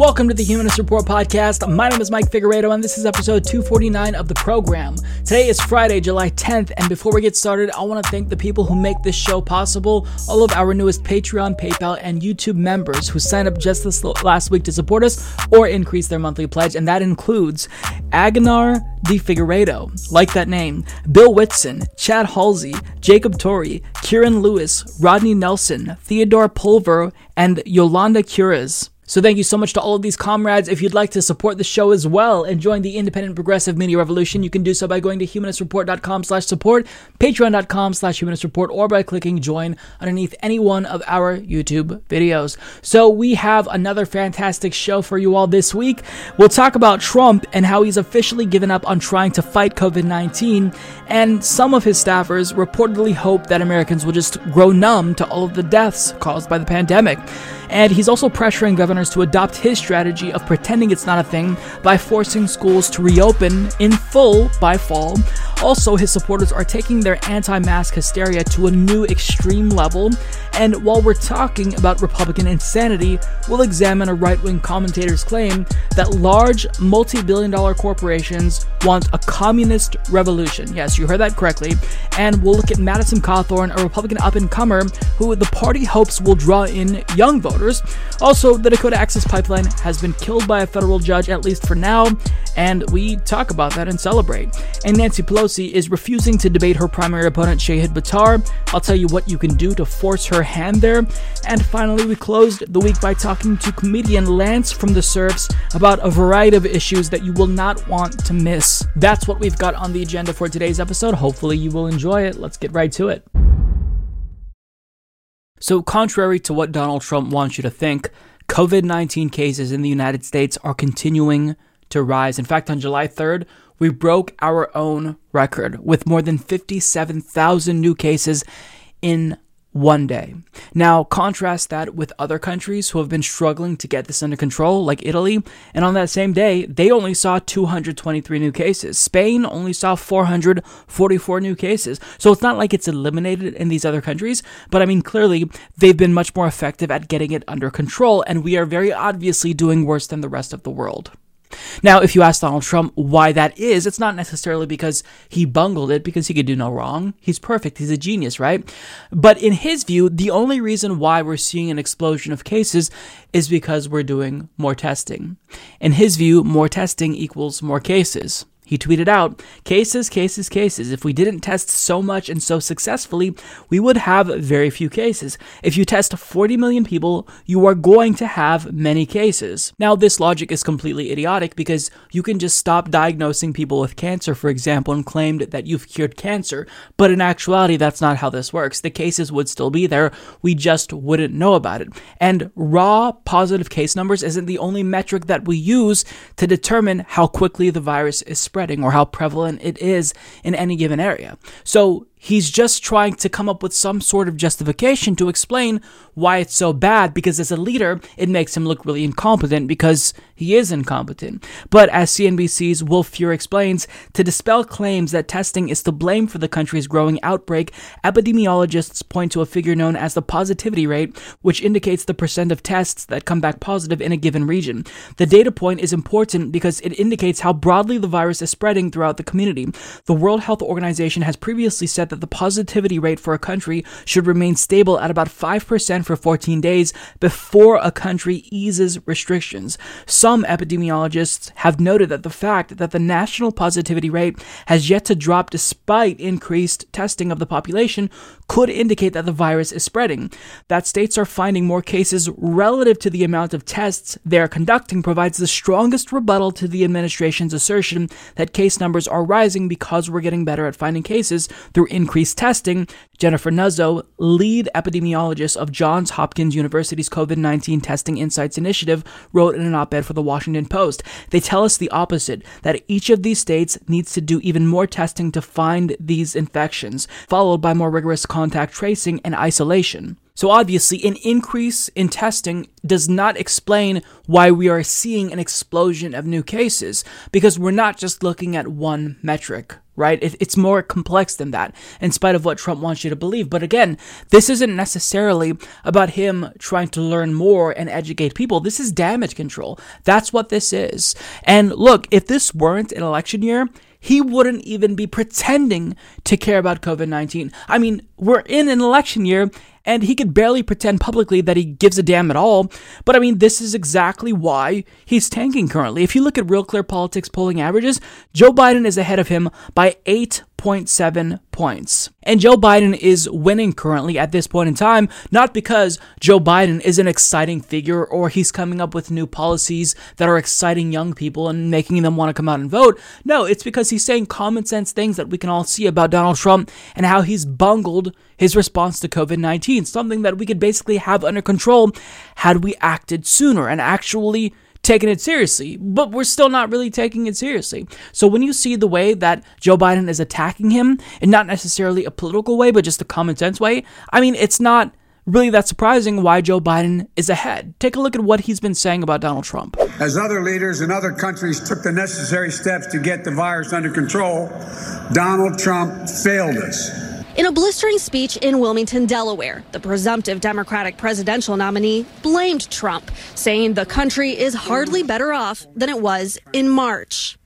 Welcome to the Humanist Report podcast. My name is Mike Figueredo, and this is episode 249 of the program. Today is Friday, July 10th, and before we get started, I want to thank the people who make this show possible, all of our newest Patreon, PayPal, and YouTube members who signed up just this last week to support us or increase their monthly pledge, and that includes Aganar De Figueredo, like that name, Bill Whitson, Chad Halsey, Jacob Torrey, Kieran Lewis, Rodney Nelson, Theodore Pulver, and Yolanda Curas. So thank you so much to all of these comrades. If you'd like to support the show as well and join the independent progressive media revolution, you can do so by going to humanistreport.com slash support, patreon.com slash humanistreport, or by clicking join underneath any one of our YouTube videos. So we have another fantastic show for you all this week. We'll talk about Trump and how he's officially given up on trying to fight COVID-19, and some of his staffers reportedly hope that Americans will just grow numb to all of the deaths caused by the pandemic. And he's also pressuring governors to adopt his strategy of pretending it's not a thing by forcing schools to reopen in full by fall. Also, his supporters are taking their anti mask hysteria to a new extreme level. And while we're talking about Republican insanity, we'll examine a right wing commentator's claim that large, multi billion dollar corporations want a communist revolution. Yes, you heard that correctly. And we'll look at Madison Cawthorn, a Republican up and comer who the party hopes will draw in young voters. Also, the Dakota Access Pipeline has been killed by a federal judge, at least for now, and we talk about that and celebrate. And Nancy Pelosi is refusing to debate her primary opponent, Shahid Buttar. I'll tell you what you can do to force her hand there. And finally, we closed the week by talking to comedian Lance from the Serfs about a variety of issues that you will not want to miss. That's what we've got on the agenda for today's episode. Hopefully, you will enjoy it. Let's get right to it. So, contrary to what Donald Trump wants you to think, COVID 19 cases in the United States are continuing to rise. In fact, on July 3rd, we broke our own record with more than 57,000 new cases in one day. Now, contrast that with other countries who have been struggling to get this under control, like Italy, and on that same day, they only saw 223 new cases. Spain only saw 444 new cases. So it's not like it's eliminated in these other countries, but I mean, clearly, they've been much more effective at getting it under control, and we are very obviously doing worse than the rest of the world. Now, if you ask Donald Trump why that is, it's not necessarily because he bungled it, because he could do no wrong. He's perfect. He's a genius, right? But in his view, the only reason why we're seeing an explosion of cases is because we're doing more testing. In his view, more testing equals more cases. He tweeted out, cases, cases, cases. If we didn't test so much and so successfully, we would have very few cases. If you test 40 million people, you are going to have many cases. Now, this logic is completely idiotic because you can just stop diagnosing people with cancer, for example, and claim that you've cured cancer. But in actuality, that's not how this works. The cases would still be there. We just wouldn't know about it. And raw positive case numbers isn't the only metric that we use to determine how quickly the virus is spreading spreading or how prevalent it is in any given area. So He's just trying to come up with some sort of justification to explain why it's so bad because as a leader, it makes him look really incompetent because he is incompetent. But as CNBC's Will Feuer explains, to dispel claims that testing is to blame for the country's growing outbreak, epidemiologists point to a figure known as the positivity rate, which indicates the percent of tests that come back positive in a given region. The data point is important because it indicates how broadly the virus is spreading throughout the community. The World Health Organization has previously said that the positivity rate for a country should remain stable at about 5% for 14 days before a country eases restrictions. Some epidemiologists have noted that the fact that the national positivity rate has yet to drop despite increased testing of the population could indicate that the virus is spreading. That states are finding more cases relative to the amount of tests they are conducting provides the strongest rebuttal to the administration's assertion that case numbers are rising because we're getting better at finding cases through increased testing, Jennifer Nuzzo, lead epidemiologist of Johns Hopkins University's COVID 19 Testing Insights Initiative, wrote in an op ed for the Washington Post. They tell us the opposite that each of these states needs to do even more testing to find these infections, followed by more rigorous contact tracing and isolation. So, obviously, an increase in testing does not explain why we are seeing an explosion of new cases, because we're not just looking at one metric, right? It's more complex than that, in spite of what Trump wants you to believe. But again, this isn't necessarily about him trying to learn more and educate people. This is damage control. That's what this is. And look, if this weren't an election year, he wouldn't even be pretending to care about COVID 19. I mean, we're in an election year and he could barely pretend publicly that he gives a damn at all. But I mean, this is exactly why he's tanking currently. If you look at Real Clear Politics polling averages, Joe Biden is ahead of him by eight 0.7 points. And Joe Biden is winning currently at this point in time, not because Joe Biden is an exciting figure or he's coming up with new policies that are exciting young people and making them want to come out and vote. No, it's because he's saying common sense things that we can all see about Donald Trump and how he's bungled his response to COVID 19, something that we could basically have under control had we acted sooner and actually taking it seriously, but we're still not really taking it seriously. So when you see the way that Joe Biden is attacking him, and not necessarily a political way, but just a common sense way, I mean, it's not really that surprising why Joe Biden is ahead. Take a look at what he's been saying about Donald Trump. As other leaders in other countries took the necessary steps to get the virus under control, Donald Trump failed us. In a blistering speech in Wilmington, Delaware, the presumptive Democratic presidential nominee blamed Trump, saying the country is hardly better off than it was in March.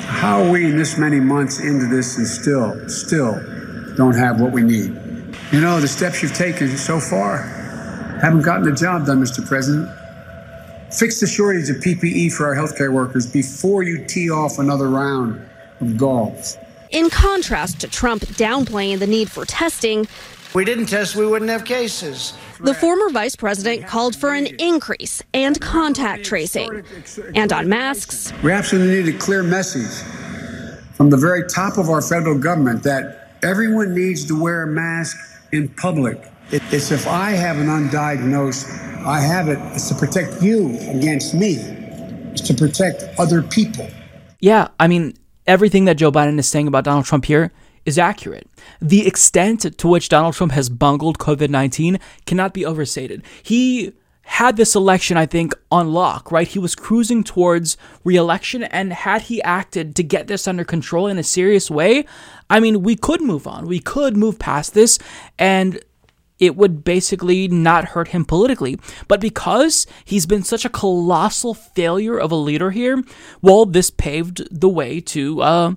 How are we in this many months into this and still, still don't have what we need? You know, the steps you've taken so far haven't gotten the job done, Mr. President. Fix the shortage of PPE for our healthcare workers before you tee off another round of golf. In contrast to Trump downplaying the need for testing, we didn't test, we wouldn't have cases. The former vice president called for an increase and contact tracing. And on masks, we absolutely need a clear message from the very top of our federal government that everyone needs to wear a mask in public. It's if I have an undiagnosed, I have it, it's to protect you against me, it's to protect other people. Yeah, I mean, everything that Joe Biden is saying about Donald Trump here is accurate. The extent to which Donald Trump has bungled COVID 19 cannot be overstated. He had this election, I think, on lock, right? He was cruising towards reelection, and had he acted to get this under control in a serious way, I mean, we could move on. We could move past this, and it would basically not hurt him politically. But because he's been such a colossal failure of a leader here, well, this paved the way to uh,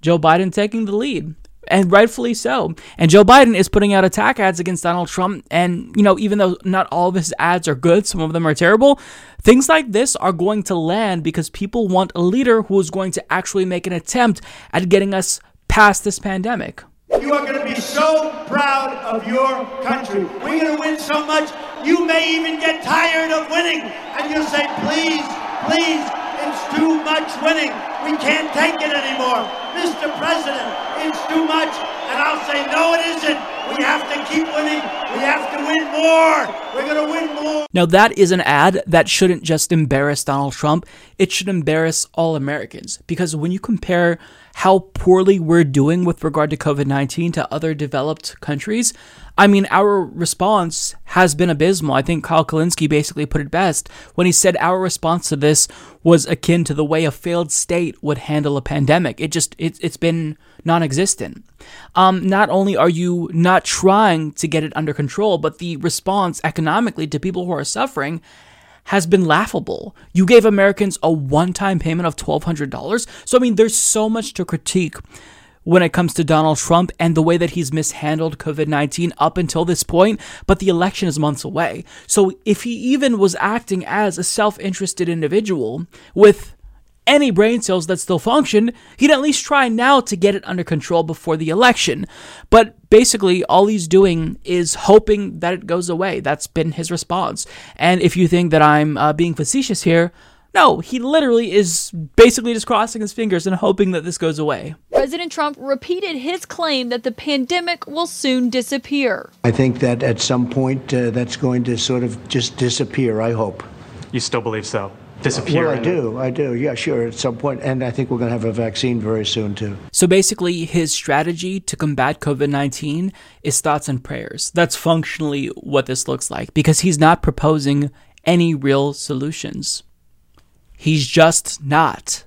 Joe Biden taking the lead. And rightfully so. And Joe Biden is putting out attack ads against Donald Trump. And, you know, even though not all of his ads are good, some of them are terrible, things like this are going to land because people want a leader who is going to actually make an attempt at getting us past this pandemic. You are going to be so proud of your country. We're going to win so much, you may even get tired of winning. And you'll say, please, please, it's too much winning. We can't take it anymore. Mr. President, it's too much. And I'll say, no, it isn't. We have to keep winning. We have to win more. We're going to win more. Now, that is an ad that shouldn't just embarrass Donald Trump, it should embarrass all Americans. Because when you compare how poorly we're doing with regard to COVID 19 to other developed countries, I mean, our response has been abysmal. I think Kyle Kulinski basically put it best when he said our response to this was akin to the way a failed state would handle a pandemic. It just, it, it's been non existent. Um, not only are you not trying to get it under control, but the response economically to people who are suffering has been laughable. You gave Americans a one time payment of $1,200. So, I mean, there's so much to critique when it comes to Donald Trump and the way that he's mishandled COVID 19 up until this point, but the election is months away. So, if he even was acting as a self interested individual with any brain cells that still function, he'd at least try now to get it under control before the election. But basically, all he's doing is hoping that it goes away. That's been his response. And if you think that I'm uh, being facetious here, No, he literally is basically just crossing his fingers and hoping that this goes away. President Trump repeated his claim that the pandemic will soon disappear. I think that at some point uh, that's going to sort of just disappear, I hope. You still believe so? Disappear? Well, I do. I do. Yeah, sure, at some point. And I think we're going to have a vaccine very soon, too. So basically, his strategy to combat COVID 19 is thoughts and prayers. That's functionally what this looks like because he's not proposing any real solutions. He's just not.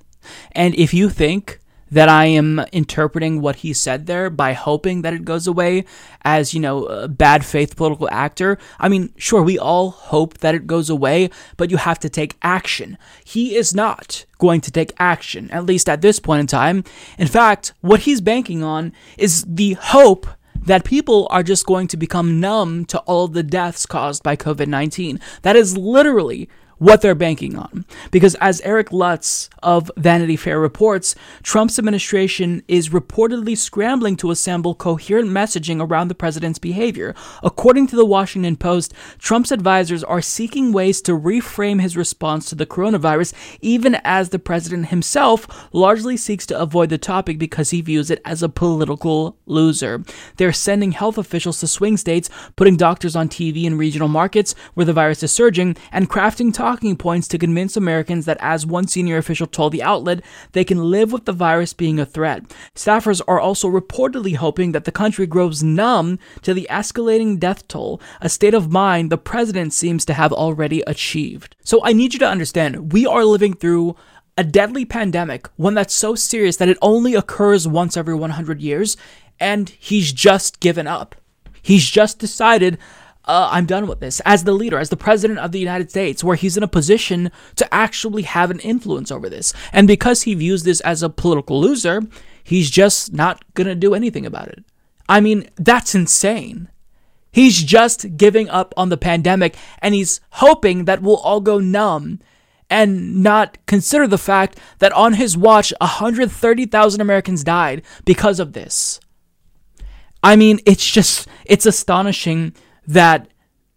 And if you think that I am interpreting what he said there by hoping that it goes away as, you know, a bad faith political actor. I mean, sure, we all hope that it goes away, but you have to take action. He is not going to take action, at least at this point in time. In fact, what he's banking on is the hope that people are just going to become numb to all the deaths caused by COVID 19. That is literally what they're banking on. Because as Eric Lutz of Vanity Fair reports, Trump's administration is reportedly scrambling to assemble coherent messaging around the president's behavior. According to the Washington Post, Trump's advisors are seeking ways to reframe his response to the coronavirus, even as the president himself largely seeks to avoid the topic because he views it as a political loser. They're sending health officials to swing states, putting doctors on TV in regional markets where the virus is surging, and crafting talking points to convince Americans that, as one senior official told the outlet, they can live with the virus being a threat. Staffers are also reportedly hoping that the country grows numb to the escalating death toll, a state of mind the president seems to have already achieved. So I need you to understand we are living through a deadly pandemic, one that's so serious that it only occurs once every 100 years, and he's just given up. He's just decided uh, I'm done with this as the leader, as the president of the United States, where he's in a position to actually have an influence over this. And because he views this as a political loser, he's just not going to do anything about it. I mean, that's insane. He's just giving up on the pandemic and he's hoping that we'll all go numb and not consider the fact that on his watch, 130,000 Americans died because of this. I mean, it's just, it's astonishing that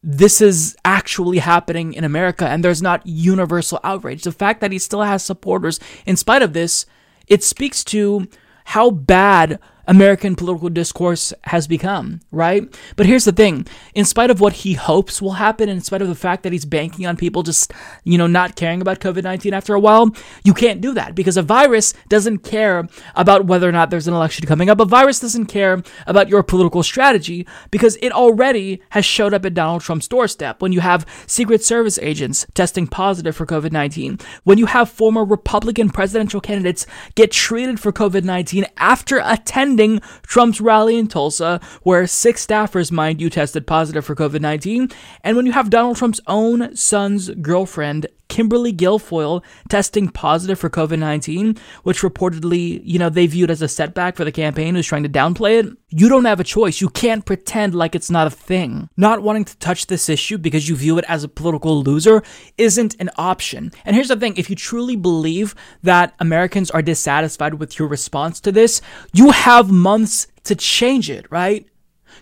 this is actually happening in America and there's not universal outrage. The fact that he still has supporters in spite of this, it speaks to how bad American political discourse has become, right? But here's the thing in spite of what he hopes will happen, in spite of the fact that he's banking on people just, you know, not caring about COVID 19 after a while, you can't do that because a virus doesn't care about whether or not there's an election coming up. A virus doesn't care about your political strategy because it already has showed up at Donald Trump's doorstep. When you have Secret Service agents testing positive for COVID 19, when you have former Republican presidential candidates get treated for COVID 19 after attending Trump's rally in Tulsa, where six staffers, mind you, tested positive for COVID 19, and when you have Donald Trump's own son's girlfriend Kimberly Guilfoyle testing positive for COVID 19, which reportedly, you know, they viewed as a setback for the campaign who's trying to downplay it, you don't have a choice. You can't pretend like it's not a thing. Not wanting to touch this issue because you view it as a political loser isn't an option. And here's the thing if you truly believe that Americans are dissatisfied with your response to this, you have months to change it, right?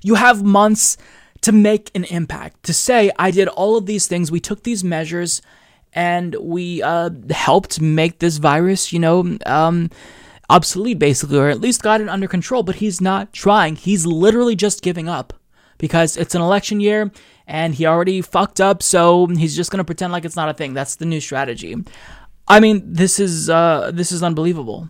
You have months to make an impact, to say, I did all of these things, we took these measures and we uh, helped make this virus, you know, um, obsolete basically, or at least got it under control. But he's not trying. He's literally just giving up because it's an election year and he already fucked up. So he's just gonna pretend like it's not a thing. That's the new strategy. I mean, this is uh, this is unbelievable.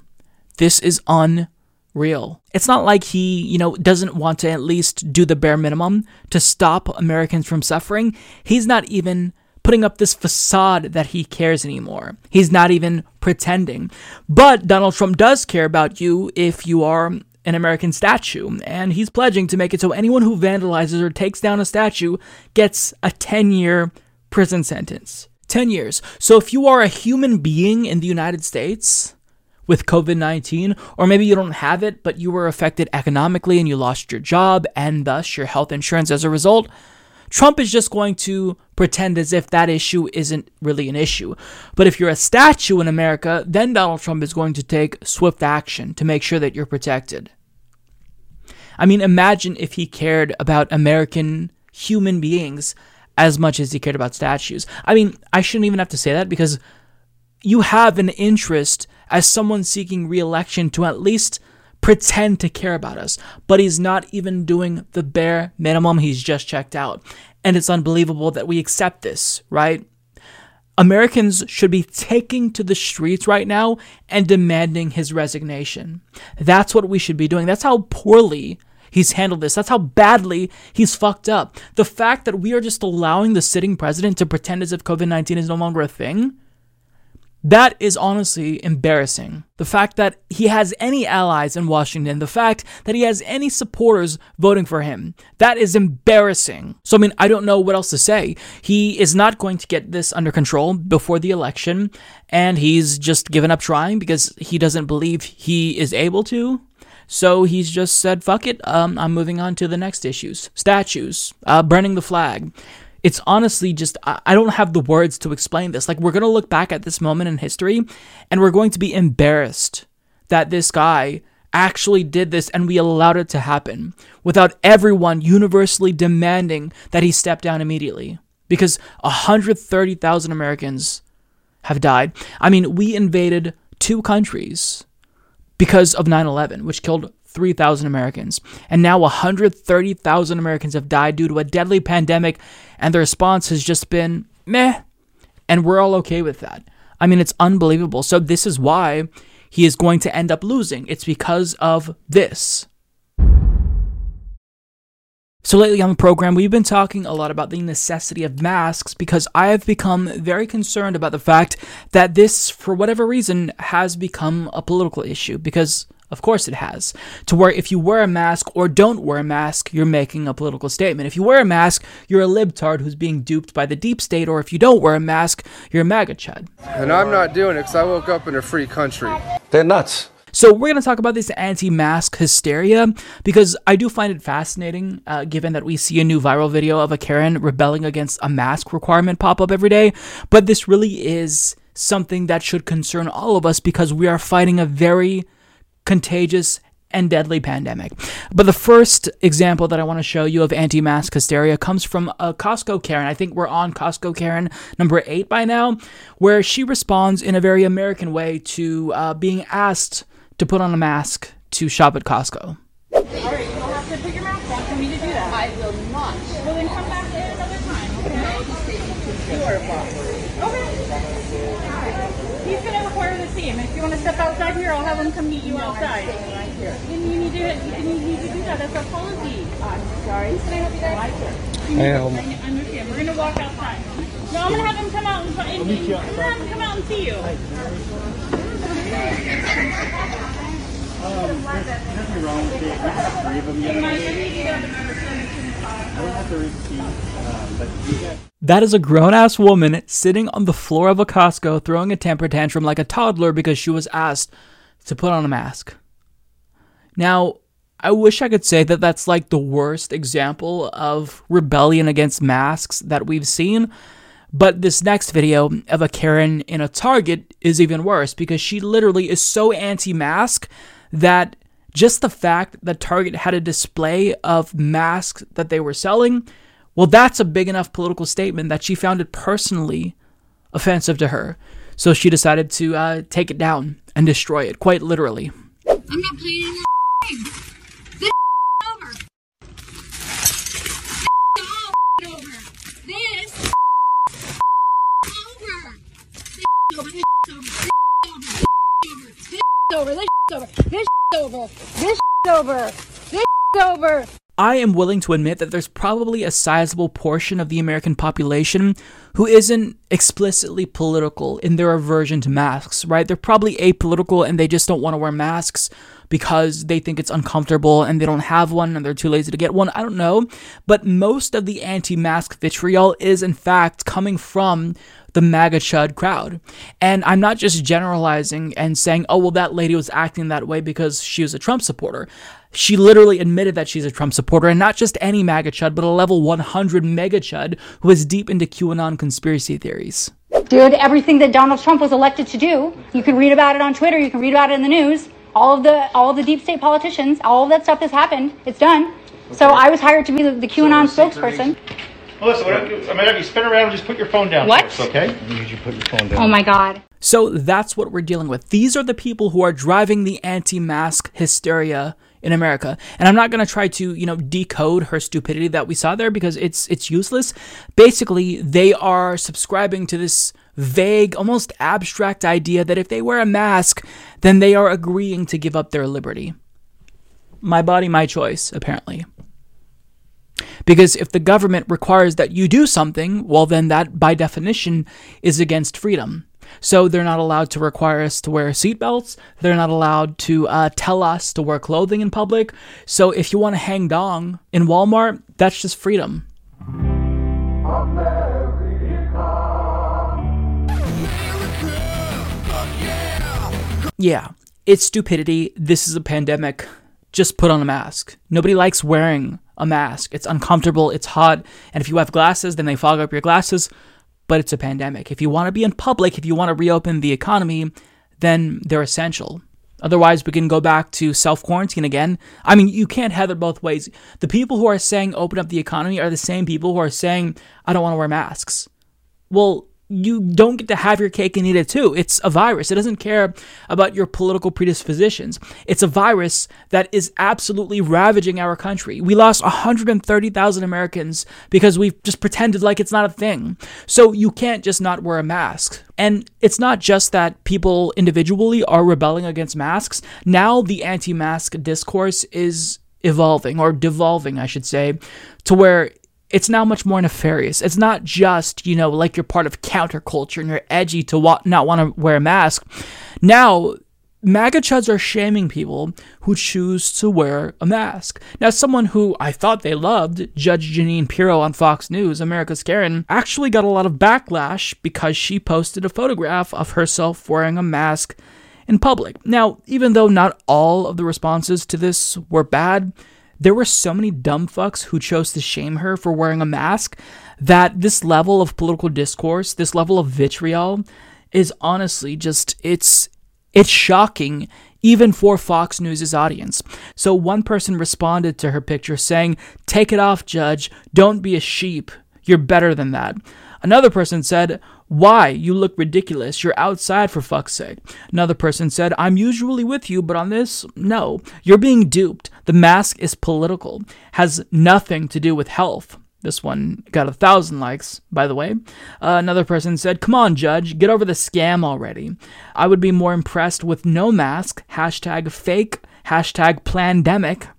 This is unreal. It's not like he, you know, doesn't want to at least do the bare minimum to stop Americans from suffering. He's not even putting up this facade that he cares anymore. He's not even pretending. But Donald Trump does care about you if you are an American statue, and he's pledging to make it so anyone who vandalizes or takes down a statue gets a 10 year prison sentence. 10 years. So if you are a human being in the United States, with COVID 19, or maybe you don't have it, but you were affected economically and you lost your job and thus your health insurance as a result, Trump is just going to pretend as if that issue isn't really an issue. But if you're a statue in America, then Donald Trump is going to take swift action to make sure that you're protected. I mean, imagine if he cared about American human beings as much as he cared about statues. I mean, I shouldn't even have to say that because you have an interest as someone seeking re-election to at least pretend to care about us. But he's not even doing the bare minimum. He's just checked out. And it's unbelievable that we accept this, right? Americans should be taking to the streets right now and demanding his resignation. That's what we should be doing. That's how poorly he's handled this. That's how badly he's fucked up. The fact that we are just allowing the sitting president to pretend as if COVID 19 is no longer a thing that is honestly embarrassing. The fact that he has any allies in Washington, the fact that he has any supporters voting for him, that is embarrassing. So, I mean, I don't know what else to say. He is not going to get this under control before the election, and he's just given up trying because he doesn't believe he is able to. So he's just said, fuck it, um, I'm moving on to the next issues statues, uh, burning the flag it's honestly just I don't have the words to explain this. Like we're going to look back at this moment in history and we're going to be embarrassed that this guy actually did this and we allowed it to happen without everyone universally demanding that he step down immediately because 130,000 Americans have died. I mean, we invaded two countries because of 9/11, which killed 3,000 Americans. And now 130,000 Americans have died due to a deadly pandemic, and the response has just been meh. And we're all okay with that. I mean, it's unbelievable. So, this is why he is going to end up losing. It's because of this. So, lately on the program, we've been talking a lot about the necessity of masks because I have become very concerned about the fact that this, for whatever reason, has become a political issue. Because of course it has. To where if you wear a mask or don't wear a mask, you're making a political statement. If you wear a mask, you're a libtard who's being duped by the deep state, or if you don't wear a mask, you're a MAGA chud. And I'm not doing it because I woke up in a free country. They're nuts. So we're going to talk about this anti-mask hysteria because I do find it fascinating, uh, given that we see a new viral video of a Karen rebelling against a mask requirement pop up every day. But this really is something that should concern all of us because we are fighting a very contagious and deadly pandemic. But the first example that I want to show you of anti mask hysteria comes from a Costco Karen. I think we're on Costco Karen number eight by now, where she responds in a very American way to uh, being asked to put on a mask to shop at Costco. All right, you'll have to put your mask on for me to do that. I will not. Well, then come back at another time, okay? He's going to require the same. If you want to step outside here, I'll have him come meet you no, outside. Right here. Then you need to you need to do that. That's our policy. I'm sorry. Can I help you guys? Right. I'm with you. We're going to walk outside. No, I'm going to have them come out and, and, and I'm going to have him come out and see you. Um, nothing wrong with it. We have three of them yet. That is a grown ass woman sitting on the floor of a Costco throwing a temper tantrum like a toddler because she was asked to put on a mask. Now, I wish I could say that that's like the worst example of rebellion against masks that we've seen, but this next video of a Karen in a Target is even worse because she literally is so anti mask that just the fact that Target had a display of masks that they were selling, well, that's a big enough political statement that she found it personally offensive to her. So she decided to uh, take it down and destroy it, quite literally. I'm not playing your game. This over. This over. This over. This over. This over. This over. This over. This over. I am willing to admit that there's probably a sizable portion of the American population who isn't explicitly political in their aversion to masks, right? They're probably apolitical and they just don't want to wear masks because they think it's uncomfortable and they don't have one and they're too lazy to get one. I don't know. But most of the anti mask vitriol is, in fact, coming from the MAGA chud crowd. And I'm not just generalizing and saying, oh, well, that lady was acting that way because she was a Trump supporter. She literally admitted that she's a Trump supporter, and not just any MAGA chud, but a level 100 MAGA chud who is deep into QAnon conspiracy theories. Did everything that Donald Trump was elected to do. You can read about it on Twitter, you can read about it in the news. All of the all of the deep state politicians, all of that stuff has happened. It's done. Okay. So I was hired to be the, the QAnon so spokesperson. Melissa, what, I mean, if you spin around, and just put your phone down. What? First, okay? You should put your phone down. Oh my God. So that's what we're dealing with. These are the people who are driving the anti mask hysteria in America. And I'm not going to try to, you know, decode her stupidity that we saw there because it's it's useless. Basically, they are subscribing to this vague, almost abstract idea that if they wear a mask, then they are agreeing to give up their liberty. My body, my choice, apparently. Because if the government requires that you do something, well, then that by definition is against freedom. So they're not allowed to require us to wear seatbelts. They're not allowed to uh, tell us to wear clothing in public. So if you want to hang dong in Walmart, that's just freedom. Yeah, it's stupidity. This is a pandemic. Just put on a mask. Nobody likes wearing a mask. It's uncomfortable, it's hot, and if you have glasses, then they fog up your glasses but it's a pandemic. If you want to be in public, if you want to reopen the economy, then they're essential. Otherwise, we can go back to self quarantine again. I mean, you can't have it both ways. The people who are saying open up the economy are the same people who are saying, I don't want to wear masks. Well, you don't get to have your cake and eat it too. It's a virus. It doesn't care about your political predispositions. It's a virus that is absolutely ravaging our country. We lost 130,000 Americans because we've just pretended like it's not a thing. So you can't just not wear a mask. And it's not just that people individually are rebelling against masks. Now the anti mask discourse is evolving or devolving, I should say, to where it's now much more nefarious. It's not just, you know, like you're part of counterculture and you're edgy to wa- not want to wear a mask. Now, MAGA chuds are shaming people who choose to wear a mask. Now, someone who I thought they loved, Judge Jeanine Pirro on Fox News, America's Karen, actually got a lot of backlash because she posted a photograph of herself wearing a mask in public. Now, even though not all of the responses to this were bad, there were so many dumb fucks who chose to shame her for wearing a mask that this level of political discourse, this level of vitriol is honestly just it's it's shocking even for Fox News's audience. So one person responded to her picture saying, "Take it off, judge. Don't be a sheep. You're better than that." Another person said, why? You look ridiculous. You're outside for fuck's sake. Another person said, I'm usually with you, but on this, no. You're being duped. The mask is political, has nothing to do with health. This one got a thousand likes, by the way. Uh, another person said, Come on, Judge, get over the scam already. I would be more impressed with no mask, hashtag fake, hashtag plandemic.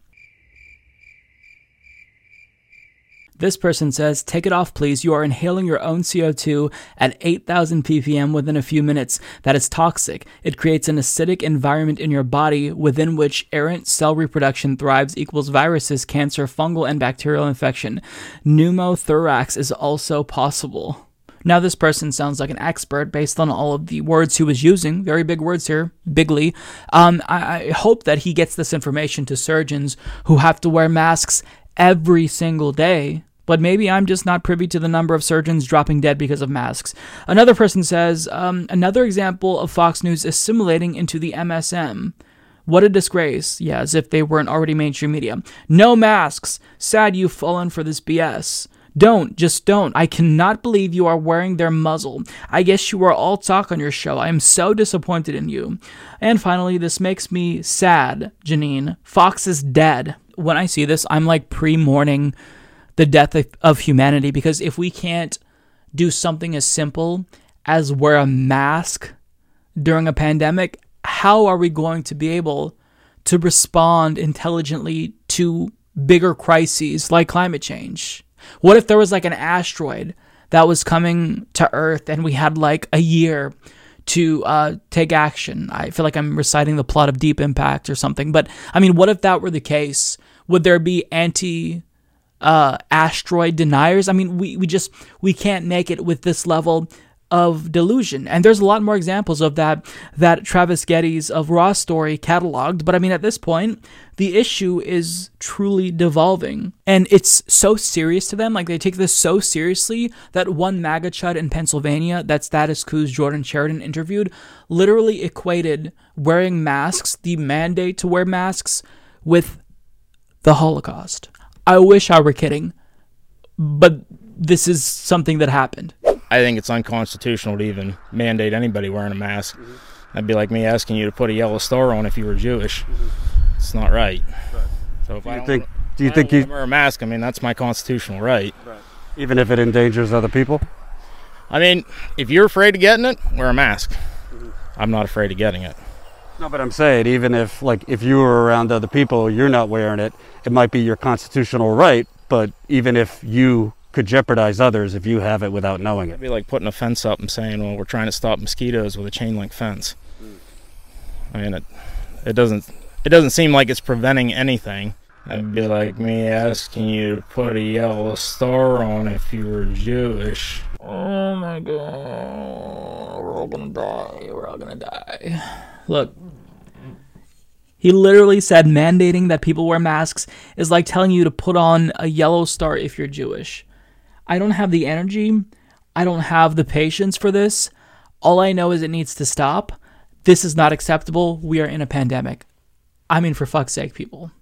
This person says, Take it off, please. You are inhaling your own CO2 at 8,000 ppm within a few minutes. That is toxic. It creates an acidic environment in your body within which errant cell reproduction thrives equals viruses, cancer, fungal, and bacterial infection. Pneumothorax is also possible. Now, this person sounds like an expert based on all of the words he was using. Very big words here, bigly. Um, I, I hope that he gets this information to surgeons who have to wear masks every single day but maybe I'm just not privy to the number of surgeons dropping dead because of masks. Another person says, um, another example of Fox News assimilating into the MSM. What a disgrace. Yeah, as if they weren't already mainstream media. No masks. Sad you've fallen for this BS. Don't, just don't. I cannot believe you are wearing their muzzle. I guess you are all talk on your show. I am so disappointed in you. And finally, this makes me sad, Jeanine. Fox is dead. When I see this, I'm like pre mourning the death of, of humanity because if we can't do something as simple as wear a mask during a pandemic, how are we going to be able to respond intelligently to bigger crises like climate change? What if there was like an asteroid that was coming to Earth and we had like a year to uh, take action? I feel like I'm reciting the plot of Deep Impact or something, but I mean, what if that were the case? Would there be anti uh, asteroid deniers. I mean, we, we just we can't make it with this level of delusion. And there's a lot more examples of that that Travis Gettys of Raw Story cataloged. But I mean, at this point, the issue is truly devolving. And it's so serious to them. Like, they take this so seriously that one MAGA chud in Pennsylvania that Status Coup's Jordan Chariton interviewed literally equated wearing masks, the mandate to wear masks, with the Holocaust. I wish I were kidding, but this is something that happened. I think it's unconstitutional to even mandate anybody wearing a mask. Mm-hmm. That'd be like me asking you to put a yellow star on if you were Jewish. It's not right. So if Do I you don't think? wanna- Do you I think you, wear a mask? I mean, that's my constitutional right. even if it endangers other people? I mean, if you're afraid of getting it, wear a mask. I'm not afraid of getting it. No, but I'm saying even if like if you were around other people, you're not wearing it. It might be your constitutional right, but even if you could jeopardize others if you have it without knowing it. It'd be like putting a fence up and saying, "Well, we're trying to stop mosquitoes with a chain link fence." Hmm. I mean, it it doesn't it doesn't seem like it's preventing anything. It'd be like me asking you to put a yellow star on if you were Jewish. Oh my god, we're all gonna die. We're all gonna die. Look, he literally said mandating that people wear masks is like telling you to put on a yellow star if you're Jewish. I don't have the energy. I don't have the patience for this. All I know is it needs to stop. This is not acceptable. We are in a pandemic. I mean, for fuck's sake, people.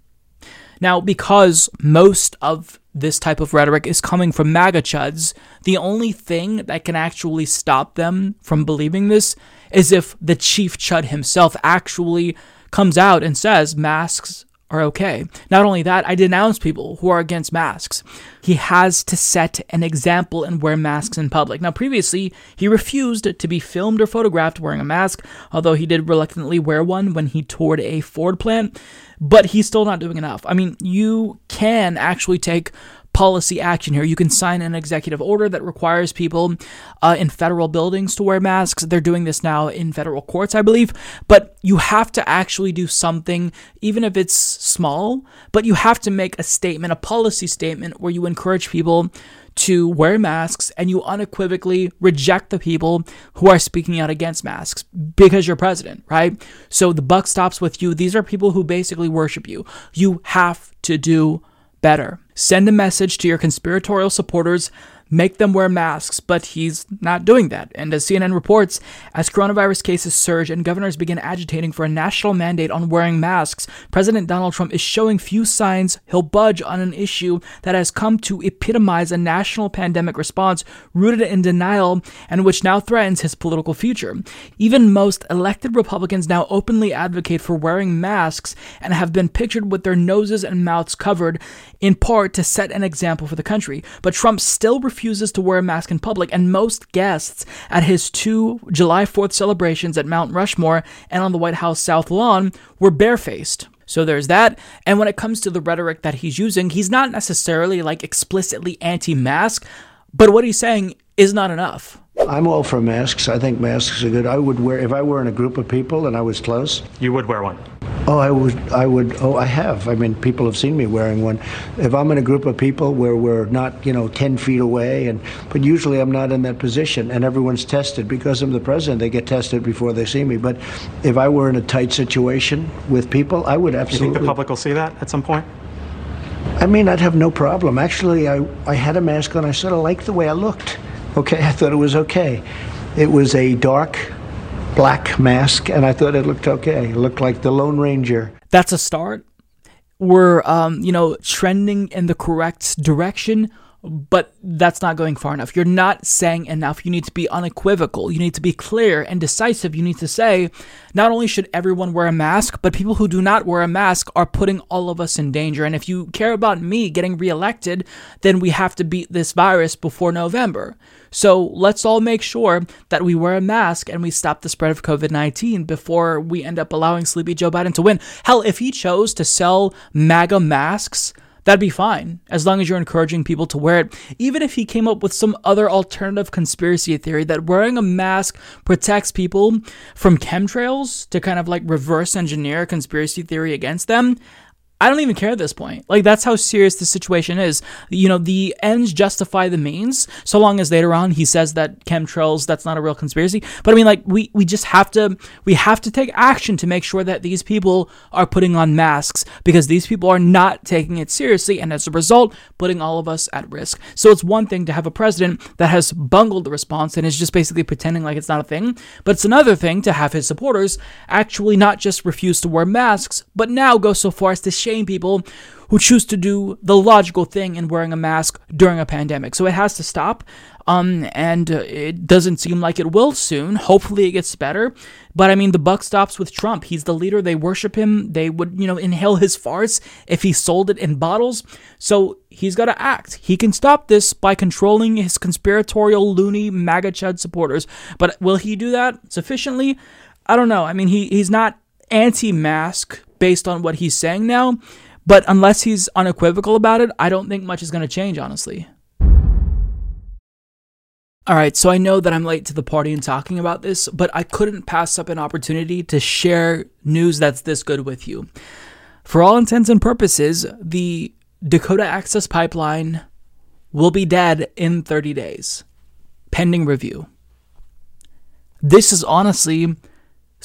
Now, because most of this type of rhetoric is coming from MAGA chuds, the only thing that can actually stop them from believing this is if the chief chud himself actually comes out and says masks are okay. Not only that, I denounce people who are against masks. He has to set an example and wear masks in public. Now, previously, he refused to be filmed or photographed wearing a mask, although he did reluctantly wear one when he toured a Ford plant, but he's still not doing enough. I mean, you can actually take policy action here. You can sign an executive order that requires people uh, in federal buildings to wear masks. They're doing this now in federal courts, I believe. But you have to actually do something, even if it's small, but you have to make a statement, a policy statement, where you encourage people to wear masks and you unequivocally reject the people who are speaking out against masks because you're president, right? So the buck stops with you. These are people who basically worship you. You have to do better. Send a message to your conspiratorial supporters, make them wear masks, but he's not doing that. And as CNN reports, as coronavirus cases surge and governors begin agitating for a national mandate on wearing masks, President Donald Trump is showing few signs he'll budge on an issue that has come to epitomize a national pandemic response rooted in denial and which now threatens his political future. Even most elected Republicans now openly advocate for wearing masks and have been pictured with their noses and mouths covered, in part to set an example for the country. But Trump still refuses to wear a mask in public, and most guests at his two July 4th celebrations at Mount Rushmore and on the White House South Lawn were barefaced. So there's that. And when it comes to the rhetoric that he's using, he's not necessarily like explicitly anti mask, but what he's saying is not enough. I'm all for masks. I think masks are good. I would wear if I were in a group of people and I was close. You would wear one. Oh, I would. I would. Oh, I have. I mean, people have seen me wearing one. If I'm in a group of people where we're not, you know, ten feet away, and but usually I'm not in that position, and everyone's tested because I'm the president. They get tested before they see me. But if I were in a tight situation with people, I would absolutely. You think the public will see that at some point? I mean, I'd have no problem. Actually, I, I had a mask on. I sort of liked the way I looked. Okay, I thought it was okay. It was a dark black mask, and I thought it looked okay. It looked like the Lone Ranger. That's a start. We're, um, you know, trending in the correct direction, but that's not going far enough. You're not saying enough. You need to be unequivocal. You need to be clear and decisive. You need to say, not only should everyone wear a mask, but people who do not wear a mask are putting all of us in danger. And if you care about me getting reelected, then we have to beat this virus before November. So let's all make sure that we wear a mask and we stop the spread of COVID 19 before we end up allowing Sleepy Joe Biden to win. Hell, if he chose to sell MAGA masks, that'd be fine as long as you're encouraging people to wear it. Even if he came up with some other alternative conspiracy theory that wearing a mask protects people from chemtrails to kind of like reverse engineer a conspiracy theory against them. I don't even care at this point. Like that's how serious the situation is. You know, the ends justify the means, so long as later on he says that chemtrails that's not a real conspiracy. But I mean like we we just have to we have to take action to make sure that these people are putting on masks because these people are not taking it seriously and as a result putting all of us at risk. So it's one thing to have a president that has bungled the response and is just basically pretending like it's not a thing, but it's another thing to have his supporters actually not just refuse to wear masks, but now go so far as to shame people who choose to do the logical thing in wearing a mask during a pandemic. So it has to stop. Um, and uh, it doesn't seem like it will soon. Hopefully, it gets better. But I mean, the buck stops with Trump. He's the leader. They worship him. They would, you know, inhale his farce if he sold it in bottles. So he's got to act. He can stop this by controlling his conspiratorial, loony, MAGA chud supporters. But will he do that sufficiently? I don't know. I mean, he he's not anti-mask based on what he's saying now. But unless he's unequivocal about it, I don't think much is going to change, honestly. All right, so I know that I'm late to the party in talking about this, but I couldn't pass up an opportunity to share news that's this good with you. For all intents and purposes, the Dakota Access Pipeline will be dead in 30 days, pending review. This is honestly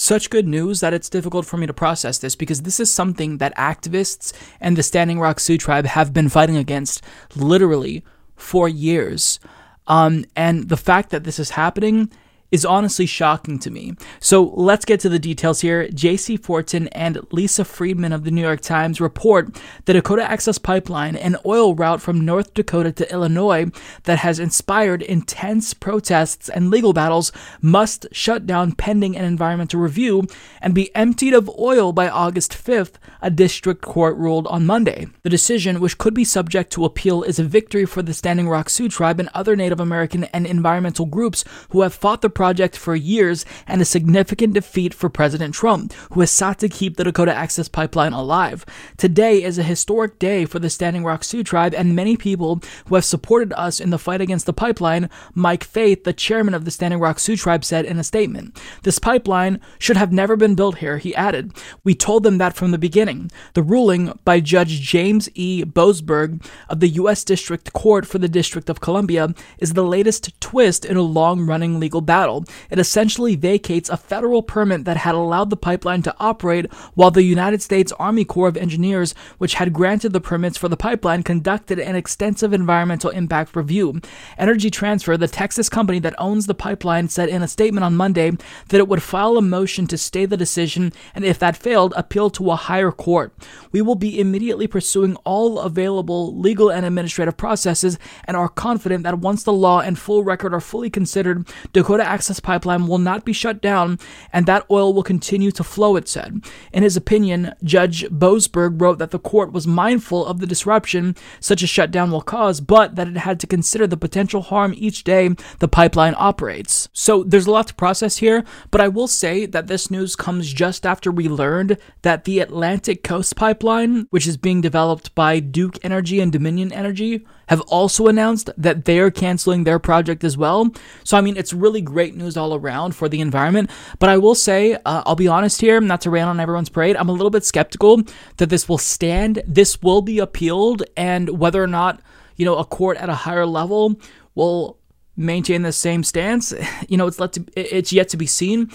such good news that it's difficult for me to process this because this is something that activists and the Standing Rock Sioux tribe have been fighting against literally for years. Um, and the fact that this is happening is honestly shocking to me. So let's get to the details here. Jacey Fortin and Lisa Friedman of the New York Times report the Dakota Access Pipeline, an oil route from North Dakota to Illinois that has inspired intense protests and legal battles, must shut down pending an environmental review and be emptied of oil by August 5th, a district court ruled on Monday. The decision, which could be subject to appeal, is a victory for the Standing Rock Sioux tribe and other Native American and environmental groups who have fought the project for years and a significant defeat for President Trump, who has sought to keep the Dakota Access Pipeline alive. Today is a historic day for the Standing Rock Sioux tribe and many people who have supported us in the fight against the pipeline, Mike Faith, the chairman of the Standing Rock Sioux tribe, said in a statement. This pipeline should have never been built here, he added. We told them that from the beginning. The ruling by Judge James E. Boasberg of the U.S. District Court for the District of Columbia is the latest twist in a long running legal battle. It essentially vacates a federal permit that had allowed the pipeline to operate while the United States Army Corps of Engineers, which had granted the permits for the pipeline, conducted an extensive environmental impact review. Energy Transfer, the Texas company that owns the pipeline, said in a statement on Monday that it would file a motion to stay the decision and, if that failed, appeal to a higher court. We will be immediately pursuing all available legal and administrative processes and are confident that once the law and full record are fully considered, Dakota Pipeline will not be shut down and that oil will continue to flow, it said. In his opinion, Judge Boasberg wrote that the court was mindful of the disruption such a shutdown will cause, but that it had to consider the potential harm each day the pipeline operates. So there's a lot to process here, but I will say that this news comes just after we learned that the Atlantic Coast Pipeline, which is being developed by Duke Energy and Dominion Energy, have also announced that they're canceling their project as well. So, I mean, it's really great news all around for the environment. But I will say, uh, I'll be honest here, not to rain on everyone's parade, I'm a little bit skeptical that this will stand. This will be appealed, and whether or not, you know, a court at a higher level will maintain the same stance, you know, it's, let to, it's yet to be seen.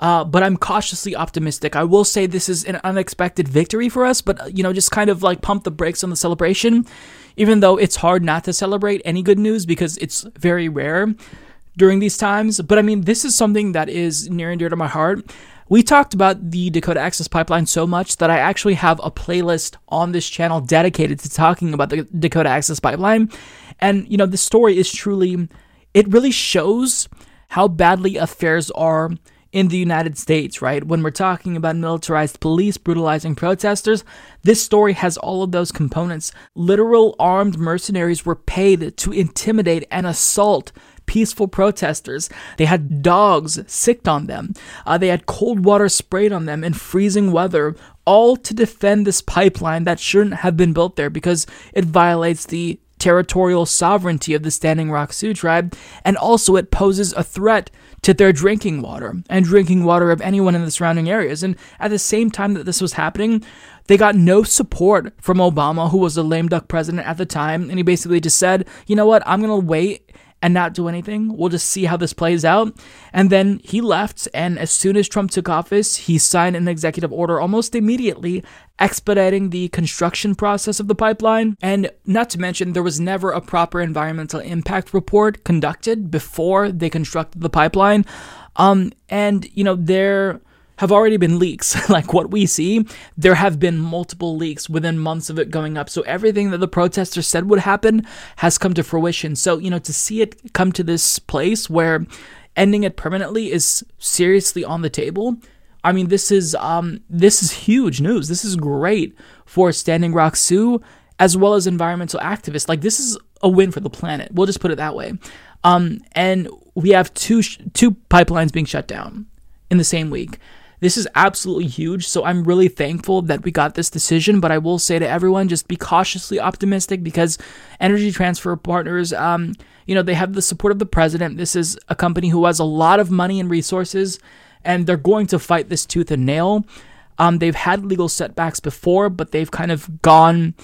Uh, but I'm cautiously optimistic. I will say this is an unexpected victory for us, but you know, just kind of like pump the brakes on the celebration, even though it's hard not to celebrate any good news because it's very rare during these times. But I mean, this is something that is near and dear to my heart. We talked about the Dakota Access Pipeline so much that I actually have a playlist on this channel dedicated to talking about the Dakota Access Pipeline. And, you know, the story is truly, it really shows how badly affairs are in the United States, right? When we're talking about militarized police brutalizing protesters, this story has all of those components. Literal armed mercenaries were paid to intimidate and assault peaceful protesters. They had dogs sicked on them. Uh, they had cold water sprayed on them in freezing weather, all to defend this pipeline that shouldn't have been built there because it violates the territorial sovereignty of the Standing Rock Sioux tribe, and also it poses a threat to their drinking water and drinking water of anyone in the surrounding areas. And at the same time that this was happening, they got no support from Obama, who was the lame duck president at the time, and he basically just said, you know what, I'm to wait and not do anything. We'll just see how this plays out. And then he left, and as soon as Trump took office, he signed an executive order almost immediately expediting the construction process of the pipeline. And not to mention, there was never a proper environmental impact report conducted before they constructed the pipeline. Um, and, you know, there have already been leaks. like what we see, there have been multiple leaks within months of it going up. So everything that the protesters said would happen has come to fruition. So, you know, to see it come to this place where ending it permanently is seriously on the table. I mean, this is um this is huge news. This is great for Standing Rock Sioux as well as environmental activists. Like this is a win for the planet. We'll just put it that way. Um, and we have two sh- two pipelines being shut down in the same week. This is absolutely huge. So I'm really thankful that we got this decision. But I will say to everyone, just be cautiously optimistic because Energy Transfer Partners, um, you know, they have the support of the president. This is a company who has a lot of money and resources, and they're going to fight this tooth and nail. Um, they've had legal setbacks before, but they've kind of gone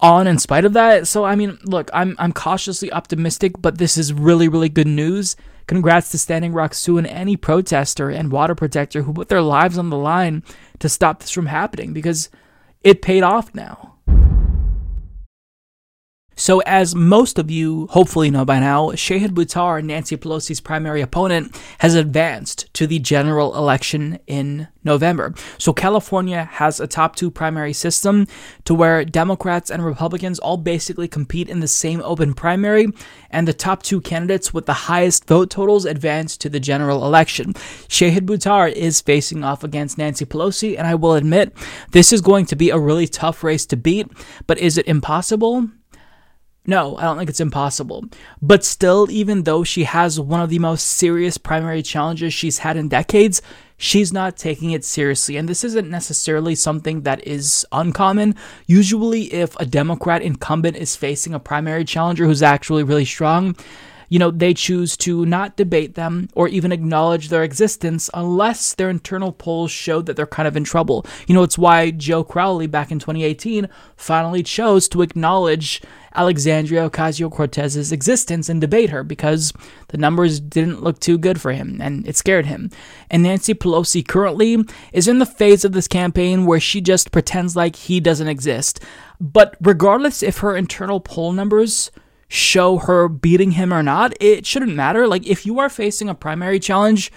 on in spite of that. So I mean, look, I'm I'm cautiously optimistic, but this is really really good news. Congrats to Standing Rock Sioux and any protester and water protector who put their lives on the line to stop this from happening because it paid off now. So, as most of you hopefully know by now, Shahid Buttar, Nancy Pelosi's primary opponent, has advanced to the general election in November. So, California has a top two primary system to where Democrats and Republicans all basically compete in the same open primary, and the top two candidates with the highest vote totals advance to the general election. Shahid Buttar is facing off against Nancy Pelosi, and I will admit this is going to be a really tough race to beat, but is it impossible? No, I don't think it's impossible. But still, even though she has one of the most serious primary challenges she's had in decades, she's not taking it seriously. And this isn't necessarily something that is uncommon. Usually, if a Democrat incumbent is facing a primary challenger who's actually really strong, you know, they choose to not debate them or even acknowledge their existence unless their internal polls show that they're kind of in trouble. You know, it's why Joe Crowley back in 2018 finally chose to acknowledge Alexandria Ocasio Cortez's existence and debate her because the numbers didn't look too good for him and it scared him. And Nancy Pelosi currently is in the phase of this campaign where she just pretends like he doesn't exist. But regardless if her internal poll numbers show her beating him or not, it shouldn't matter. Like, if you are facing a primary challenge,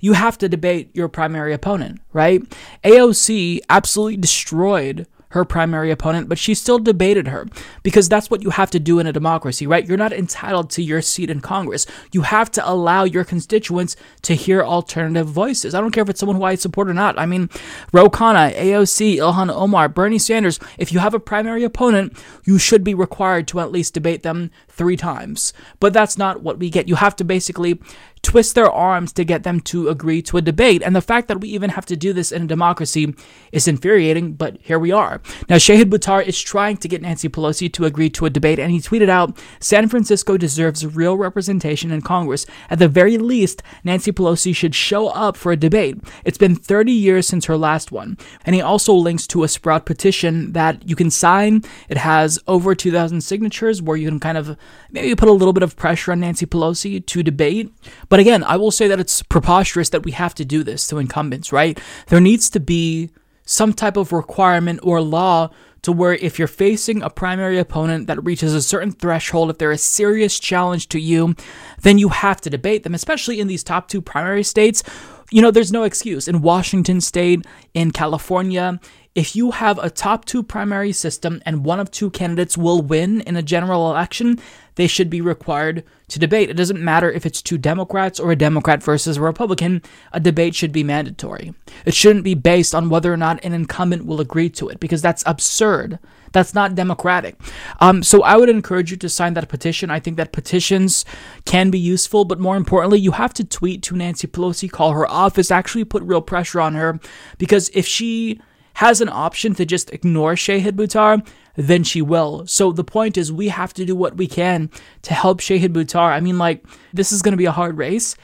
you have to debate your primary opponent, right? AOC absolutely destroyed her primary opponent, but she still debated her because that's what you have to do in a democracy, right? You're not entitled to your seat in Congress. You have to allow your constituents to hear alternative voices. I don't care if it's someone who I support or not. I mean, Ro Khanna, AOC, Ilhan Omar, Bernie Sanders, if you have a primary opponent, you should be required to at least debate them three times. But that's not what we get. You have to basically twist their arms to get them to agree to a debate. And the fact that we even have to do this in a democracy is infuriating, but here we are. Now, Shahid Buttar is trying to get Nancy Pelosi to agree to a debate, and he tweeted out San Francisco deserves real representation in Congress. At the very least, Nancy Pelosi should show up for a debate. It's been 30 years since her last one. And he also links to a Sprout petition that you can sign. It has over 2,000 signatures where you can kind of maybe put a little bit of pressure on Nancy Pelosi to debate. But again, I will say that it's preposterous that we have to do this to incumbents, right? There needs to be some type of requirement or law to where if you're facing a primary opponent that reaches a certain threshold, if they're a serious challenge to you, then you have to debate them, especially in these top two primary states. You know, there's no excuse. In Washington state, in California, if you have a top two primary system and one of two candidates will win in a general election, they should be required to debate. It doesn't matter if it's two Democrats or a Democrat versus a Republican, a debate should be mandatory. It shouldn't be based on whether or not an incumbent will agree to it, because that's absurd. That's not democratic. Um, so I would encourage you to sign that petition. I think that petitions can be useful, but more importantly, you have to tweet to Nancy Pelosi, call her office, actually put real pressure on her, because if she has an option to just ignore Shahid Buttar, then she will. So the point is, we have to do what we can to help Shahid Buttar. I mean, like, this is going to be a hard race,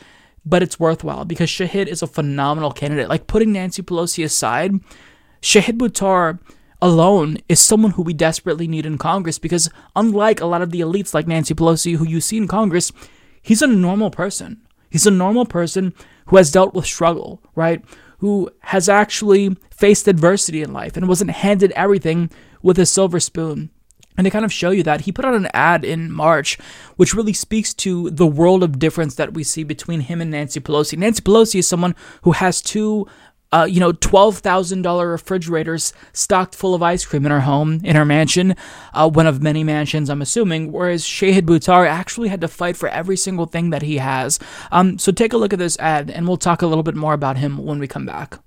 but it's worthwhile because Shahid is a phenomenal candidate. Like, putting Nancy Pelosi aside, Shahid Buttar alone is someone who we desperately need in Congress because, unlike a lot of the elites like Nancy Pelosi who you see in Congress, he's a normal person. He's a normal person who has dealt with struggle, right? Who has actually faced adversity in life and wasn't handed everything with a silver spoon. And to kind of show you that, he put out an ad in March, which really speaks to the world of difference that we see between him and Nancy Pelosi. Nancy Pelosi is someone who has two uh, you know, $12,000 refrigerators stocked full of ice cream in her home, in her mansion, uh, one of many mansions, I'm assuming, whereas Shahid Buttar actually had to fight for every single thing that he has. Um, so take a look at this ad, and we'll talk a little bit more about him when we come back.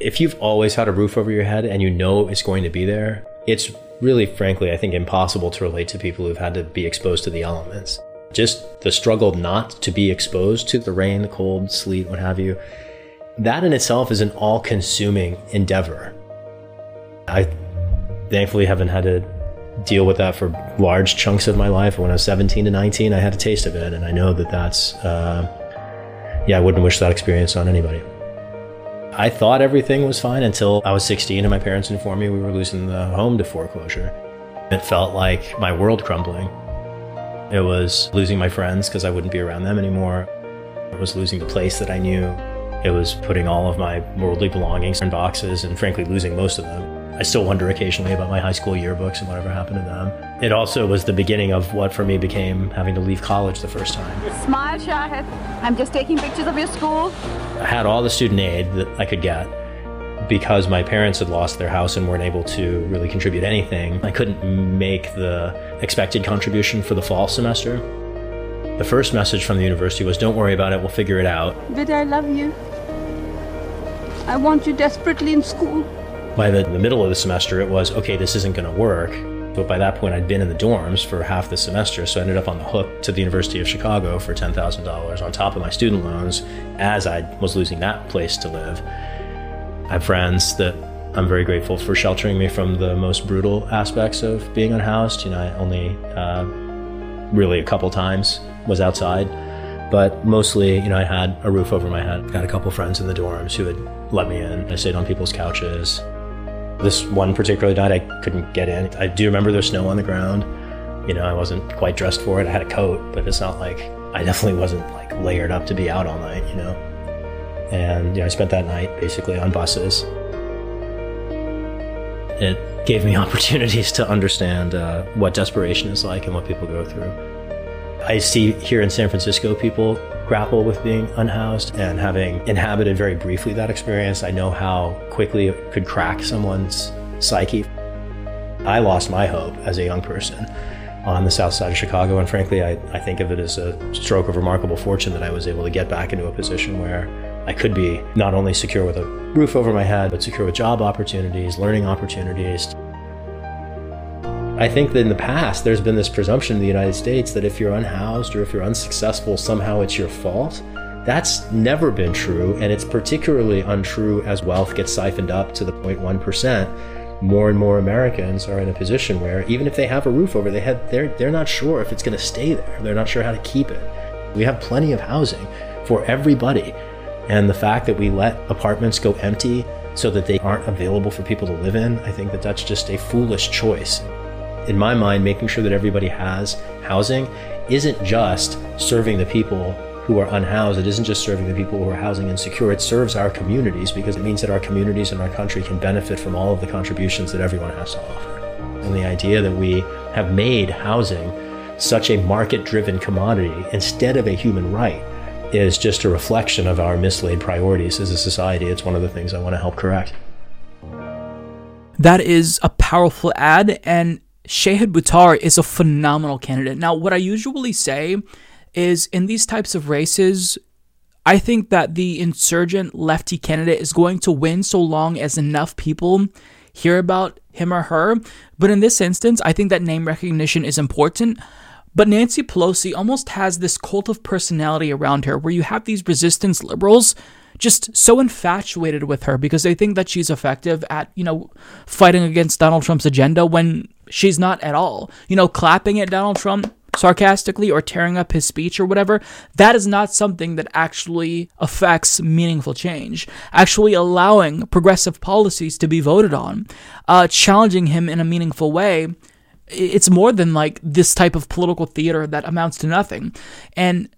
If you've always had a roof over your head and you know it's going to be there, it's really, frankly, I think impossible to relate to people who've had to be exposed to the elements. Just the struggle not to be exposed to the rain, the cold, sleet, what have you that in itself is an all consuming endeavor. I thankfully haven't had to deal with that for large chunks of my life. When I was 17 to 19, I had a taste of it, and I know that that's, uh, yeah, I wouldn't wish that experience on anybody. I thought everything was fine until I was 16 and my parents informed me we were losing the home to foreclosure. It felt like my world crumbling. It was losing my friends because I wouldn't be around them anymore. It was losing the place that I knew. It was putting all of my worldly belongings in boxes and frankly losing most of them. I still wonder occasionally about my high school yearbooks and whatever happened to them. It also was the beginning of what for me became having to leave college the first time. Smile, Shahid. I'm just taking pictures of your school. I had all the student aid that I could get because my parents had lost their house and weren't able to really contribute anything. I couldn't make the expected contribution for the fall semester. The first message from the university was don't worry about it, we'll figure it out. But I love you. I want you desperately in school. By the, the middle of the semester, it was okay, this isn't going to work. But by that point, I'd been in the dorms for half the semester, so I ended up on the hook to the University of Chicago for $10,000 on top of my student loans as I was losing that place to live. I have friends that I'm very grateful for sheltering me from the most brutal aspects of being unhoused. You know, I only uh, really a couple times was outside but mostly, you know, I had a roof over my head. Got a couple friends in the dorms who had let me in. I stayed on people's couches. This one particular night, I couldn't get in. I do remember there's snow on the ground. You know, I wasn't quite dressed for it. I had a coat, but it's not like I definitely wasn't like layered up to be out all night, you know. And you know, I spent that night basically on buses. It gave me opportunities to understand uh, what desperation is like and what people go through. I see here in San Francisco people grapple with being unhoused and having inhabited very briefly that experience, I know how quickly it could crack someone's psyche. I lost my hope as a young person on the south side of Chicago, and frankly, I, I think of it as a stroke of remarkable fortune that I was able to get back into a position where I could be not only secure with a roof over my head, but secure with job opportunities, learning opportunities. I think that in the past, there's been this presumption in the United States that if you're unhoused or if you're unsuccessful, somehow it's your fault. That's never been true, and it's particularly untrue as wealth gets siphoned up to the 0.1%. More and more Americans are in a position where even if they have a roof over their head, they're, they're not sure if it's going to stay there. They're not sure how to keep it. We have plenty of housing for everybody. And the fact that we let apartments go empty so that they aren't available for people to live in, I think that that's just a foolish choice in my mind, making sure that everybody has housing isn't just serving the people who are unhoused. It isn't just serving the people who are housing insecure. It serves our communities because it means that our communities and our country can benefit from all of the contributions that everyone has to offer. And the idea that we have made housing such a market driven commodity instead of a human right is just a reflection of our mislaid priorities as a society. It's one of the things I want to help correct. That is a powerful ad, and Shahid Buttar is a phenomenal candidate. Now, what I usually say is in these types of races, I think that the insurgent lefty candidate is going to win so long as enough people hear about him or her. But in this instance, I think that name recognition is important. But Nancy Pelosi almost has this cult of personality around her where you have these resistance liberals just so infatuated with her because they think that she's effective at, you know, fighting against Donald Trump's agenda when she's not at all. You know, clapping at Donald Trump sarcastically or tearing up his speech or whatever, that is not something that actually affects meaningful change. Actually allowing progressive policies to be voted on, uh, challenging him in a meaningful way, it's more than like this type of political theater that amounts to nothing. And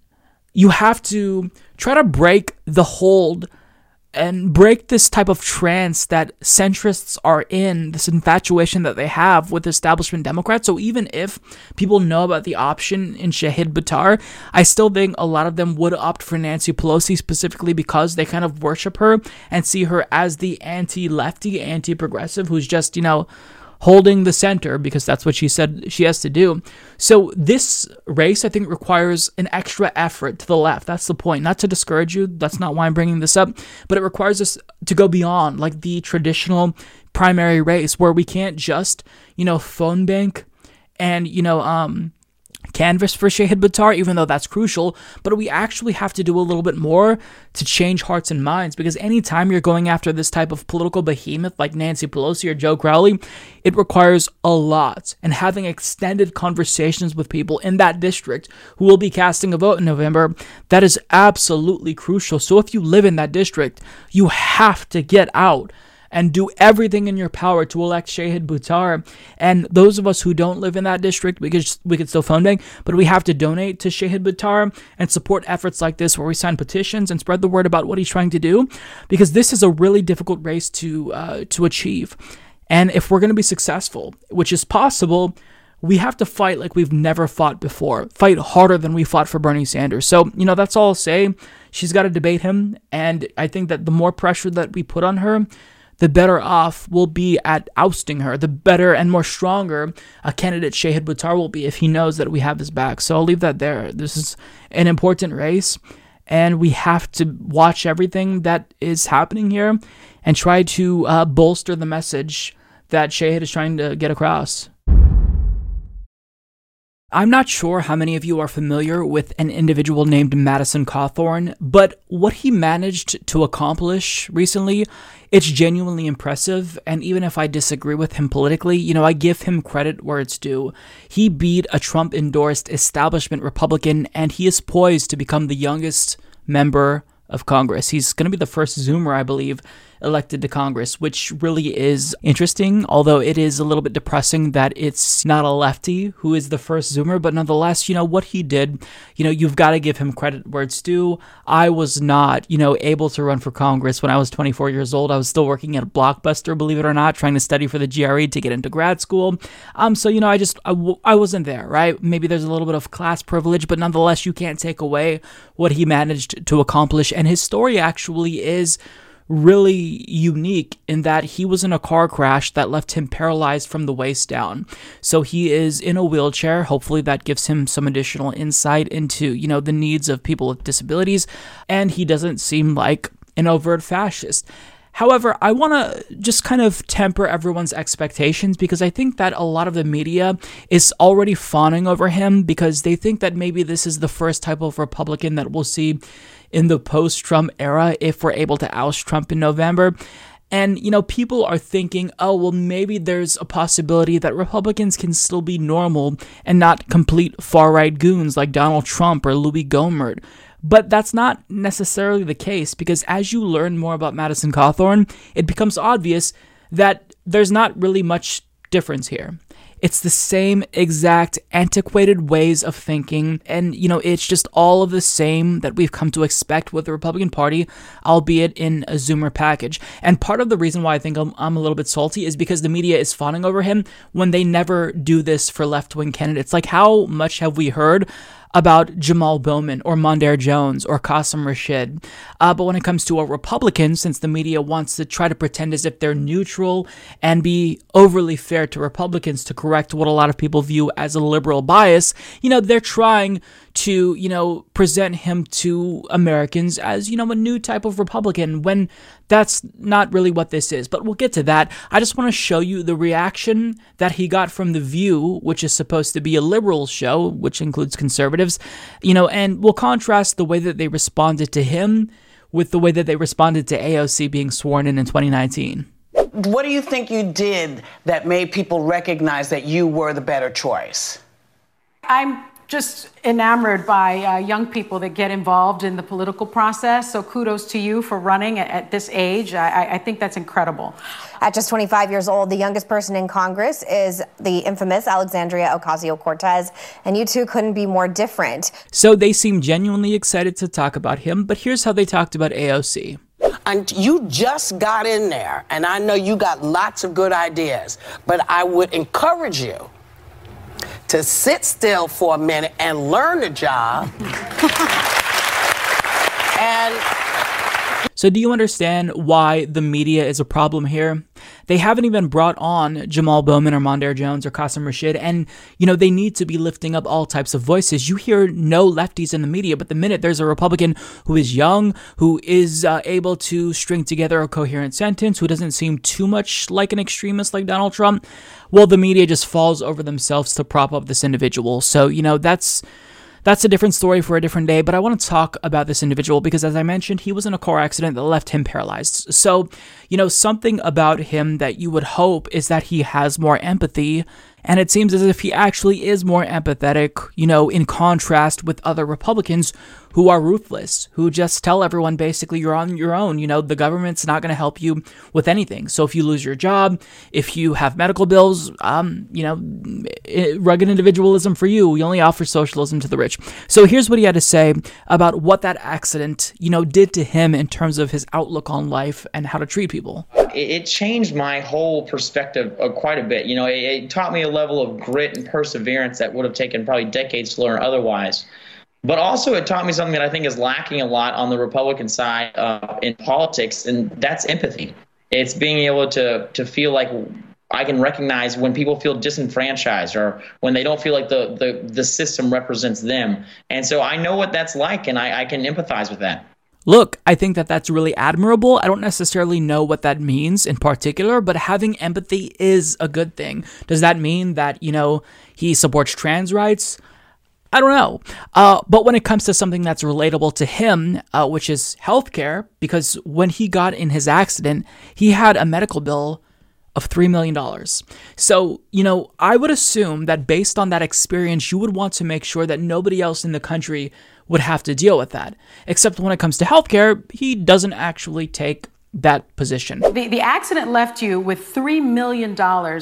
you have to try to break the hold and break this type of trance that centrists are in, this infatuation that they have with establishment Democrats. So even if people know about the option in Shahid Buttar, I still think a lot of them would opt for Nancy Pelosi specifically because they kind of worship her and see her as the anti lefty, anti progressive who's just, you know, holding the center because that's what she said she has to do. So this race, I think, requires an extra effort to the left. That's the point. Not to discourage you. That's not why I'm bringing this up. But it requires us to go beyond like the traditional primary race where we can't just, you know, phone bank and, you know, um, canvas for Shahid Buttar, even though that's crucial, but we actually have to do a little bit more to change hearts and minds because anytime you're going after this type of political behemoth like Nancy Pelosi or Joe Crowley, it requires a lot. And having extended conversations with people in that district who will be casting a vote in November, that is absolutely crucial. So if you live in that district, you have to get out and do everything in your power to elect Shahid Buttar. And those of us who don't live in that district, we could we could still phone bank, but we have to donate to Shahid Buttar and support efforts like this where we sign petitions and spread the word about what he's trying to do, because this is a really difficult race to uh, to achieve. And if we're going to be successful, which is possible, we have to fight like we've never fought before. Fight harder than we fought for Bernie Sanders. So, you know, that's all I'll say. She's got to debate him. And I think that the more pressure that we put on her, the better off we'll be at ousting her, the better and more stronger a candidate Shahid Buttar will be if he knows that we have his back. So I'll leave that there. This is an important race, and we have to watch everything that is happening here and try to uh, bolster the message that Shahid is trying to get across. I'm not sure how many of you are familiar with an individual named Madison Cawthorn, but what he managed to accomplish recently, it's genuinely impressive. And even if I disagree with him politically, you know, I give him credit where it's due. He beat a Trump endorsed establishment Republican, and he is poised to become the youngest member of Congress. He's going to be the first Zoomer, I believe, elected to Congress, which really is interesting, although it is a little bit depressing that it's not a lefty who is the first Zoomer. But nonetheless, you know, what he did, you know, you've got to give him credit where it's due. I was not, you know, able to run for Congress when I was 24 years old. I was still working at a Blockbuster, believe it or not, trying to study for the GRE to get into grad school. Um, so, you know, I just, I w- I wasn't there, right? Maybe there's a little bit of class privilege, but nonetheless, you can't take away what he managed to accomplish. And his story actually is really unique in that he was in a car crash that left him paralyzed from the waist down. So he is in a wheelchair. Hopefully that gives him some additional insight into, you know, the needs of people with disabilities and he doesn't seem like an overt fascist. However, I want to just kind of temper everyone's expectations because I think that a lot of the media is already fawning over him because they think that maybe this is the first type of Republican that we'll see in the post Trump era if we're able to oust Trump in November. And, you know, people are thinking, oh, well, maybe there's a possibility that Republicans can still be normal and not complete far right goons like Donald Trump or Louis Gohmert. But that's not necessarily the case because as you learn more about Madison Cawthorn, it becomes obvious that there's not really much difference here. It's the same exact antiquated ways of thinking, and you know, it's just all of the same that we've come to expect with the Republican Party, albeit in a Zoomer package. And part of the reason why I think I'm, I'm a little bit salty is because the media is fawning over him when they never do this for left wing candidates. Like, how much have we heard? About Jamal Bowman or Mondaire Jones or Qasim Rashid. Uh, but when it comes to a Republican, since the media wants to try to pretend as if they're neutral and be overly fair to Republicans to correct what a lot of people view as a liberal bias, you know, they're trying to, you know, present him to Americans as, you know, a new type of Republican when that's not really what this is. But we'll get to that. I just want to show you the reaction that he got from The View, which is supposed to be a liberal show, which includes conservatives, you know, and we'll contrast the way that they responded to him with the way that they responded to AOC being sworn in in 2019. What do you think you did that made people recognize that you were the better choice? I'm just enamored by uh, young people that get involved in the political process. So kudos to you for running at, at this age. I, I, think that's incredible. At just 25 years old, the youngest person in Congress is the infamous Alexandria Ocasio Cortez, and you two couldn't be more different. So they seem genuinely excited to talk about him, but here's how they talked about AOC. And you just got in there, and I know you got lots of good ideas, but I would encourage you to sit still for a minute and learn the job. and So, do you understand why the media is a problem here? They haven't even brought on Jamal Bowman or Mondaire Jones or Qasim Rashid, and you know they need to be lifting up all types of voices. You hear no lefties in the media, but the minute there's a Republican who is young, who is uh, able to string together a coherent sentence, who doesn't seem too much like an extremist like Donald Trump, well, the media just falls over themselves to prop up this individual. So, you know, that's that's a different story for a different day, but I want to talk about this individual because, as I mentioned, he was in a car accident that left him paralyzed. So, you know, something about him that you would hope is that he has more empathy and it seems as if he actually is more empathetic, you know, in contrast with other Republicans who are ruthless, who just tell everyone basically you're on your own. You know, the government's not going to help you with anything. So if you lose your job, if you have medical bills, um, you know, rugged individualism for you. We only offer socialism to the rich. So here's what he had to say about what that accident, you know, did to him in terms of his outlook on life and how to treat people. It changed my whole perspective uh, quite a bit. You know, it, it taught me a level of grit and perseverance that would have taken probably decades to learn otherwise. But also, it taught me something that I think is lacking a lot on the Republican side uh, in politics, and that's empathy. It's being able to to feel like I can recognize when people feel disenfranchised or when they don't feel like the the, the system represents them. And so I know what that's like, and I, I can empathize with that. Look, I think that that's really admirable. I don't necessarily know what that means in particular, but having empathy is a good thing. Does that mean that, you know, he supports trans rights? I don't know. Uh, but when it comes to something that's relatable to him, uh, which is healthcare, because when he got in his accident, he had a medical bill of $3 million. So, you know, I would assume that based on that experience, you would want to make sure that nobody else in the country would have to deal with that. Except when it comes to healthcare, he doesn't actually take that position. The, the accident left you with $3 million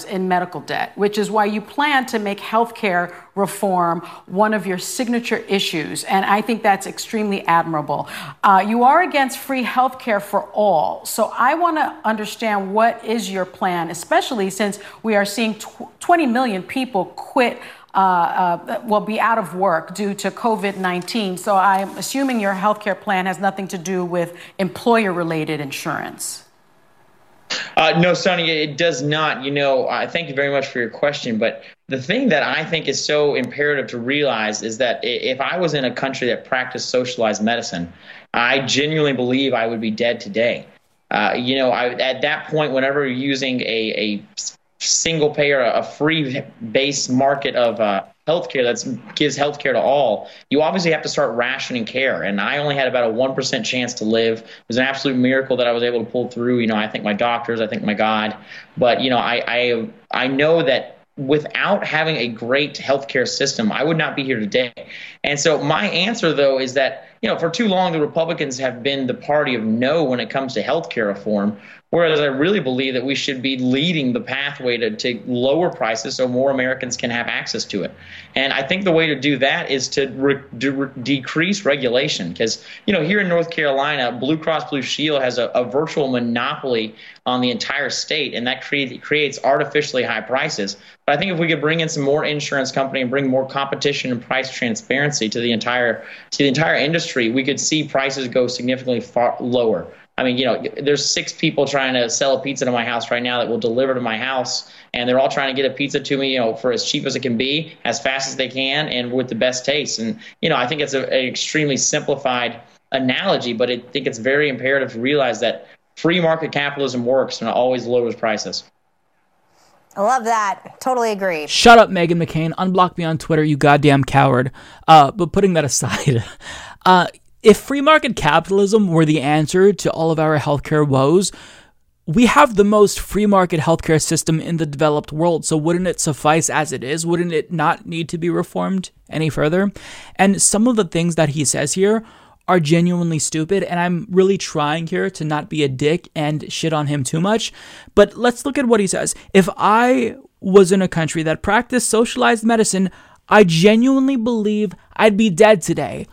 in medical debt, which is why you plan to make healthcare reform one of your signature issues. And I think that's extremely admirable. Uh, you are against free healthcare for all. So I want to understand what is your plan, especially since we are seeing tw- 20 million people quit uh, uh, will be out of work due to COVID 19. So I'm assuming your health care plan has nothing to do with employer related insurance. Uh, no, Sunny, it does not. You know, I thank you very much for your question. But the thing that I think is so imperative to realize is that if I was in a country that practiced socialized medicine, I genuinely believe I would be dead today. Uh, you know, I, at that point, whenever you're using a, a single payer, a free base market of uh, healthcare that gives healthcare to all, you obviously have to start rationing care. And I only had about a 1% chance to live. It was an absolute miracle that I was able to pull through. You know, I thank my doctors, I thank my God. But, you know, I, I, I know that without having a great healthcare system, I would not be here today. And so my answer, though, is that, you know, for too long, the Republicans have been the party of no when it comes to healthcare reform. Whereas I really believe that we should be leading the pathway to, to lower prices so more Americans can have access to it. And I think the way to do that is to re- de- decrease regulation. Because, you know, here in North Carolina, Blue Cross Blue Shield has a, a virtual monopoly on the entire state, and that create, creates artificially high prices. But I think if we could bring in some more insurance company and bring more competition and price transparency to the entire to the entire industry, we could see prices go significantly far lower. I mean, you know, there's six people trying to sell a pizza to my house right now that will deliver to my house, and they're all trying to get a pizza to me, you know, for as cheap as it can be, as fast as they can, and with the best taste. And you know, I think it's a, an extremely simplified analogy, but I think it's very imperative to realize that free market capitalism works and it always lowers prices. I love that. Totally agree. Shut up, Meghan McCain. Unblock me on Twitter, you goddamn coward. Uh, but putting that aside, uh, if free market capitalism were the answer to all of our healthcare woes, we have the most free market healthcare system in the developed world, so wouldn't it suffice as it is? Wouldn't it not need to be reformed any further? And some of the things that he says here are genuinely stupid, and I'm really trying here to not be a dick and shit on him too much. But let's look at what he says. If I was in a country that practiced socialized medicine, I genuinely believe I'd be dead today.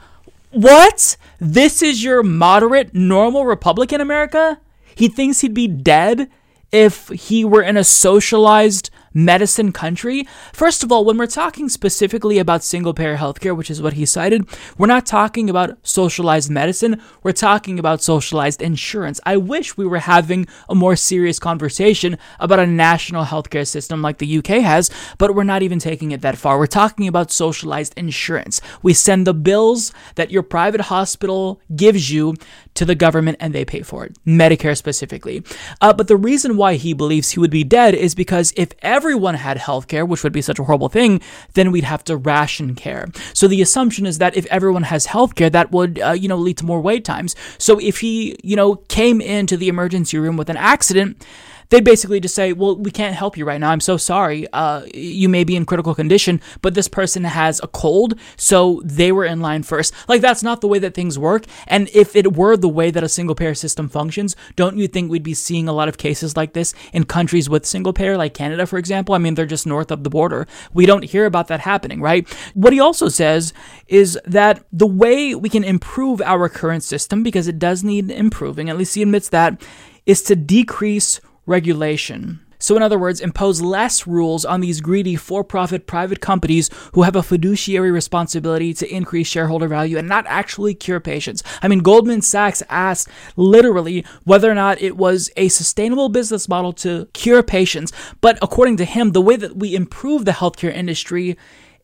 What? This is your moderate, normal Republican America? He thinks he'd be dead if he were in a socialized medicine country. First of all, when we're talking specifically about single payer healthcare, which is what he cited, we're not talking about socialized medicine, we're talking about socialized insurance. I wish we were having a more serious conversation about a national healthcare system like the UK has, but we're not even taking it that far. We're talking about socialized insurance. We send the bills that your private hospital gives you to the government and they pay for it, Medicare specifically. Uh, but the reason why he believes he would be dead is because if everyone had health care, which would be such a horrible thing, then we'd have to ration care. So the assumption is that if everyone has health care, that would, uh, you know, lead to more wait times. So if he, you know, came into the emergency room with an accident, they'd basically just say, "Well, we can't help you right now. I'm so sorry. Uh, you may be in critical condition, but this person has a cold, so they were in line first. Like that's not the way that things work. And if it were the way that a single payer system functions, don't you think we'd be seeing a lot of cases like this in countries with single payer, like Canada, for example? I mean, they're just north of the border. We don't hear about that happening, right? What he also says is that the way we can improve our current system, because it does need improving, at least he admits that, is to decrease regulation. So, in other words, impose less rules on these greedy for profit private companies who have a fiduciary responsibility to increase shareholder value and not actually cure patients. I mean, Goldman Sachs asked literally whether or not it was a sustainable business model to cure patients. But according to him, the way that we improve the healthcare industry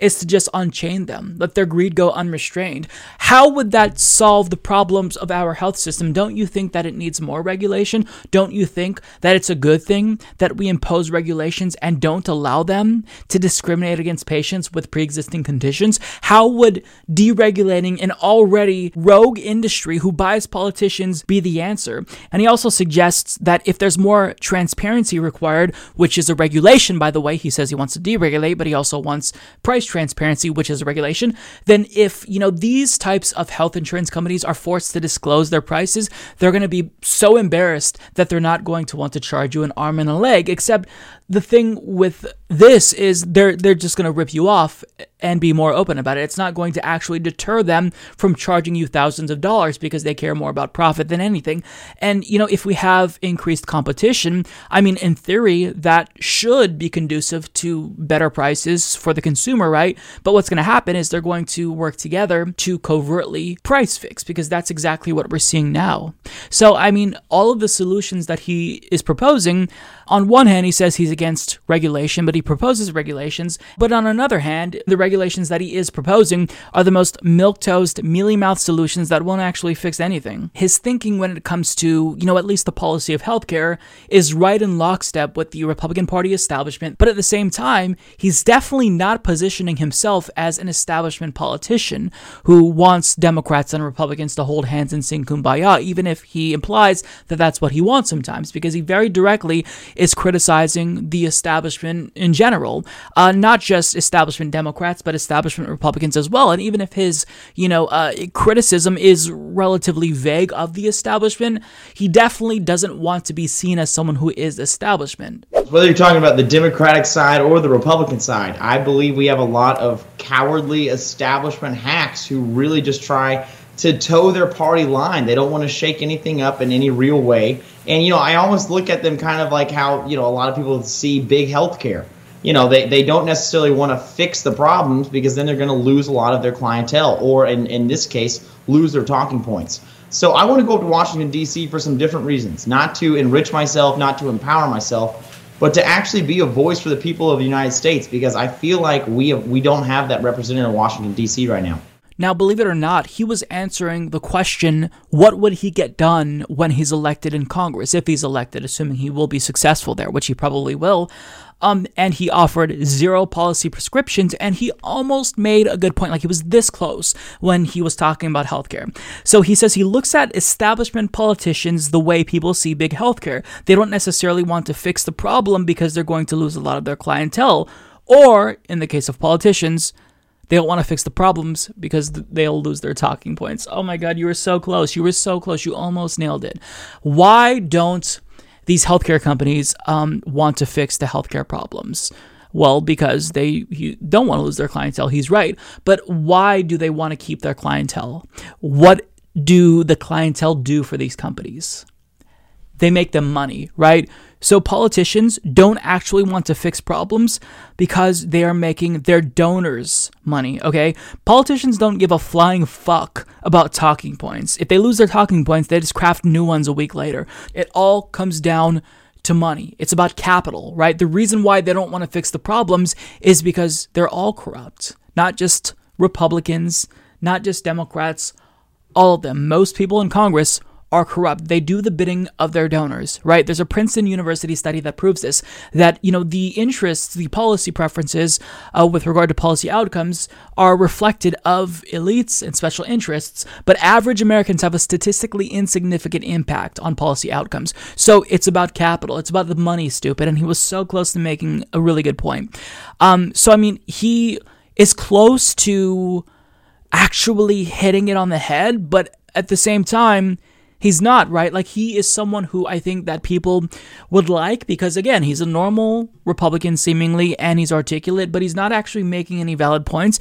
is to just unchain them, let their greed go unrestrained. How would that solve the problems of our health system? Don't you think that it needs more regulation? Don't you think that it's a good thing that we impose regulations and don't allow them to discriminate against patients with pre existing conditions? How would deregulating an already rogue industry who buys politicians be the answer? And he also suggests that if there's more transparency required, which is a regulation, by the way, he says he wants to deregulate, but he also wants price transparency, which is a regulation, then if, you know, these types of health insurance companies are forced to disclose their prices, they're going to be so embarrassed that they're not going to want to charge you an arm and a leg. Except the thing with this is they're they're just going to rip you off and be more open about it. It's not going to actually deter them from charging you thousands of dollars because they care more about profit than anything. And you know, if we have increased competition, I mean in theory that should be conducive to better prices for the consumer, right? But what's going to happen is they're going to work together to covertly price fix because that's exactly what we're seeing now. So, I mean, all of the solutions that he is proposing on one hand, he says he's against regulation, but he proposes regulations. But on another hand, the regulations that he is proposing are the most milquetoast, mealy-mouthed solutions that won't actually fix anything. His thinking when it comes to, you know, at least the policy of healthcare is right in lockstep with the Republican Party establishment, but at the same time, he's definitely not positioning himself as an establishment politician who wants Democrats and Republicans to hold hands and sing kumbaya, even if he implies that that's what he wants sometimes, because he very directly is criticizing the establishment in general, uh, not just establishment Democrats, but establishment Republicans as well. And even if his, you know, uh, criticism is relatively vague of the establishment, he definitely doesn't want to be seen as someone who is establishment. Whether you're talking about the Democratic side or the Republican side, I believe we have a lot of cowardly establishment hacks who really just try to toe their party line. They don't want to shake anything up in any real way. And, you know, I almost look at them kind of like how, you know, a lot of people see big healthcare. You know, they, they don't necessarily want to fix the problems because then they're going to lose a lot of their clientele, or in, in this case, lose their talking points. So I want to go up to Washington, D.C. for some different reasons. Not to enrich myself, not to empower myself, but to actually be a voice for the people of the United States because I feel like we, have, we don't have that represented in Washington, D.C. right now. Now, believe it or not, he was answering the question what would he get done when he's elected in Congress, if he's elected, assuming he will be successful there, which he probably will. Um, and he offered zero policy prescriptions, and he almost made a good point. Like he was this close when he was talking about healthcare. So he says he looks at establishment politicians the way people see big healthcare. They don't necessarily want to fix the problem because they're going to lose a lot of their clientele. Or, in the case of politicians, they don't want to fix the problems because they'll lose their talking points. Oh my God, you were so close. You were so close. You almost nailed it. Why don't these healthcare companies um, want to fix the healthcare problems? Well, because they don't want to lose their clientele. He's right. But why do they want to keep their clientele? What do the clientele do for these companies? They make them money, right? So politicians don't actually want to fix problems because they are making their donors money, okay? Politicians don't give a flying fuck about talking points. If they lose their talking points, they just craft new ones a week later. It all comes down to money. It's about capital, right? The reason why they don't want to fix the problems is because they're all corrupt. Not just Republicans, not just Democrats, all of them. Most people in Congress are corrupt. They do the bidding of their donors, right? There's a Princeton University study that proves this that, you know, the interests, the policy preferences uh, with regard to policy outcomes are reflected of elites and special interests, but average Americans have a statistically insignificant impact on policy outcomes. So it's about capital, it's about the money, stupid. And he was so close to making a really good point. Um, so, I mean, he is close to actually hitting it on the head, but at the same time, he's not, right? Like he is someone who I think that people would like because again, he's a normal Republican seemingly and he's articulate, but he's not actually making any valid points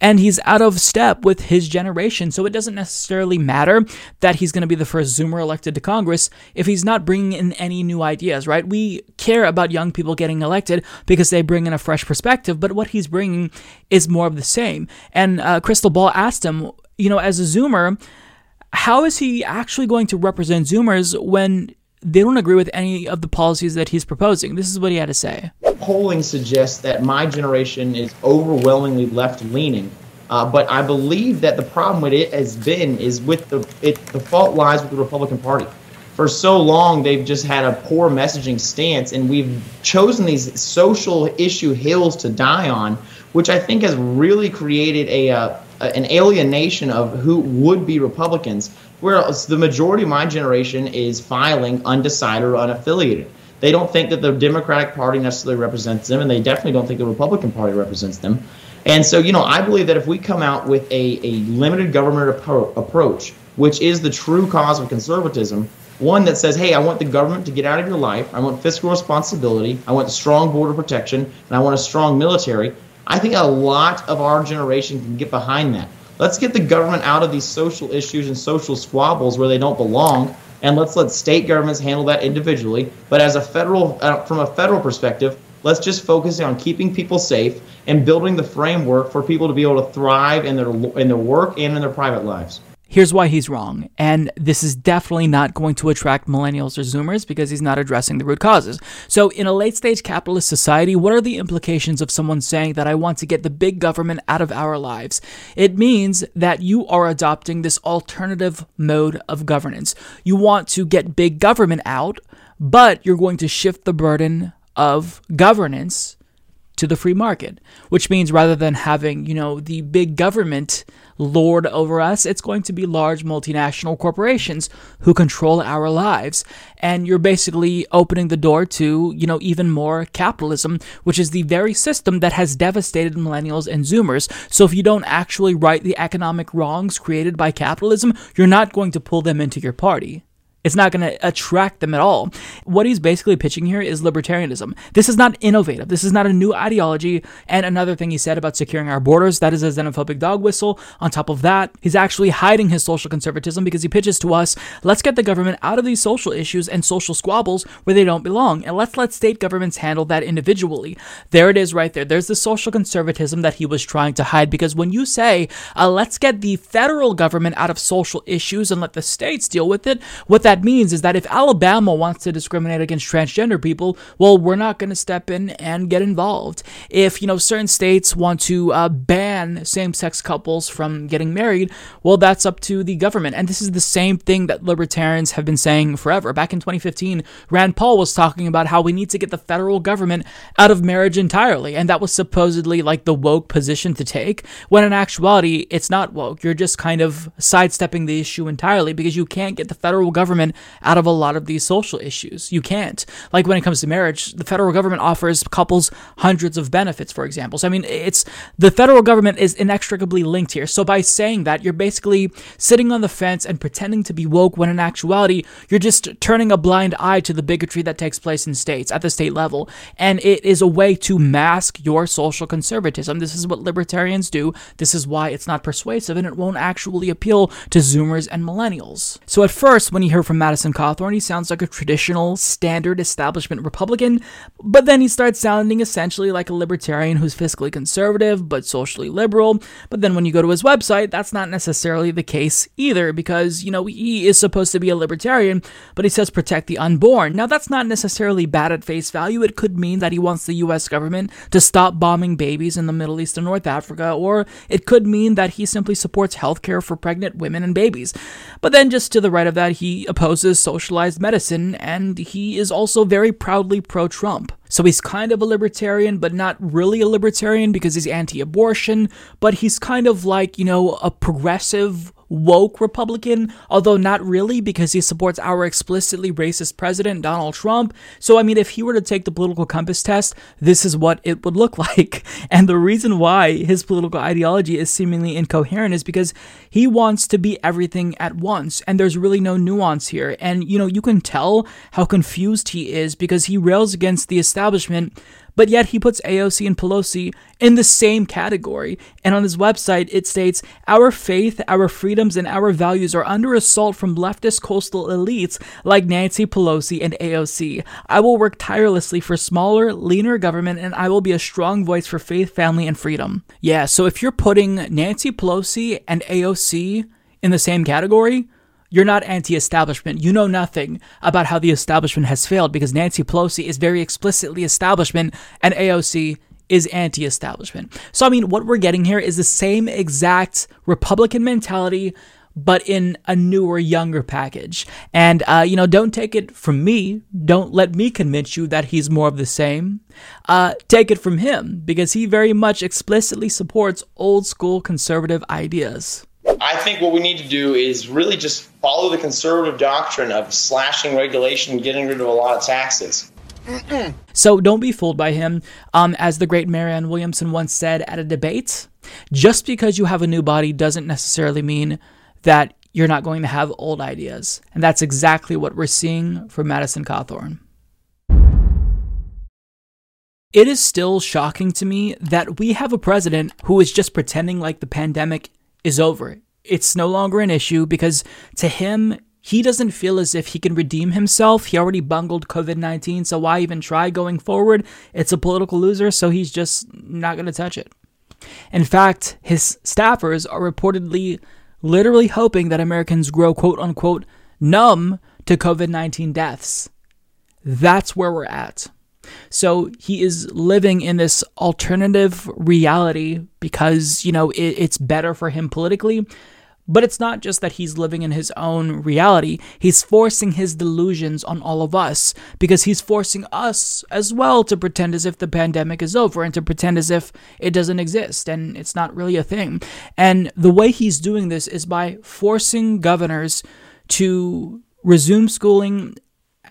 and he's out of step with his generation. So it doesn't necessarily matter that he's going to be the first zoomer elected to Congress if he's not bringing in any new ideas, right? We care about young people getting elected because they bring in a fresh perspective, but what he's bringing is more of the same. And uh, Krystal Ball asked him, you know, as a zoomer, how is he actually going to represent Zoomers when they don't agree with any of the policies that he's proposing? This is what he had to say. Polling suggests that my generation is overwhelmingly left leaning. Uh, but I believe that the problem with it has been is with the it, the fault lies with the Republican Party. For so long, they've just had a poor messaging stance, and we've chosen these social issue hills to die on, which I think has really created a uh, an alienation of who would be Republicans, whereas the majority of my generation is filing undecided or unaffiliated. They don't think that the Democratic Party necessarily represents them, and they definitely don't think the Republican Party represents them. And so, you know, I believe that if we come out with a, a limited government appro- approach, which is the true cause of conservatism, one that says, hey, I want the government to get out of your life, I want fiscal responsibility, I want strong border protection, and I want a strong military, I think a lot of our generation can get behind that. Let's get the government out of these social issues and social squabbles where they don't belong, and let's let state governments handle that individually. But as a federal, uh, from a federal perspective, let's just focus on keeping people safe and building the framework for people to be able to thrive in their in their work and in their private lives. Here's why he's wrong. And this is definitely not going to attract millennials or zoomers because he's not addressing the root causes. So, in a late stage capitalist society, what are the implications of someone saying that I want to get the big government out of our lives? It means that you are adopting this alternative mode of governance. You want to get big government out, but you're going to shift the burden of governance to the free market, which means rather than having, you know, the big government lord over us, it's going to be large multinational corporations who control our lives. And you're basically opening the door to, you know, even more capitalism, which is the very system that has devastated millennials and zoomers. So if you don't actually right the economic wrongs created by capitalism, you're not going to pull them into your party. It's not going to attract them at all. What he's basically pitching here is libertarianism. This is not innovative. This is not a new ideology. And another thing he said about securing our borders, that is a xenophobic dog whistle. On top of that, he's actually hiding his social conservatism because he pitches to us, let's get the government out of these social issues and social squabbles where they don't belong. And let's let state governments handle that individually. There it is right there. There's the social conservatism that he was trying to hide because when you say, uh, let's get the federal government out of social issues and let the states deal with it, what that that means is that if Alabama wants to discriminate against transgender people, well, we're not going to step in and get involved. If, you know, certain states want to uh, ban same sex couples from getting married, well, that's up to the government. And this is the same thing that libertarians have been saying forever. Back in 2015, Rand Paul was talking about how we need to get the federal government out of marriage entirely. And that was supposedly like the woke position to take, when in actuality, it's not woke. You're just kind of sidestepping the issue entirely because you can't get the federal government government out of a lot of these social issues. You can't. Like when it comes to marriage, the federal government offers couples hundreds of benefits, for example. So, I mean, it's the federal government is inextricably linked here. So, by saying that, you're basically sitting on the fence and pretending to be woke when in actuality, you're just turning a blind eye to the bigotry that takes place in states at the state level. And it is a way to mask your social conservatism. This is what libertarians do. This is why it's not persuasive and it won't actually appeal to Zoomers and millennials. So at first, when you hear from Madison Cawthorn, he sounds like a traditional, standard establishment Republican, but then he starts sounding essentially like a libertarian who's fiscally conservative but socially liberal. But then when you go to his website, that's not necessarily the case either because, you know, he is supposed to be a libertarian, but he says protect the unborn. Now, that's not necessarily bad at face value. It could mean that he wants the US government to stop bombing babies in the Middle East and North Africa, or it could mean that he simply supports healthcare for pregnant women and babies. But then just to the right of that, he opposes socialized medicine, and he is also very proudly pro Trump. So he's kind of a libertarian, but not really a libertarian because he's anti abortion, but he's kind of like, you know, a progressive woke Republican, although not really because he supports our explicitly racist president, Donald Trump. So, I mean, if he were to take the political compass test, this is what it would look like. And the reason why his political ideology is seemingly incoherent is because he wants to be everything at once, and there's really no nuance here. And, you know, you can tell how confused he is because he rails against the establishment but yet he puts AOC and Pelosi in the same category. And on his website, it states Our faith, our freedoms, and our values are under assault from leftist coastal elites like Nancy Pelosi and AOC. I will work tirelessly for smaller, leaner government, and I will be a strong voice for faith, family, and freedom. Yeah, so if you're putting Nancy Pelosi and AOC in the same category, you're not anti establishment. You know nothing about how the establishment has failed because Nancy Pelosi is very explicitly establishment and AOC is anti establishment. So, I mean, what we're getting here is the same exact Republican mentality, but in a newer, younger package. And, uh, you know, don't take it from me. Don't let me convince you that he's more of the same. Uh, take it from him because he very much explicitly supports old school conservative ideas. I think what we need to do is really just follow the conservative doctrine of slashing regulation and getting rid of a lot of taxes. So don't be fooled by him. Um, as the great Marianne Williamson once said at a debate, just because you have a new body doesn't necessarily mean that you're not going to have old ideas. And that's exactly what we're seeing from Madison Cawthorn. It is still shocking to me that we have a president who is just pretending like the pandemic is over. It's no longer an issue because to him, he doesn't feel as if he can redeem himself. He already bungled COVID 19, so why even try going forward? It's a political loser, so he's just not going to touch it. In fact, his staffers are reportedly literally hoping that Americans grow quote unquote numb to COVID 19 deaths. That's where we're at. So he is living in this alternative reality because, you know, it, it's better for him politically. But it's not just that he's living in his own reality, he's forcing his delusions on all of us because he's forcing us as well to pretend as if the pandemic is over and to pretend as if it doesn't exist and it's not really a thing. And the way he's doing this is by forcing governors to resume schooling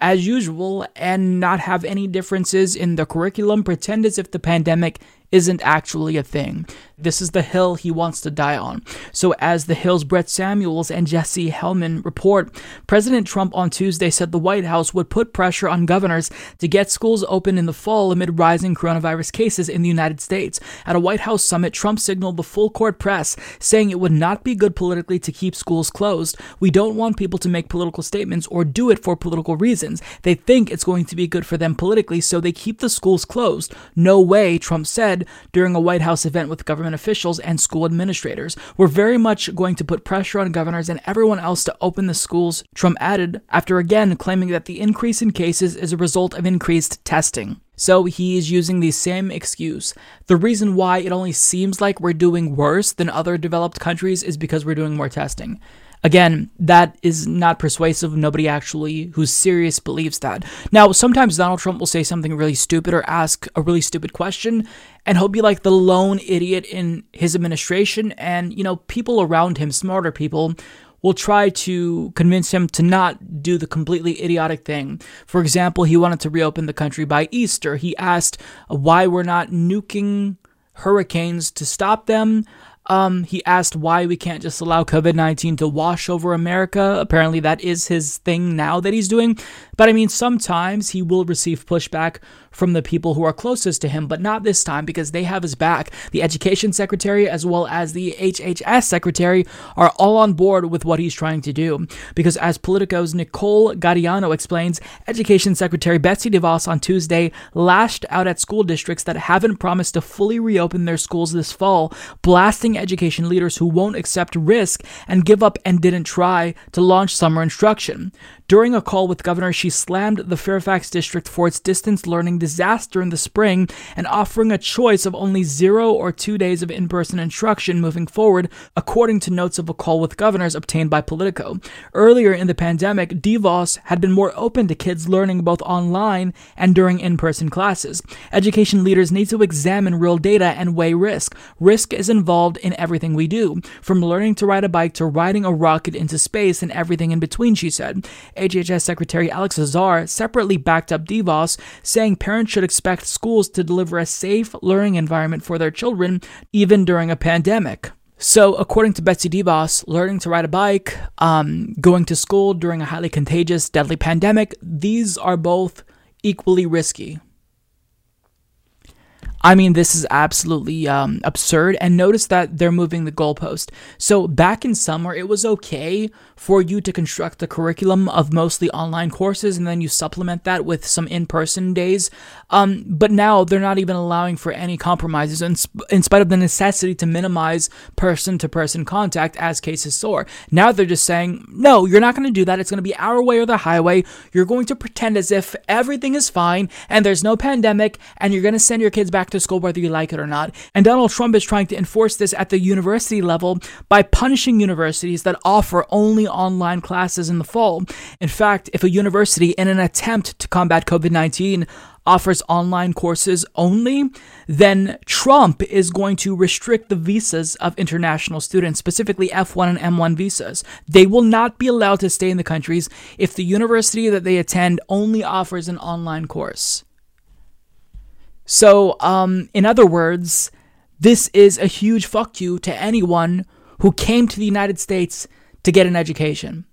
as usual and not have any differences in the curriculum, pretend as if the pandemic isn't actually a thing. This is the hill he wants to die on. So, as the Hill's Brett Samuels and Jessie Hellmann report, President Trump on Tuesday said the White House would put pressure on governors to get schools open in the fall amid rising coronavirus cases in the United States. At a White House summit, Trump signaled the full court press, saying it would not be good politically to keep schools closed. We don't want people to make political statements or do it for political reasons. They think it's going to be good for them politically, so they keep the schools closed. No way, Trump said during a White House event with government officials and school administrators. We're very much going to put pressure on governors and everyone else to open the schools, Trump added, after again claiming that the increase in cases is a result of increased testing. So he is using the same excuse. The reason why it only seems like we're doing worse than other developed countries is because we're doing more testing. Again, that is not persuasive. Nobody actually who's serious believes that. Now, sometimes Donald Trump will say something really stupid or ask a really stupid question, and he'll be like the lone idiot in his administration, and, you know, people around him, smarter people, will try to convince him to not do the completely idiotic thing. For example, he wanted to reopen the country by Easter. He asked why we're not nuking hurricanes to stop them. Um, he asked why we can't just allow COVID 19 to wash over America. Apparently, that is his thing now that he's doing. But I mean, sometimes he will receive pushback from the people who are closest to him, but not this time because they have his back. The education secretary as well as the HHS secretary are all on board with what he's trying to do. Because as Politico's Nicole Gaudiano explains, education secretary Betsy DeVos on Tuesday lashed out at school districts that haven't promised to fully reopen their schools this fall, blasting education leaders who won't accept risk and give up and didn't try to launch summer instruction. During a call with Governor, she slammed the Fairfax district for its distance learning disaster in the spring and offering a choice of only zero or two days of in person instruction moving forward, according to notes of a call with governors obtained by Politico. Earlier in the pandemic, DeVos had been more open to kids learning both online and during in person classes. Education leaders need to examine real data and weigh risk. Risk is involved in everything we do, from learning to ride a bike to riding a rocket into space and everything in between, she said. HHS Secretary Alex Azar separately backed up DeVos, saying parents should expect schools to deliver a safe learning environment for their children, even during a pandemic. So, according to Betsy DeVos, learning to ride a bike, um, going to school during a highly contagious, deadly pandemic, these are both equally risky. I mean, this is absolutely um, absurd. And notice that they're moving the goalpost. So back in summer, it was okay for you to construct a curriculum of mostly online courses, and then you supplement that with some in-person days. Um, but now they're not even allowing for any compromises, in, sp- in spite of the necessity to minimize person-to-person contact as cases soar. Now they're just saying, no, you're not going to do that. It's going to be our way or the highway. You're going to pretend as if everything is fine and there's no pandemic, and you're going to send your kids back to school whether you like it or not. And Donald Trump is trying to enforce this at the university level by punishing universities that offer only online classes in the fall. In fact, if a university, in an attempt to combat COVID 19, offers online courses only, then Trump is going to restrict the visas of international students, specifically F1 and M1 visas. They will not be allowed to stay in the countries if the university that they attend only offers an online course. So, um, in other words, this is a huge fuck you to anyone who came to the United States to get an education.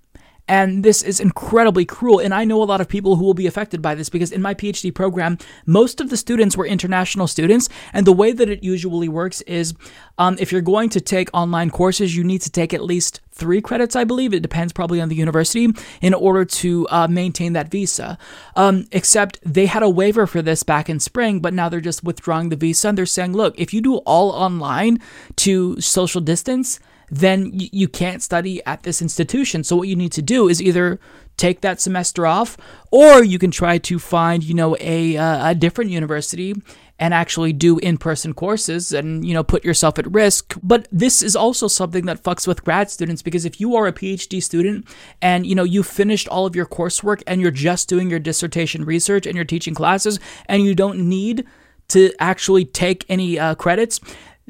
And this is incredibly cruel. And I know a lot of people who will be affected by this because in my PhD program, most of the students were international students. And the way that it usually works is um, if you're going to take online courses, you need to take at least three credits, I believe. It depends probably on the university in order to uh, maintain that visa. Um, except they had a waiver for this back in spring, but now they're just withdrawing the visa and they're saying, look, if you do all online to social distance, then you can't study at this institution. So what you need to do is either take that semester off, or you can try to find, you know, a uh, a different university and actually do in-person courses and you know put yourself at risk but this is also something that fucks with grad students because if you are a phd student and you know you finished all of your coursework and you're just doing your dissertation research and you're teaching classes and you don't need to actually take any uh, credits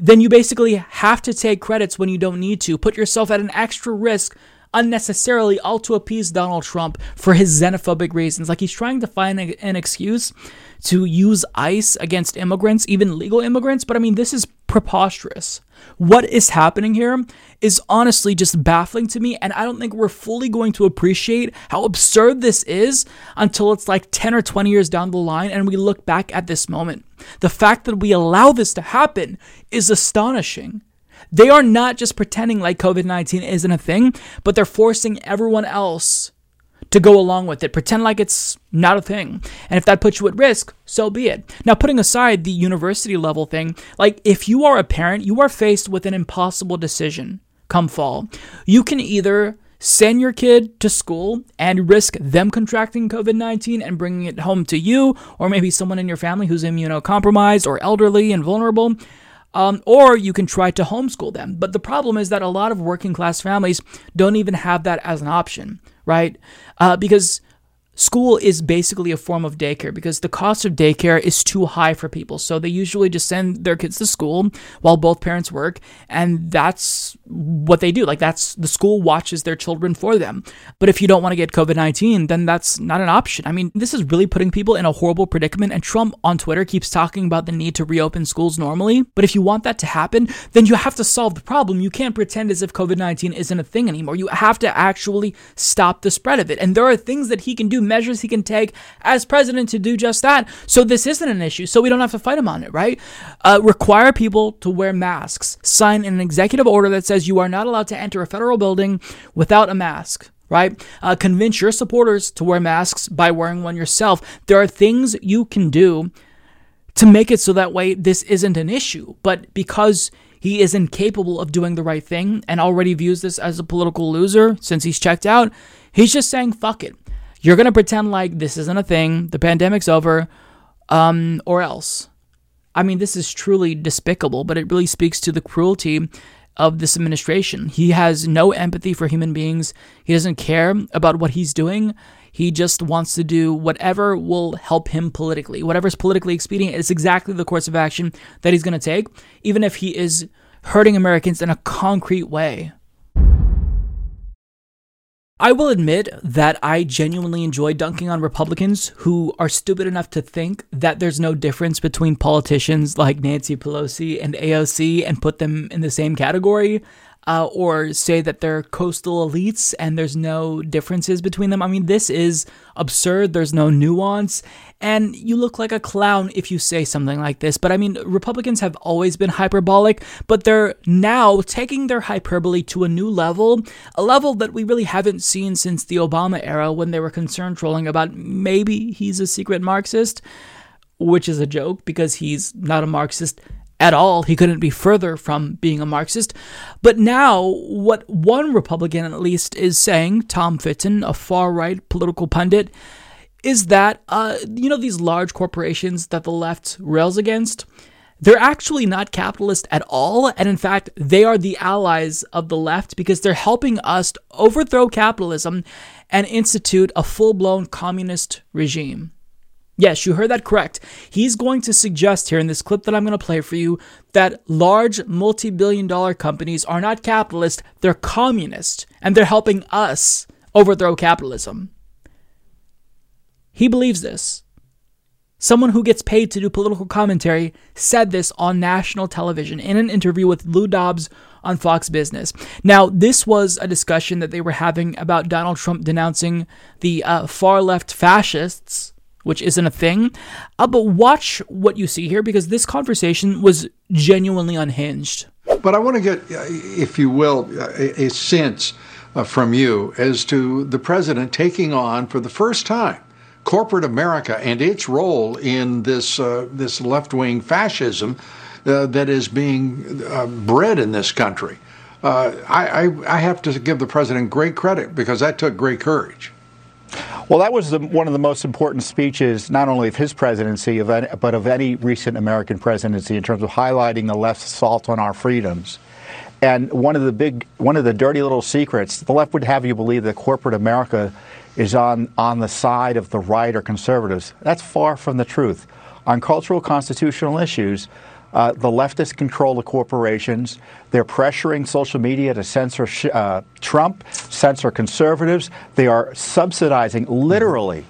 then you basically have to take credits when you don't need to. Put yourself at an extra risk unnecessarily, all to appease Donald Trump for his xenophobic reasons. Like he's trying to find a, an excuse to use ICE against immigrants, even legal immigrants. But I mean, this is preposterous. What is happening here is honestly just baffling to me, and I don't think we're fully going to appreciate how absurd this is until it's like 10 or 20 years down the line and we look back at this moment. The fact that we allow this to happen is astonishing. They are not just pretending like COVID 19 isn't a thing, but they're forcing everyone else to go along with it. Pretend like it's not a thing. And if that puts you at risk, so be it. Now, putting aside the university level thing, like if you are a parent, you are faced with an impossible decision come fall. You can either send your kid to school and risk them contracting COVID 19 and bringing it home to you, or maybe someone in your family who's immunocompromised or elderly and vulnerable. Um, or you can try to homeschool them. But the problem is that a lot of working class families don't even have that as an option, right? Uh, because school is basically a form of daycare because the cost of daycare is too high for people. So they usually just send their kids to school while both parents work, and that's what they do. Like that's the school watches their children for them. But if you don't want to get COVID 19, then that's not an option. I mean, this is really putting people in a horrible predicament. And Trump on Twitter keeps talking about the need to reopen schools normally. But if you want that to happen, then you have to solve the problem. You can't pretend as if COVID 19 isn't a thing anymore. You have to actually stop the spread of it. And there are things that he can do measures he can take as president to do just that. So this isn't an issue. So we don't have to fight him on it, right? Uh, require people to wear masks. Sign an executive order that says you are not allowed to enter a federal building without a mask right? Uh, convince your supporters to wear masks by wearing one yourself. There are things you can do to make it so that way this isn't an issue. But because he is incapable of doing the right thing and already views this as a political loser since he's checked out, he's just saying, fuck it. You're going to pretend like this isn't a thing, the pandemic's over, um, or else. I mean, this is truly despicable, but it really speaks to the cruelty of this administration. He has no empathy for human beings. He doesn't care about what he's doing. He just wants to do whatever will help him politically. Whatever's politically expedient is exactly the course of action that he's going to take, even if he is hurting Americans in a concrete way. I will admit that I genuinely enjoy dunking on Republicans who are stupid enough to think that there's no difference between politicians like Nancy Pelosi and AOC and put them in the same category uh, or say that they're coastal elites and there's no differences between them. I mean, this is absurd. There's no nuance. And you look like a clown if you say something like this. But I mean, Republicans have always been hyperbolic, but they're now taking their hyperbole to a new level, a level that we really haven't seen since the Obama era when they were concerned trolling about maybe he's a secret Marxist, which is a joke because he's not a Marxist at all. He couldn't be further from being a Marxist. But now, what one Republican at least is saying, Tom Fitton, a far right political pundit, is that, uh, you know, these large corporations that the left rails against, they're actually not capitalist at all. And in fact, they are the allies of the left because they're helping us overthrow capitalism and institute a full blown communist regime. Yes, you heard that correct. He's going to suggest here in this clip that I'm going to play for you that large multi billion dollar companies are not capitalist, they're communist, and they're helping us overthrow capitalism. He believes this. Someone who gets paid to do political commentary said this on national television in an interview with Lou Dobbs on Fox Business. Now, this was a discussion that they were having about Donald Trump denouncing the uh, far left fascists which isn't a thing. Uh, but watch what you see here because this conversation was genuinely unhinged. But I want to get, uh, if you will, a, a sense uh, from you as to the president taking on for the first time corporate America and its role in this uh, this left wing fascism uh, that is being uh, bred in this country. I, I, I have to give the president great credit because that took great courage. Well, that was the, one of the most important speeches, not only of his presidency, of any, but of any recent American presidency in terms of highlighting the left's assault on our freedoms. And one of the big, one of the dirty little secrets, the left would have you believe that corporate America is on, on the side of the right or conservatives. That's far from the truth. On cultural constitutional issues, uh, the leftists control the corporations. They're pressuring social media to censor uh, Trump, censor conservatives. They are subsidizing, literally,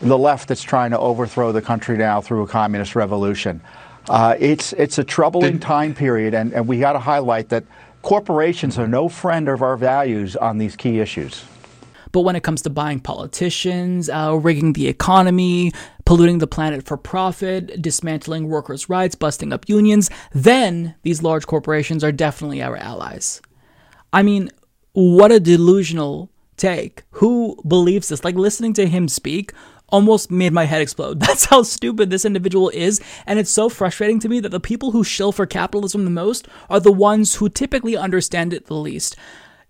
the left that's trying to overthrow the country now through a communist revolution. Uh, it's, it's a troubling time period, and, and we got to highlight that corporations are no friend of our values on these key issues. But when it comes to buying politicians, uh, rigging the economy, polluting the planet for profit, dismantling workers' rights, busting up unions, then these large corporations are definitely our allies. I mean, what a delusional take. Who believes this? Like listening to him speak almost made my head explode. That's how stupid this individual is. And it's so frustrating to me that the people who shill for capitalism the most are the ones who typically understand it the least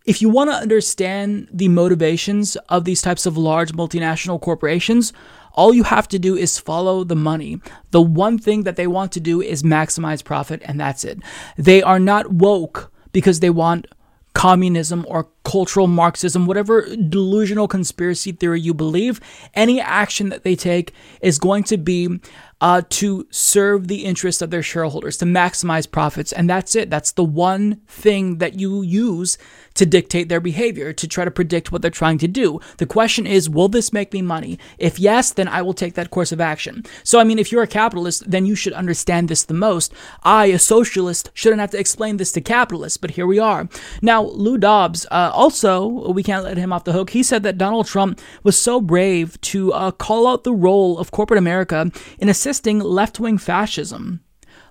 if you want to understand the motivations of these types of large multinational corporations, all you have to do is follow the money. The one thing that they want to do is maximize profit, and that's it. They are not woke because they want communism or cultural Marxism, whatever delusional conspiracy theory you believe, any action that they take is going to be uh, to serve the interests of their shareholders, to maximize profits. And that's it. That's the one thing that you use to dictate their behavior, to try to predict what they're trying to do. The question is, will this make me money? If yes, then I will take that course of action. So, I mean, if you're a capitalist, then you should understand this the most. I, a socialist, shouldn't have to explain this to capitalists, but here we are. Now, Lou Dobbs, uh, also, we can't let him off the hook. He said that Donald Trump was so brave to uh, call out the role of corporate America in assisting left wing fascism.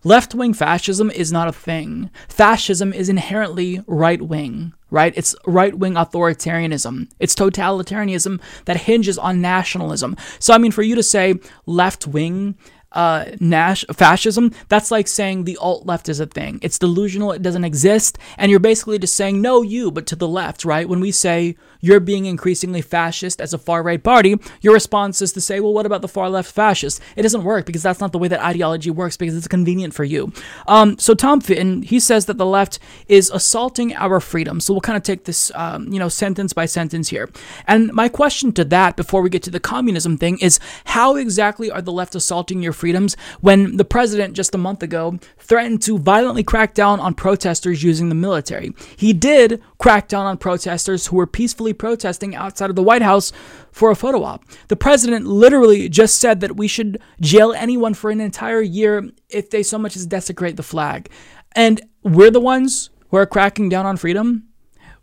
Left wing fascism is not a thing. Fascism is inherently right wing, right? It's right wing authoritarianism. It's totalitarianism that hinges on nationalism. So, I mean, for you to say left wing uh, Nash fascism, that's like saying the alt left is a thing. It's delusional, it doesn't exist, and you're basically just saying no you, but to the left, right? When we say you're being increasingly fascist as a far right party, your response is to say, well, what about the far left fascists? It doesn't work because that's not the way that ideology works because it's convenient for you. Um, so Tom Fitton, he says that the left is assaulting our freedom. So we'll kind of take this, um, you know, sentence by sentence here. And my question to that before we get to the communism thing is how exactly are the left assaulting your freedoms when the president just a month ago threatened to violently crack down on protesters using the military? He did crack down on protesters who were peacefully protesting outside of the White House for a photo op. The president literally just said that we should jail anyone for an entire year if they so much as desecrate the flag. And we're the ones who are cracking down on freedom?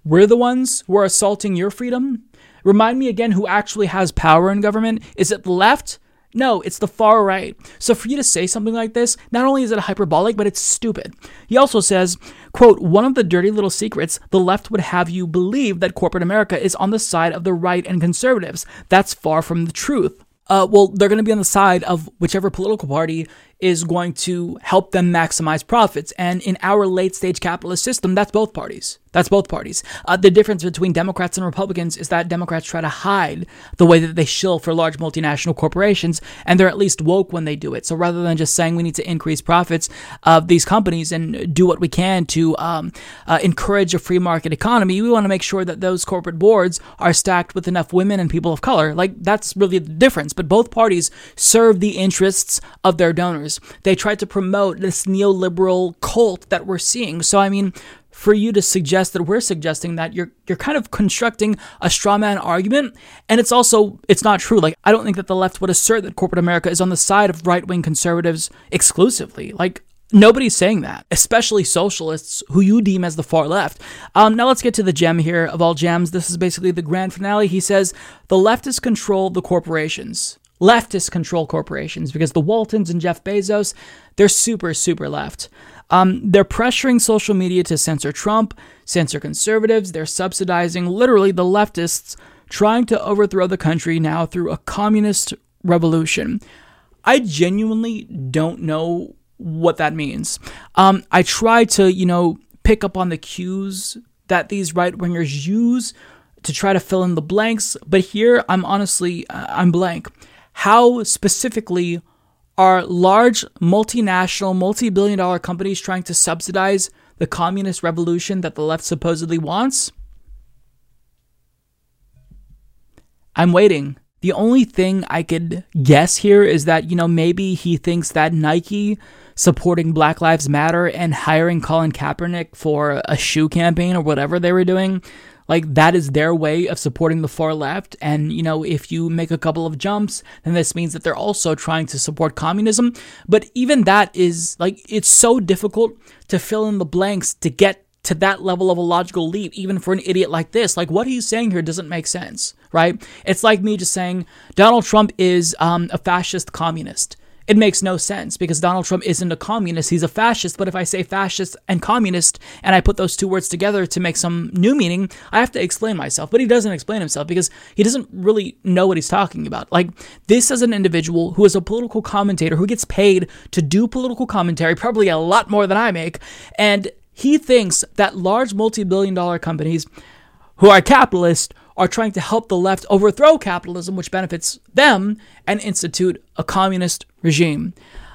We're the ones who are assaulting your freedom? Remind me again who actually has power in government. Is it the left? No, it's the far right. So for you to say something like this, not only is it hyperbolic, but it's stupid. He also says, quote, one of the dirty little secrets the left would have you believe that corporate America is on the side of the right and conservatives. That's far from the truth. Uh, well, they're going to be on the side of whichever political party is going to help them maximize profits. And in our late stage capitalist system, that's both parties. That's both parties. Uh, the difference between Democrats and Republicans is that Democrats try to hide the way that they shill for large multinational corporations, and they're at least woke when they do it. So rather than just saying we need to increase profits of these companies and do what we can to um, uh, encourage a free market economy, we want to make sure that those corporate boards are stacked with enough women and people of color. Like that's really the difference. But both parties serve the interests of their donors. They try to promote this neoliberal cult that we're seeing. So I mean for you to suggest that we're suggesting that you're you're kind of constructing a straw man argument and it's also it's not true. Like i don't think that the left would assert that corporate america is on the side of right-wing conservatives exclusively. Like nobody's saying that especially socialists who you deem as the far left. Um, now let's get to the gem here of all gems. This is basically the grand finale. He says the leftists control the corporations leftists control corporations because the waltons and jeff bezos they're super super left um, they're pressuring social media to censor Trump, censor conservatives. They're subsidizing literally the leftists trying to overthrow the country now through a communist revolution. I genuinely don't know what that means. Um, I try to, you know, pick up on the cues that these right wingers use to try to fill in the blanks, but here I'm honestly uh, I'm blank. How specifically are large multinational, multi billion dollar companies trying to subsidize the communist revolution that the left supposedly wants? I'm waiting. The only thing I could guess here is that, you know, maybe he thinks that Nike supporting Black Lives Matter and hiring Colin Kaepernick for a shoe campaign or whatever they were doing like that is their way of supporting the far left. And, you know, if you make a couple of jumps, then this means that they're also trying to support communism. But even that is like, it's so difficult to fill in the blanks to get to that level of a logical leap, even for an idiot like this. Like what he's saying here doesn't make sense, right? It's like me just saying Donald Trump is um, a fascist communist it makes no sense because Donald Trump isn't a communist, he's a fascist. But if I say fascist and communist and I put those two words together to make some new meaning, I have to explain myself. But he doesn't explain himself because he doesn't really know what he's talking about. Like, this is an individual who is a political commentator who gets paid to do political commentary, probably a lot more than I make. And he thinks that large multi billion dollar companies who are capitalist are trying to help the left overthrow capitalism, which benefits them, and institute a communist regime.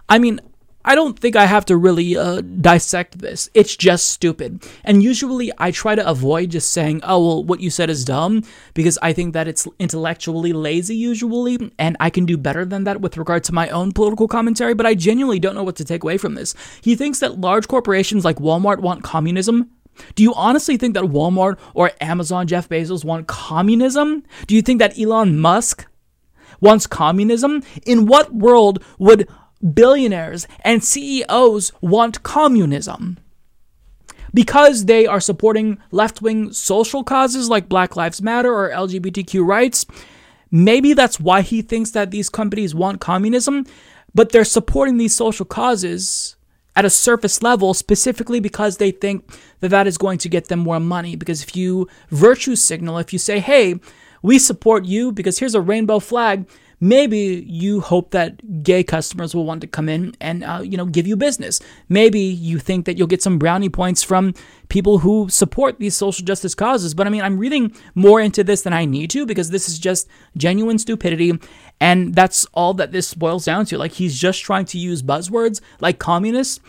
I mean, I don't think I have to really uh, dissect this. It's just stupid. And usually I try to avoid just saying, oh, well, what you said is dumb, because I think that it's intellectually lazy usually, and I can do better than that with regard to my own political commentary, but I genuinely don't know what to take away from this. He thinks that large corporations like Walmart want communism. Do you honestly think that Walmart or Amazon, Jeff Bezos want communism? Do you think that Elon Musk wants communism? In what world would billionaires and CEOs want communism. Because they are supporting left wing social causes like Black Lives Matter or LGBTQ rights, maybe that's why he thinks that these companies want communism, but they're supporting these social causes at a surface level specifically because they think that that is going to get them more money. Because if you virtue signal, if you say, hey, we support you because here's a rainbow flag, maybe you hope that gay customers will want to come in and uh, you know give you business. Maybe you think that you'll get some brownie points from people who support these social justice causes. But i mean i'm reading more into this than i need to because this is just genuine stupidity. And that's all that this boils down to. Like he's just trying to use buzzwords like communists.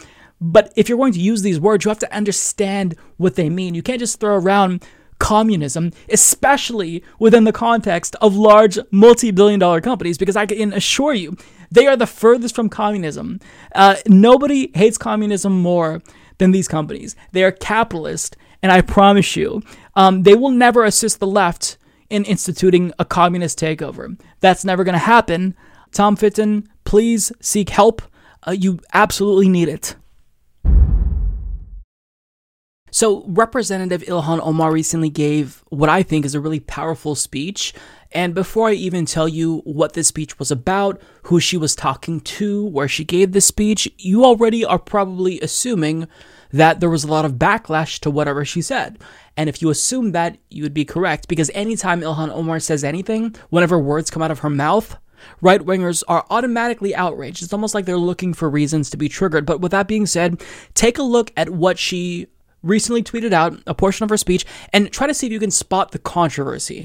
But if you're going to use these words you have to understand what they mean. You can't just throw around communism, especially within the context of large multi billion dollar companies, because I can assure you, they are the furthest from communism. Uh, nobody hates communism more than these companies. They are capitalist, and I promise you, um, they will never assist the left in instituting a communist takeover. That's never going to happen. Tom Fitton, please seek help. Uh, you absolutely need it. So, Representative Ilhan Omar recently gave what I think is a really powerful speech. And before I even tell you what this speech was about, who she was talking to, where she gave this speech, you already are probably assuming that there was a lot of backlash to whatever she said. And if you assume that, you would be correct because anytime Ilhan Omar says anything, whenever words come out of her mouth, right wingers are automatically outraged. It's almost like they're looking for reasons to be triggered. But with that being said, take a look at what she recently tweeted out a portion of her speech and try to see if you can spot the controversy.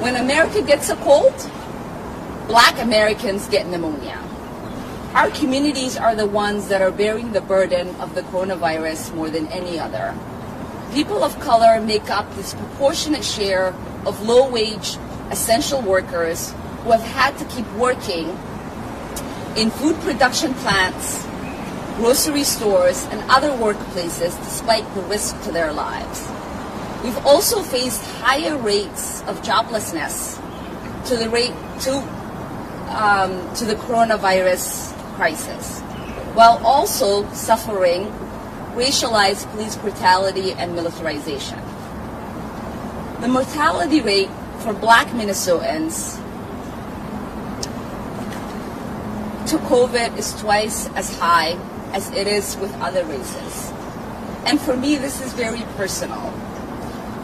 When America gets a cold, black Americans get pneumonia. Our communities are the ones that are bearing the burden of the coronavirus more than any other. People of color make up this proportionate share of low wage essential workers who have had to keep working in food production plants, grocery stores, and other workplaces despite the risk to their lives. We've also faced higher rates of joblessness to the rate to um, to the coronavirus crisis, while also suffering racialized police brutality and militarization. The mortality rate for black Minnesotans to COVID is twice as high as it is with other races. And for me, this is very personal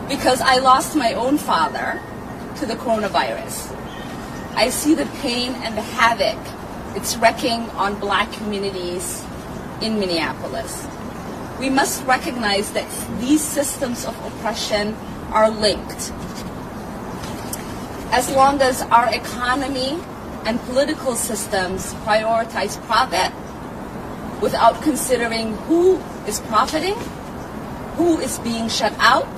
because I lost my own father to the coronavirus. I see the pain and the havoc it's wrecking on black communities in Minneapolis. We must recognize that these systems of oppression are linked. As long as our economy and political systems prioritize profit without considering who is profiting, who is being shut out,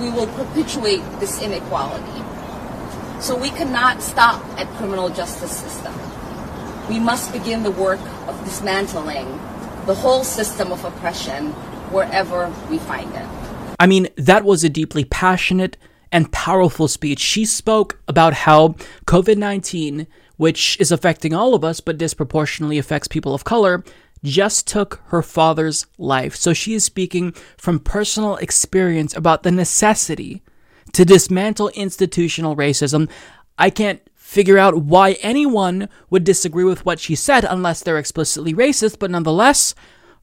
we will perpetuate this inequality. So we cannot stop at criminal justice system. We must begin the work of dismantling the whole system of oppression wherever we find it. I mean, that was a deeply passionate and powerful speech. She spoke about how COVID 19, which is affecting all of us but disproportionately affects people of color, just took her father's life. So she is speaking from personal experience about the necessity to dismantle institutional racism. I can't figure out why anyone would disagree with what she said unless they're explicitly racist, but nonetheless,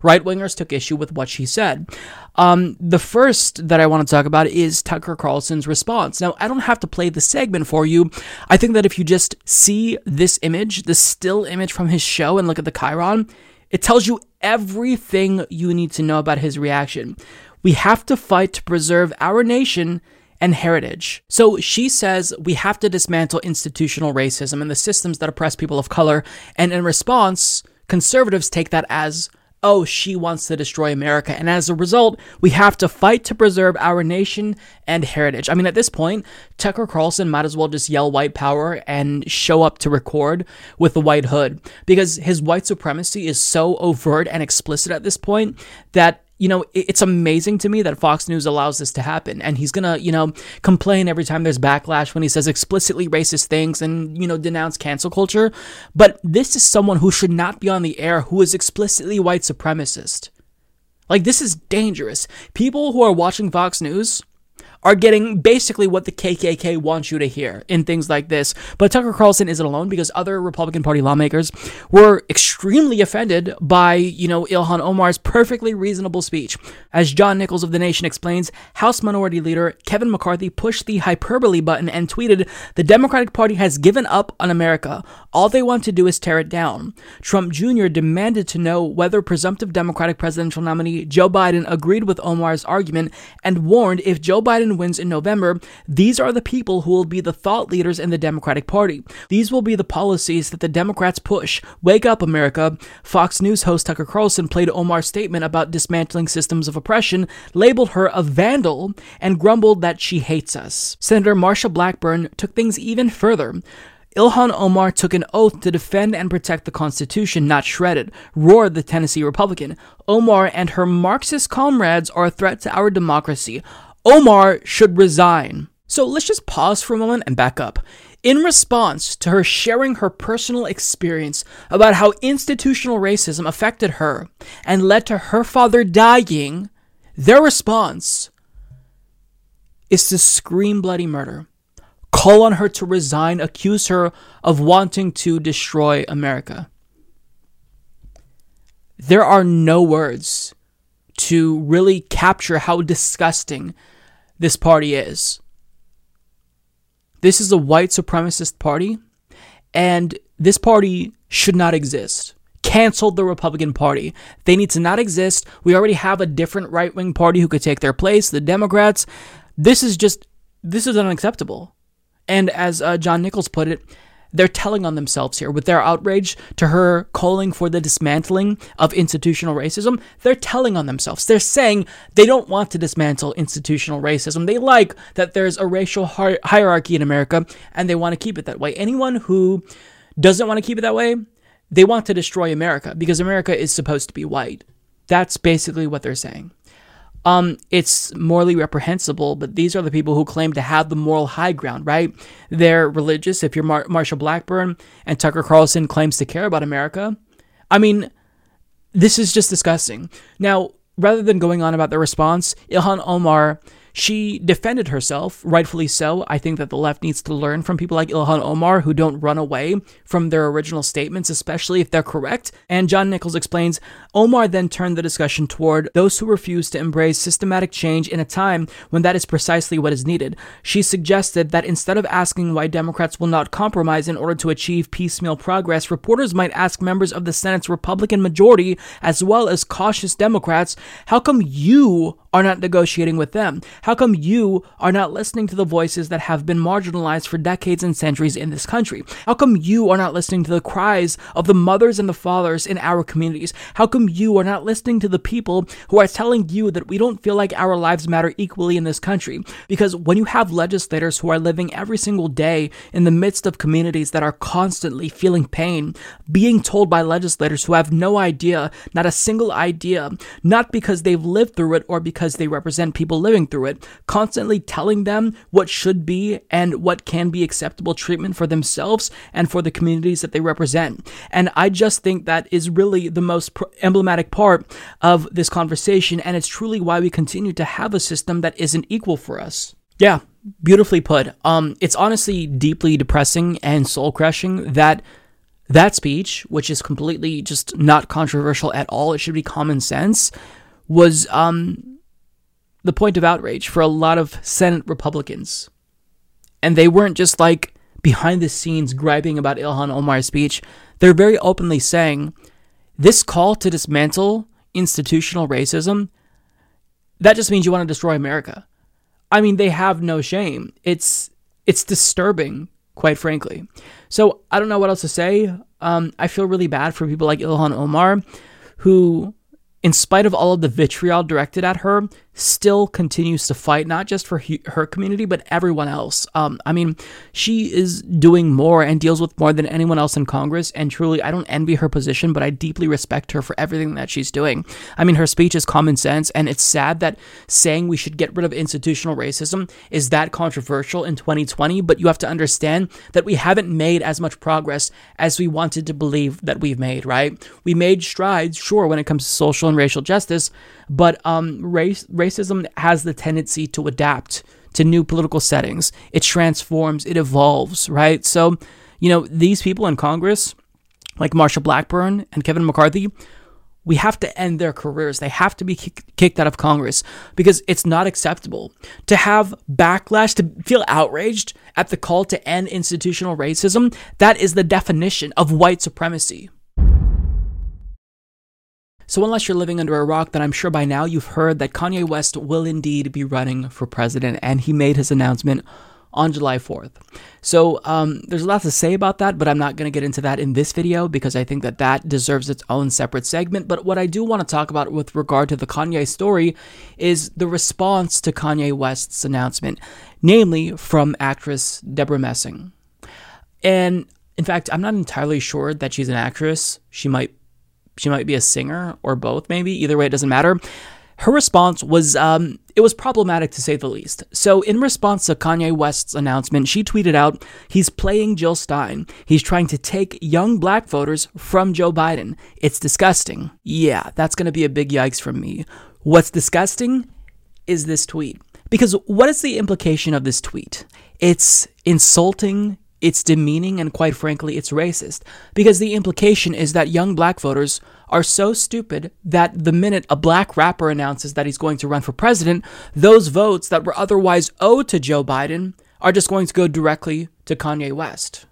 right wingers took issue with what she said. Um, the first that I want to talk about is Tucker Carlson's response. Now, I don't have to play the segment for you. I think that if you just see this image, the still image from his show, and look at the Chyron, it tells you everything you need to know about his reaction. We have to fight to preserve our nation and heritage. So she says we have to dismantle institutional racism and the systems that oppress people of color. And in response, conservatives take that as oh, she wants to destroy America. And as a result, we have to fight to preserve our nation and heritage. I mean, at this point, Tucker Carlson might as well just yell white power and show up to record with the white hood because his white supremacy is so overt and explicit at this point that you know, it's amazing to me that Fox News allows this to happen. And he's going to, you know, complain every time there's backlash when he says explicitly racist things and, you know, denounce cancel culture. But this is someone who should not be on the air who is explicitly white supremacist. Like, this is dangerous. People who are watching Fox News are getting basically what the KKK wants you to hear in things like this. But Tucker Carlson isn't alone because other Republican Party lawmakers were extremely offended by, you know, Ilhan Omar's perfectly reasonable speech. As John Nichols of The Nation explains, House Minority Leader Kevin McCarthy pushed the hyperbole button and tweeted, The Democratic Party has given up on America. All they want to do is tear it down. Trump Jr. demanded to know whether presumptive Democratic presidential nominee Joe Biden agreed with Omar's argument and warned if Joe Biden Biden wins in November, these are the people who will be the thought leaders in the Democratic Party. These will be the policies that the Democrats push. Wake up, America. Fox News host Tucker Carlson played Omar's statement about dismantling systems of oppression, labeled her a vandal, and grumbled that she hates us. Senator Marsha Blackburn took things even further. Ilhan Omar took an oath to defend and protect the Constitution, not shred it, roared the Tennessee Republican. Omar and her Marxist comrades are a threat to our democracy. Omar should resign. So let's just pause for a moment and back up. In response to her sharing her personal experience about how institutional racism affected her and led to her father dying, their response is to scream bloody murder, call on her to resign, accuse her of wanting to destroy America. There are no words to really capture how disgusting this party is. This is a white supremacist party, and this party should not exist. Cancel the Republican Party. They need to not exist. We already have a different right wing party who could take their place, the Democrats. This is just, this is unacceptable. And as uh, John Nichols put it, they're telling on themselves here with their outrage to her calling for the dismantling of institutional racism. They're telling on themselves. They're saying they don't want to dismantle institutional racism. They like that there's a racial hi- hierarchy in America and they want to keep it that way. Anyone who doesn't want to keep it that way, they want to destroy America because America is supposed to be white. That's basically what they're saying um, it's morally reprehensible, but these are the people who claim to have the moral high ground, right? They're religious. If you're Mar- Marsha Blackburn and Tucker Carlson claims to care about America, I mean, this is just disgusting. Now, rather than going on about the response, Ilhan Omar she defended herself, rightfully so. I think that the left needs to learn from people like Ilhan Omar who don't run away from their original statements, especially if they're correct. And John Nichols explains Omar then turned the discussion toward those who refuse to embrace systematic change in a time when that is precisely what is needed. She suggested that instead of asking why Democrats will not compromise in order to achieve piecemeal progress, reporters might ask members of the Senate's Republican majority, as well as cautious Democrats, how come you are not negotiating with them? How come you are not listening to the voices that have been marginalized for decades and centuries in this country? How come you are not listening to the cries of the mothers and the fathers in our communities? How come you are not listening to the people who are telling you that we don't feel like our lives matter equally in this country? Because when you have legislators who are living every single day in the midst of communities that are constantly feeling pain, being told by legislators who have no idea, not a single idea, not because they've lived through it or because they represent people living through it, constantly telling them what should be and what can be acceptable treatment for themselves and for the communities that they represent. And I just think that is really the most emblematic part of this conversation, and it's truly why we continue to have a system that isn't equal for us. Yeah, beautifully put. Um, it's honestly deeply depressing and soul crushing that that speech, which is completely just not controversial at all, it should be common sense, was um the point of outrage for a lot of Senate Republicans. And they weren't just like behind the scenes griping about Ilhan Omar's speech. They're very openly saying this call to dismantle institutional racism, that just means you want to destroy America. I mean, they have no shame. It's it's disturbing, quite frankly. So I don't know what else to say. um, I feel really bad for people like Ilhan Omar, who in spite of all of the vitriol directed at her, still continues to fight, not just for he- her community, but everyone else. Um, I mean, she is doing more and deals with more than anyone else in Congress. And truly, I don't envy her position, but I deeply respect her for everything that she's doing. I mean, her speech is common sense, and it's sad that saying we should get rid of institutional racism is that controversial in 2020. But you have to understand that we haven't made as much progress as we wanted to believe that we've made, right? We made strides, sure, when it comes to social and racial justice, but um, race racism has the tendency to adapt to new political settings. It transforms, it evolves, right? So, you know, these people in Congress, like Marsha Blackburn and Kevin McCarthy, we have to end their careers. They have to be kicked out of Congress because it's not acceptable to have backlash, to feel outraged at the call to end institutional racism. That is the definition of white supremacy. So, unless you're living under a rock, then I'm sure by now you've heard that Kanye West will indeed be running for president, and he made his announcement on July 4th. So, um, there's a lot to say about that, but I'm not going to get into that in this video because I think that that deserves its own separate segment. But what I do want to talk about with regard to the Kanye story is the response to Kanye West's announcement, namely from actress Debra Messing. And in fact, I'm not entirely sure that she's an actress. She might she might be a singer or both, maybe. Either way, it doesn't matter. Her response was um, it was problematic to say the least. So, in response to Kanye West's announcement, she tweeted out, He's playing Jill Stein. He's trying to take young black voters from Joe Biden. It's disgusting. Yeah, that's going to be a big yikes from me. What's disgusting is this tweet. Because what is the implication of this tweet? It's insulting it's demeaning and quite frankly, it's racist. Because the implication is that young black voters are so stupid that the minute a black rapper announces that he's going to run for president, those votes that were otherwise owed to Joe Biden are just going to go directly to Kanye West.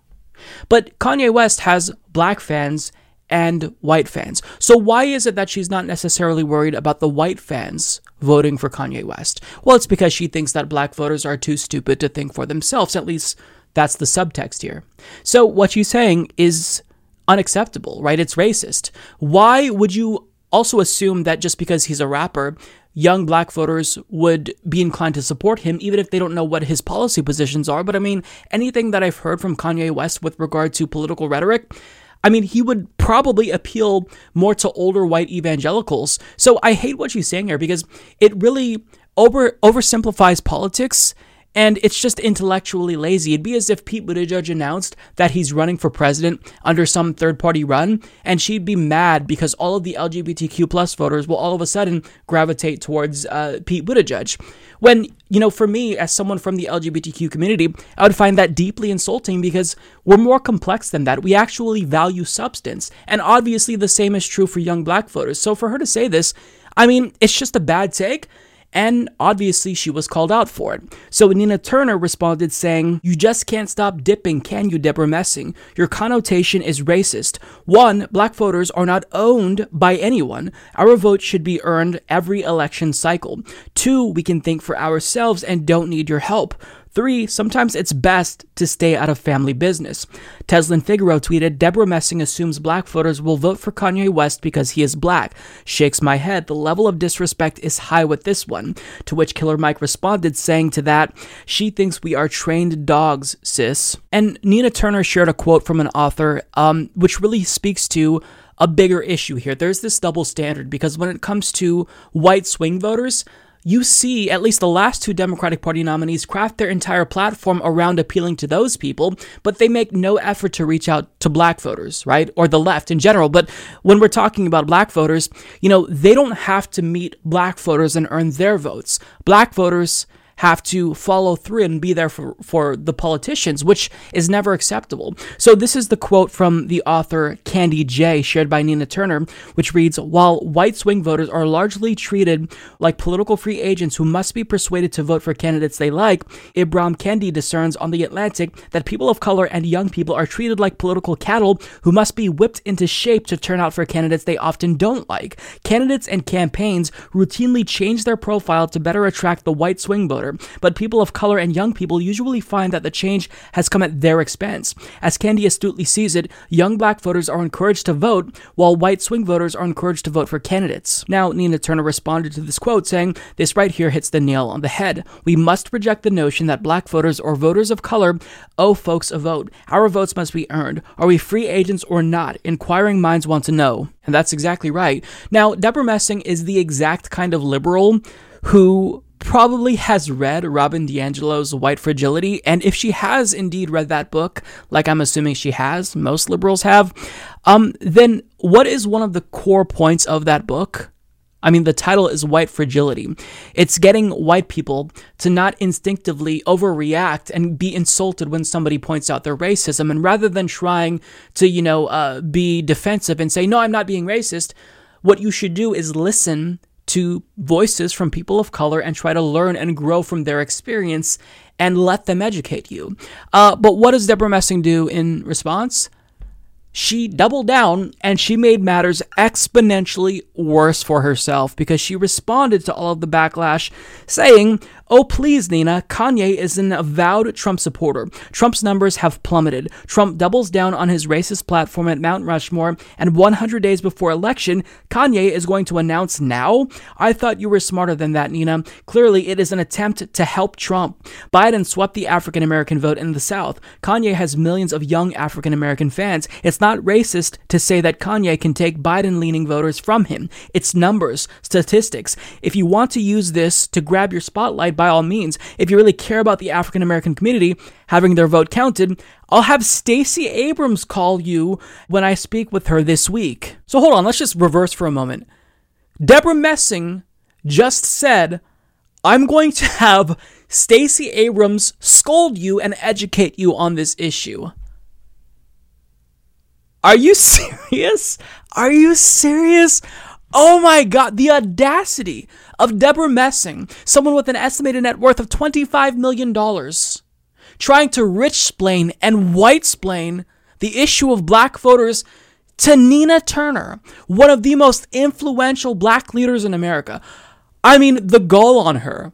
But Kanye West has black fans and white fans. So why is it that she's not necessarily worried about the white fans voting for Kanye West? Well, it's because she thinks that black voters are too stupid to think for themselves, at least that's the subtext here. So what she's saying is unacceptable, right? It's racist. Why would you also assume that just because he's a rapper, young black voters would be inclined to support him, even if they don't know what his policy positions are? But I mean, anything that I've heard from Kanye West with regard to political rhetoric, I mean, he would probably appeal more to older white evangelicals. So I hate what she's saying here because it really over oversimplifies politics and it's just intellectually lazy. It'd be as if Pete Buttigieg announced that he's running for president under some third party run, and she'd be mad because all of the LGBTQ plus voters will all of a sudden gravitate towards uh, Pete Buttigieg. When, you know, for me, as someone from the LGBTQ community, I would find that deeply insulting because we're more complex than that. We actually value substance. And obviously, the same is true for young black voters. So for her to say this, I mean, it's just a bad take and obviously she was called out for it. So Nina Turner responded saying, You just can't stop dipping, can you, Debra Messing? Your connotation is racist. One, black voters are not owned by anyone. Our vote should be earned every election cycle. Two, we can think for ourselves and don't need your help. Three, sometimes it's best to stay out of family business. Teslin Figaro tweeted, Debra Messing assumes black voters will vote for Kanye West because he is black. Shakes my head. The level of disrespect is high with this one. To which Killer Mike responded, saying to that, She thinks we are trained dogs, sis. And Nina Turner shared a quote from an author, um, which really speaks to a bigger issue here. There's this double standard because when it comes to white swing voters, you see at least the last two Democratic Party nominees craft their entire platform around appealing to those people, but they make no effort to reach out to black voters, right? Or the left in general. But when we're talking about black voters, you know, they don't have to meet black voters and earn their votes. Black voters have to follow through and be there for, for the politicians, which is never acceptable. So, this is the quote from the author Candy J, shared by Nina Turner, which reads While white swing voters are largely treated like political free agents who must be persuaded to vote for candidates they like, Ibram Kendi discerns on The Atlantic that people of color and young people are treated like political cattle who must be whipped into shape to turn out for candidates they often don't like. Candidates and campaigns routinely change their profile to better attract the white swing voter but people of color and young people usually find that the change has come at their expense. As Kendi astutely sees it, young black voters are encouraged to vote, while white swing voters are encouraged to vote for candidates. Now, Nina Turner responded to this quote saying, This right here hits the nail on the head. We must reject the notion that black voters or voters of color owe folks a vote. Our votes must be earned. Are we free agents or not? Inquiring minds want to know. And that's exactly right. Now, Debra Messing is the exact kind of liberal who probably has read Robin DiAngelo's White Fragility. And if she has indeed read that book, like I'm assuming she has, most liberals have, um, then what is one of the core points of that book? I mean, the title is White Fragility. It's getting white people to not instinctively overreact and be insulted when somebody points out their racism. And rather than trying to, you know, uh, be defensive and say, no, I'm not being racist, what you should do is listen to voices from people of color and try to learn and grow from their experience and let them educate you. Uh, but what does Deborah Messing do in response? she doubled down and she made matters exponentially worse for herself because she responded to all of the backlash saying, Oh, please, Nina, Kanye is an avowed Trump supporter. Trump's numbers have plummeted. Trump doubles down on his racist platform at Mount Rushmore, and 100 days before election, Kanye is going to announce now? I thought you were smarter than that, Nina. Clearly, it is an attempt to help Trump. Biden swept the African American vote in the South. Kanye has millions of young African American fans. It's not racist to say that Kanye can take Biden leaning voters from him. It's numbers, statistics. If you want to use this to grab your spotlight, by all means. If you really care about the African American community having their vote counted, I'll have Stacey Abrams call you when I speak with her this week. So hold on, let's just reverse for a moment. Deborah Messing just said, I'm going to have Stacey Abrams scold you and educate you on this issue. Are you serious? Are you serious? Oh my god, the audacity of Deborah Messing, someone with an estimated net worth of $25 million, trying to rich splain and white splain the issue of black voters to Nina Turner, one of the most influential black leaders in America. I mean, the goal on her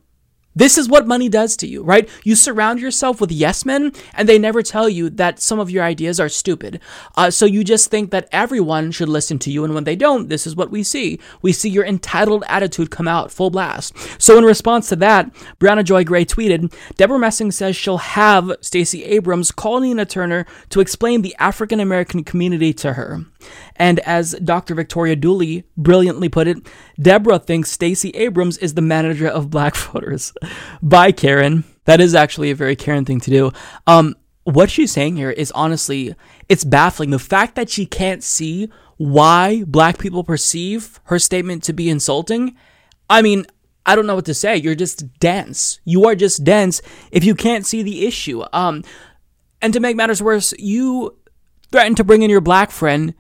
this is what money does to you, right? You surround yourself with yes men, and they never tell you that some of your ideas are stupid. Uh, so you just think that everyone should listen to you, and when they don't, this is what we see. We see your entitled attitude come out full blast. So in response to that, Briahna Joy Gray tweeted, Deborah Messing says she'll have Stacey Abrams call Nina Turner to explain the African American community to her. And as Dr. Victoria Dooley brilliantly put it, Debra thinks Stacey Abrams is the manager of black voters. Bye, Karen. That is actually a very Karen thing to do. Um, what she's saying here is honestly, it's baffling. The fact that she can't see why black people perceive her statement to be insulting. I mean, I don't know what to say. You're just dense. You are just dense if you can't see the issue. Um, and to make matters worse, you threatened to bring in your black friend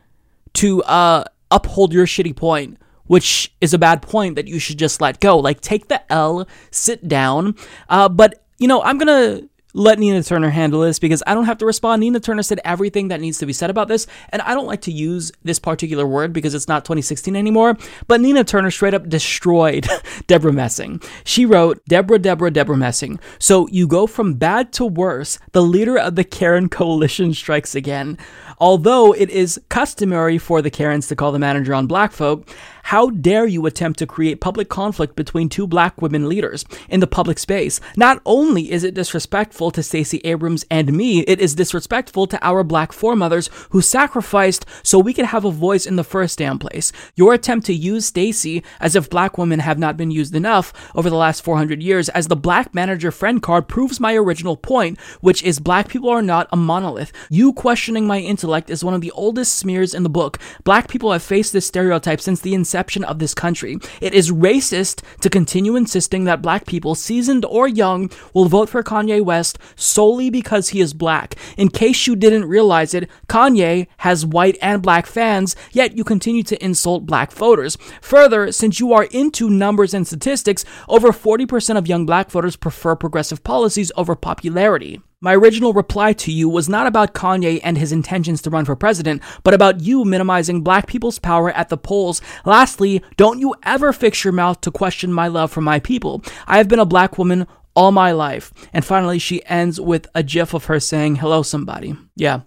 to uh, uphold your shitty point, which is a bad point that you should just let go. Like, take the L, sit down. Uh, but, you know, I'm going to let Nina Turner handle this because I don't have to respond. Nina Turner said everything that needs to be said about this, and I don't like to use this particular word because it's not 2016 anymore. But Nina Turner straight up destroyed Deborah Messing. She wrote, Debra, Debra, Debra Messing. So you go from bad to worse. The leader of the Karen coalition strikes again. Although it is customary for the Karens to call the manager on black folk, how dare you attempt to create public conflict between two black women leaders in the public space? Not only is it disrespectful to Stacey Abrams and me, it is disrespectful to our black foremothers who sacrificed so we could have a voice in the first damn place. Your attempt to use Stacey as if black women have not been used enough over the last 400 years as the black manager friend card proves my original point, which is black people are not a monolith. You questioning my intellect is one of the oldest smears in the book. Black people have faced this stereotype since the inception of this country. It is racist to continue insisting that black people, seasoned or young, will vote for Kanye West solely because he is black. In case you didn't realize it, Kanye has white and black fans, yet you continue to insult black voters. Further, since you are into numbers and statistics, over 40% of young black voters prefer progressive policies over popularity. My original reply to you was not about Kanye and his intentions to run for president, but about you minimizing black people's power at the polls. Lastly, don't you ever fix your mouth to question my love for my people. I have been a black woman all my life. And finally, she ends with a gif of her saying, Hello, somebody. Yeah,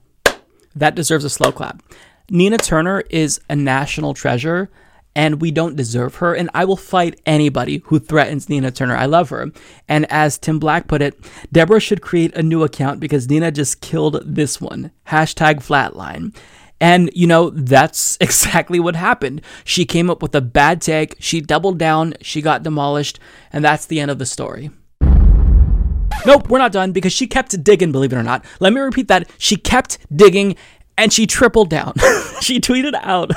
that deserves a slow clap. Nina Turner is a national treasure and we don't deserve her. And I will fight anybody who threatens Nina Turner. I love her. And as Tim Black put it, Deborah should create a new account because Nina just killed this one. Hashtag flatline. And, you know, that's exactly what happened. She came up with a bad take, she doubled down, she got demolished, and that's the end of the story. Nope, we're not done because she kept digging, believe it or not. Let me repeat that. She kept digging and she tripled down. she tweeted out,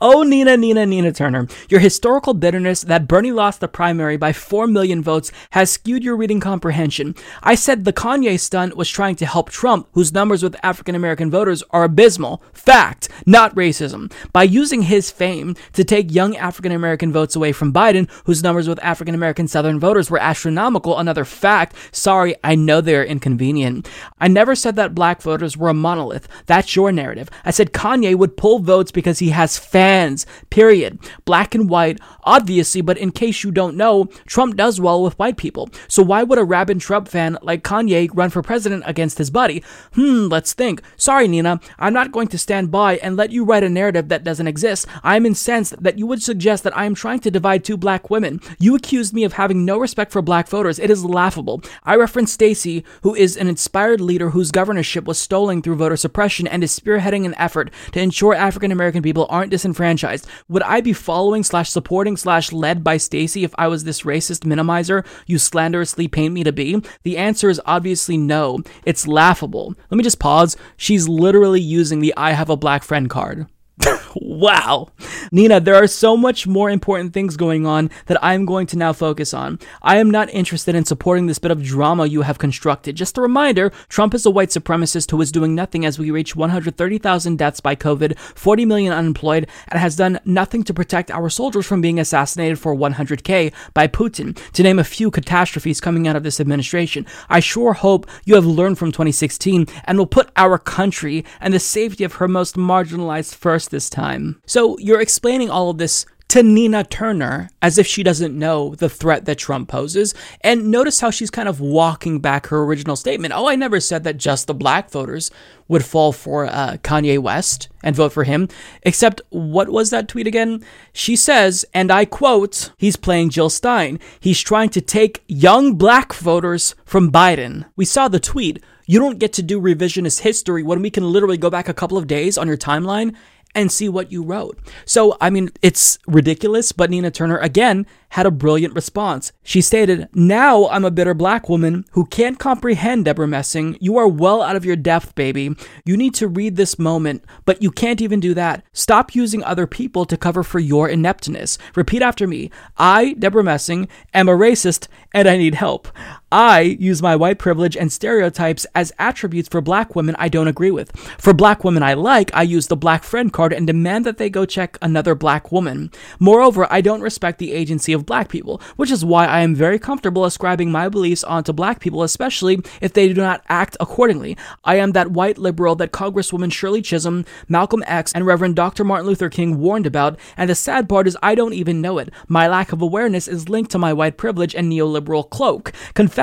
Oh, Nina, Nina, Nina Turner, your historical bitterness that Bernie lost the primary by 4 million votes has skewed your reading comprehension. I said the Kanye stunt was trying to help Trump, whose numbers with African American voters are abysmal. Fact, not racism. By using his fame to take young African American votes away from Biden, whose numbers with African American Southern voters were astronomical. Another fact. Sorry, I know they're inconvenient. I never said that black voters were a monolith. That's your narrative. I said Kanye would pull votes because he has fans, period. Black and white, obviously, but in case you don't know, Trump does well with white people. So why would a rabid Trump fan like Kanye run for president against his buddy? Hmm, let's think. Sorry, Nina, I'm not going to stand by and let you write a narrative that doesn't exist. I am incensed that you would suggest that I am trying to divide two black women. You accused me of having no respect for black voters. It is laughable. I referenced Stacey, who is an inspired leader whose governorship was stolen through voter suppression and is spearheading spearheading an effort to ensure African American people aren't disenfranchised. Would I be following slash supporting slash led by Stacey if I was this racist minimizer you slanderously paint me to be? The answer is obviously no. It's laughable. Let me just pause. She's literally using the I have a black friend card. wow. Nina, there are so much more important things going on that I'm going to now focus on. I am not interested in supporting this bit of drama you have constructed. Just a reminder Trump is a white supremacist who is doing nothing as we reach 130,000 deaths by COVID, 40 million unemployed, and has done nothing to protect our soldiers from being assassinated for 100K by Putin, to name a few catastrophes coming out of this administration. I sure hope you have learned from 2016 and will put our country and the safety of her most marginalized first this time. So you're explaining all of this to Nina Turner as if she doesn't know the threat that Trump poses. And notice how she's kind of walking back her original statement. Oh, I never said that just the black voters would fall for uh, Kanye West and vote for him. Except, what was that tweet again? She says, and I quote, he's playing Jill Stein. He's trying to take young black voters from Biden. We saw the tweet. You don't get to do revisionist history when we can literally go back a couple of days on your timeline and see what you wrote. So, I mean, it's ridiculous, but Nina Turner, again, had a brilliant response. She stated, Now I'm a bitter black woman who can't comprehend Deborah Messing. You are well out of your depth, baby. You need to read this moment, but you can't even do that. Stop using other people to cover for your ineptness. Repeat after me I, Deborah Messing, am a racist and I need help. I use my white privilege and stereotypes as attributes for black women I don't agree with. For black women I like, I use the black friend card and demand that they go check another black woman. Moreover, I don't respect the agency of black people, which is why I am very comfortable ascribing my beliefs onto black people, especially if they do not act accordingly. I am that white liberal that Congresswoman Shirley Chisholm, Malcolm X, and Reverend Dr. Martin Luther King warned about, and the sad part is I don't even know it. My lack of awareness is linked to my white privilege and neoliberal cloak.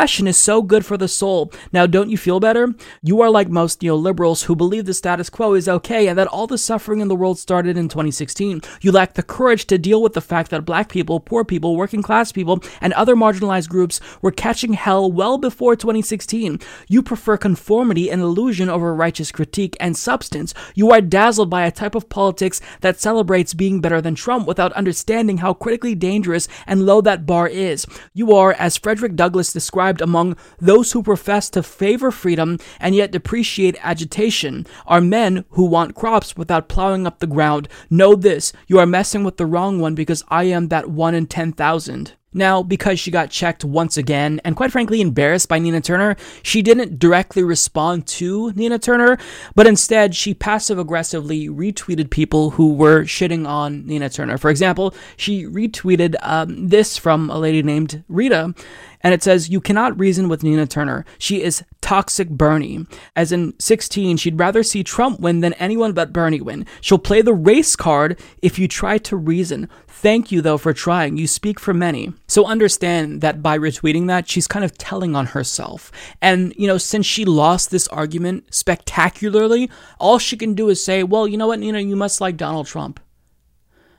Confession is so good for the soul. Now, don't you feel better? You are like most neoliberals who believe the status quo is okay and that all the suffering in the world started in 2016. You lack the courage to deal with the fact that black people, poor people, people, working class people, and other marginalized groups were catching hell well before 2016. You prefer conformity and illusion over righteous critique and substance. You are dazzled by a type of politics that celebrates being better than Trump without understanding how critically dangerous and low that bar is. You are, as Frederick Douglass described, among those who profess to favor freedom and yet depreciate agitation, are men who want crops without plowing up the ground. Know this, you are messing with the wrong one because I am that one in 10,000 10,000. Now, because she got checked once again, and quite frankly embarrassed by Nina Turner, she didn't directly respond to Nina Turner, but instead she passive aggressively retweeted people who were shitting on Nina Turner. For example, she retweeted um, this from a lady named Rita, and it says, You cannot reason with Nina Turner. She is toxic Bernie. As in 16, she'd rather see Trump win than anyone but Bernie win. She'll play the race card if you try to reason. Thank you, though, for trying. You speak for many. So understand that by retweeting that, she's kind of telling on herself. And, you know, since she lost this argument spectacularly, all she can do is say, well, you know what, Nina, you must like Donald Trump.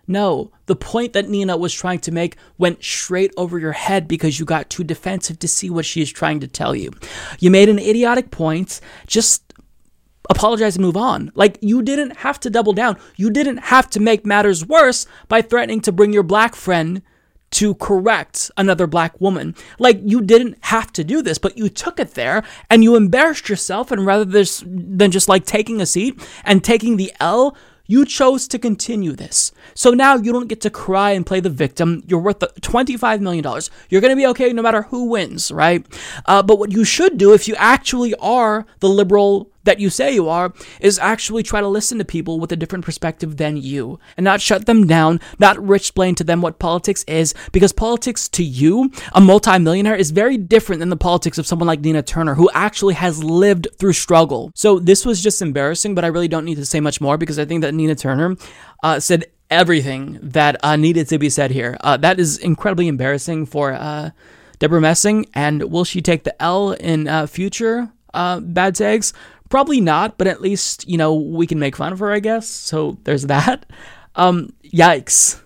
No, the point that Nina was trying to make went straight over your head because you got too defensive to see what she is trying to tell you. You made an idiotic point, just apologize and move on. Like, you didn't have to double down. You didn't have to make matters worse by threatening to bring your black friend to correct another black woman. Like, you didn't have to do this, but you took it there and you embarrassed yourself. And rather than just like taking a seat and taking the L, you chose to continue this. So now you don't get to cry and play the victim. You're worth $25 million. You're going to be okay no matter who wins, right? Uh, but what you should do if you actually are the liberal that you say you are is actually try to listen to people with a different perspective than you and not shut them down, not rich explain to them what politics is, because politics to you, a multimillionaire, is very different than the politics of someone like Nina Turner, who actually has lived through struggle. So this was just embarrassing, but I really don't need to say much more because I think that Nina Turner uh, said everything that uh, needed to be said here. Uh, that is incredibly embarrassing for uh, Debra Messing, and will she take the L in uh, future uh, bad tags? Probably not, but at least, you know, we can make fun of her, I guess. So there's that. Um, yikes.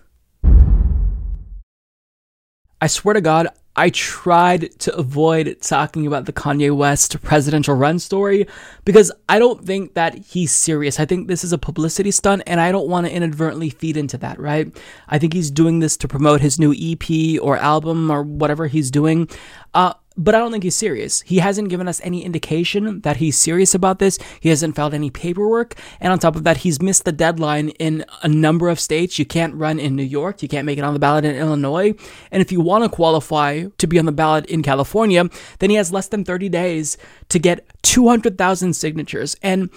I swear to God, I tried to avoid talking about the Kanye West presidential run story because I don't think that he's serious. I think this is a publicity stunt and I don't want to inadvertently feed into that, right? I think he's doing this to promote his new EP or album or whatever he's doing. Uh, but I don't think he's serious. He hasn't given us any indication that he's serious about this. He hasn't filed any paperwork. And on top of that, he's missed the deadline in a number of states. You can't run in New York. You can't make it on the ballot in Illinois. And if you want to qualify to be on the ballot in California, then he has less than 30 days to get 200,000 signatures. And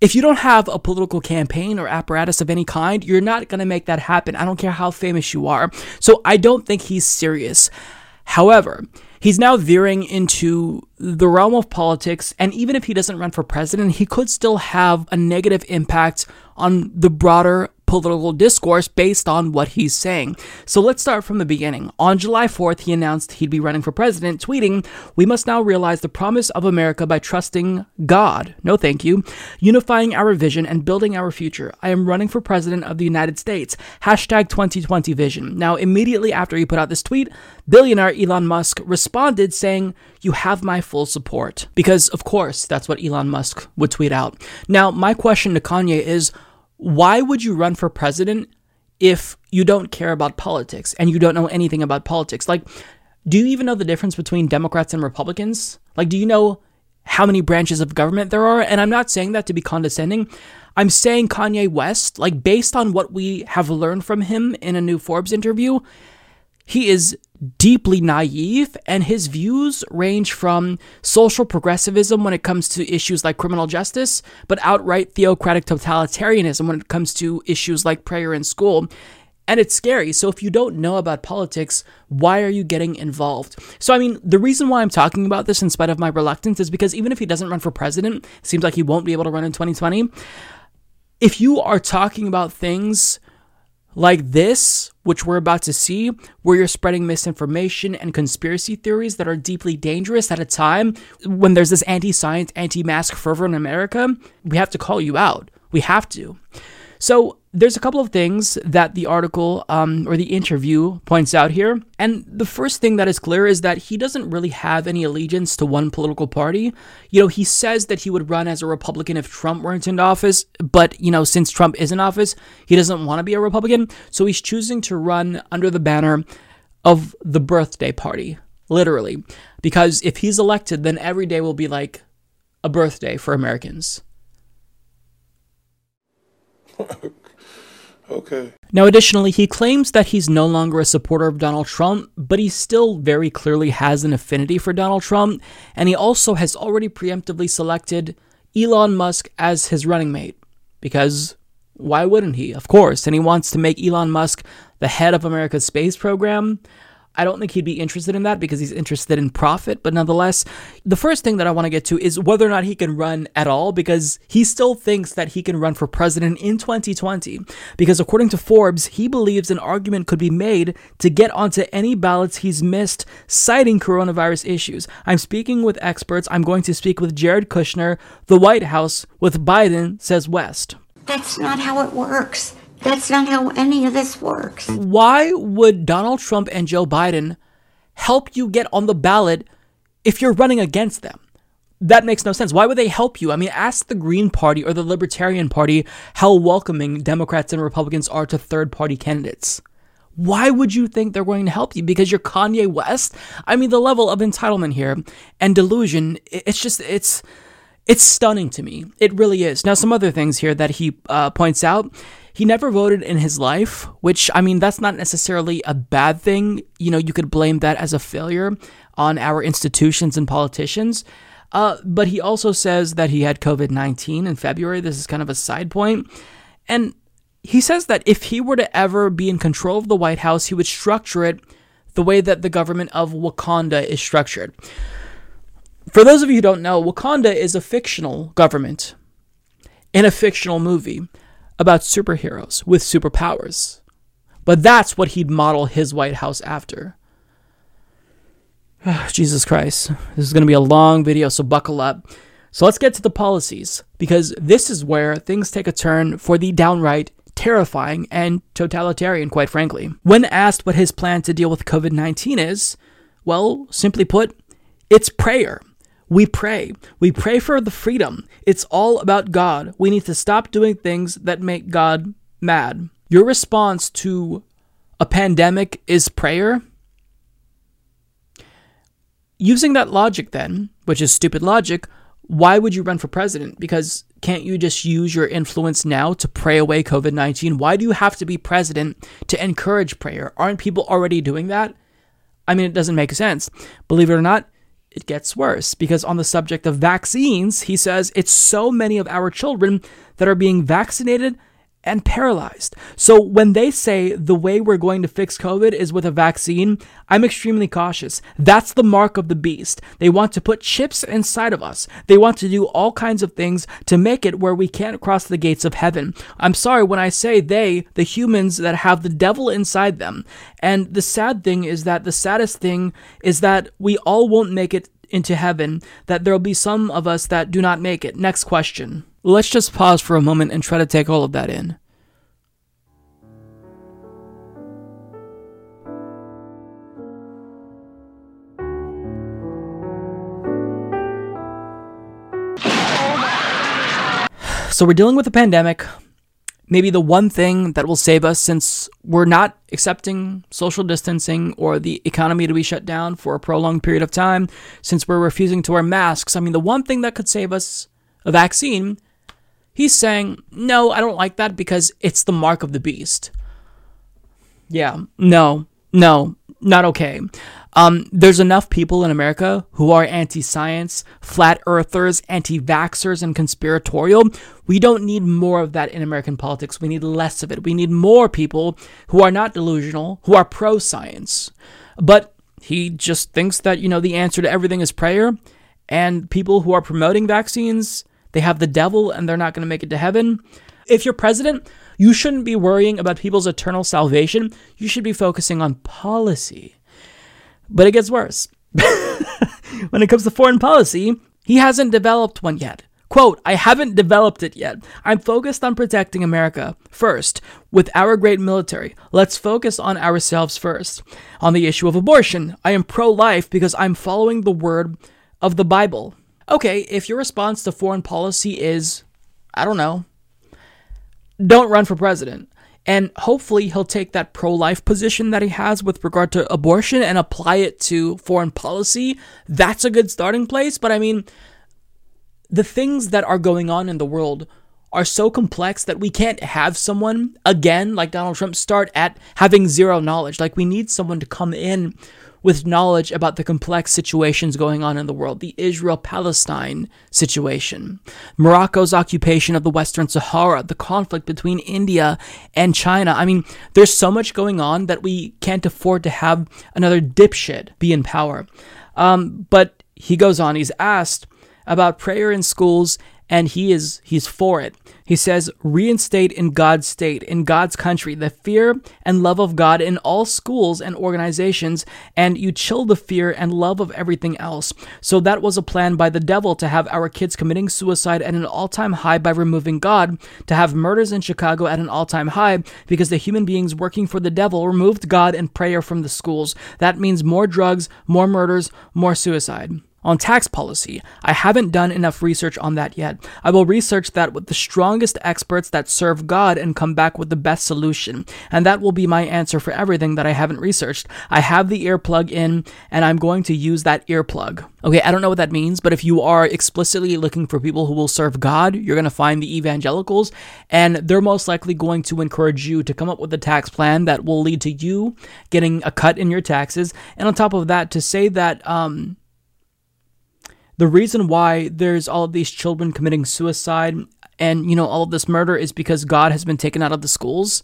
if you don't have a political campaign or apparatus of any kind, you're not going to make that happen. I don't care how famous you are. So I don't think he's serious. However, He's now veering into the realm of politics, and even if he doesn't run for president, he could still have a negative impact on the broader political discourse based on what he's saying. So let's start from the beginning. On July 4th, he announced he'd be running for president, tweeting, We must now realize the promise of America by trusting God. No thank you. Unifying our vision and building our future. I am running for president of the United States. Hashtag 2020 vision. Now, immediately after he put out this tweet, billionaire Elon Musk responded saying, You have my full support. Because, of course, that's what Elon Musk would tweet out. Now, my question to Kanye is, why would you run for president if you don't care about politics and you don't know anything about politics? Like, do you even know the difference between Democrats and Republicans? Like, do you know how many branches of government there are? And I'm not saying that to be condescending. I'm saying Kanye West, like, based on what we have learned from him in a new Forbes interview, he is deeply naive, and his views range from social progressivism when it comes to issues like criminal justice, but outright theocratic totalitarianism when it comes to issues like prayer in school. And it's scary. So, if you don't know about politics, why are you getting involved? So, I mean, the reason why I'm talking about this in spite of my reluctance is because even if he doesn't run for president, seems like he won't be able to run in 2020. If you are talking about things like this, which we're about to see, where you're spreading misinformation and conspiracy theories that are deeply dangerous at a time when there's this anti science, anti mask fervor in America, we have to call you out. We have to. So, there's a couple of things that the article um, or the interview points out here. And the first thing that is clear is that he doesn't really have any allegiance to one political party. You know, he says that he would run as a Republican if Trump weren't in office, but, you know, since Trump is in office, he doesn't want to be a Republican. So he's choosing to run under the banner of the birthday party, literally. Because if he's elected, then every day will be like a birthday for Americans. Okay. Now, additionally, he claims that he's no longer a supporter of Donald Trump, but he still very clearly has an affinity for Donald Trump, and he also has already preemptively selected Elon Musk as his running mate. Because why wouldn't he? Of course. And he wants to make Elon Musk the head of America's space program. I don't think he'd be interested in that because he's interested in profit. But nonetheless, the first thing that I want to get to is whether or not he can run at all because he still thinks that he can run for president in 2020. Because according to Forbes, he believes an argument could be made to get onto any ballots he's missed, citing coronavirus issues. I'm speaking with experts. I'm going to speak with Jared Kushner, the White House, with Biden, says West. That's not how it works. That's not how any of this works. Why would Donald Trump and Joe Biden help you get on the ballot if you're running against them? That makes no sense. Why would they help you? I mean, ask the Green Party or the Libertarian Party how welcoming Democrats and Republicans are to third party candidates. Why would you think they're going to help you? Because you're Kanye West? I mean, the level of entitlement here and delusion, it's just, it's, it's stunning to me. It really is. Now, some other things here that he uh, points out. He never voted in his life, which, I mean, that's not necessarily a bad thing. You know, you could blame that as a failure on our institutions and politicians. Uh, but he also says that he had COVID 19 in February. This is kind of a side point. And he says that if he were to ever be in control of the White House, he would structure it the way that the government of Wakanda is structured. For those of you who don't know, Wakanda is a fictional government in a fictional movie about superheroes with superpowers. But that's what he'd model his White House after. Jesus Christ. This is going to be a long video, so buckle up. So let's get to the policies, because this is where things take a turn for the downright terrifying and totalitarian, quite frankly. When asked what his plan to deal with COVID 19 is, well, simply put, it's prayer. We pray. We pray for the freedom. It's all about God. We need to stop doing things that make God mad. Your response to a pandemic is prayer? Using that logic, then, which is stupid logic, why would you run for president? Because can't you just use your influence now to pray away COVID 19? Why do you have to be president to encourage prayer? Aren't people already doing that? I mean, it doesn't make sense. Believe it or not, it gets worse. Because on the subject of vaccines, he says it's so many of our children that are being vaccinated and paralyzed. So when they say the way we're going to fix COVID is with a vaccine, I'm extremely cautious. That's the mark of the beast. They want to put chips inside of us. They want to do all kinds of things to make it where we can't cross the gates of heaven. I'm sorry when I say they, the humans that have the devil inside them. And the sad thing is that the saddest thing is that we all won't make it into heaven, that there'll be some of us that do not make it. Next question. Let's just pause for a moment and try to take all of that in. So we're dealing with a pandemic. Maybe the one thing that will save us since we're not accepting social distancing or the economy to be shut down for a prolonged period of time, since we're refusing to wear masks. I mean, the one thing that could save us a vaccine, he's saying, no, I don't like that because it's the mark of the beast. Yeah, no, no, not okay. Um, there's enough people in America who are anti science, flat earthers, anti vaxxers, and conspiratorial. We don't need more of that in American politics. We need less of it. We need more people who are not delusional, who are pro science. But he just thinks that, you know, the answer to everything is prayer. And people who are promoting vaccines, they have the devil and they're not going to make it to heaven. If you're president, you shouldn't be worrying about people's eternal salvation. You should be focusing on policy. But it gets worse. when it comes to foreign policy, he hasn't developed one yet. Quote, I haven't developed it yet. I'm focused on protecting America first with our great military. Let's focus on ourselves first. On the issue of abortion, I am pro life because I'm following the word of the Bible. Okay, if your response to foreign policy is, I don't know, don't run for president. And hopefully he'll take that pro life position that he has with regard to abortion and apply it to foreign policy. That's a good starting place. But I mean, the things that are going on in the world are so complex that we can't have someone, again, like Donald Trump, start at having zero knowledge. Like, we need someone to come in with knowledge about the complex situations going on in the world, the Israel Palestine situation, Morocco's occupation of the Western Sahara, the conflict between India and China. I mean, there's so much going on that we can't afford to have another dipshit be in power. Um, but he goes on, he's asked about prayer in schools and he is he's for it. He says, reinstate in God's state, in God's country, the fear and love of God in all schools and organizations, and you chill the fear and love of everything else. So that was a plan by the devil to have our kids committing suicide at an all-time high by removing God, to have murders in Chicago at an all-time high because the human beings working for the devil removed God and prayer from the schools. That means more drugs, more murders, more suicide on tax policy. I haven't done enough research on that yet. I will research that with the strongest experts that serve God and come back with the best solution. And that will be my answer for everything that I haven't researched. I have the earplug in and I'm going to use that earplug. Okay, I don't know what that means, but if you are explicitly looking for people who will serve God, you're going to find the evangelicals, and they're most likely going to encourage you to come up with a tax plan that will lead to you getting a cut in your taxes. And on top of that, to say that, um, the reason why there's all of these children committing suicide and you know all of this murder is because God has been taken out of the schools.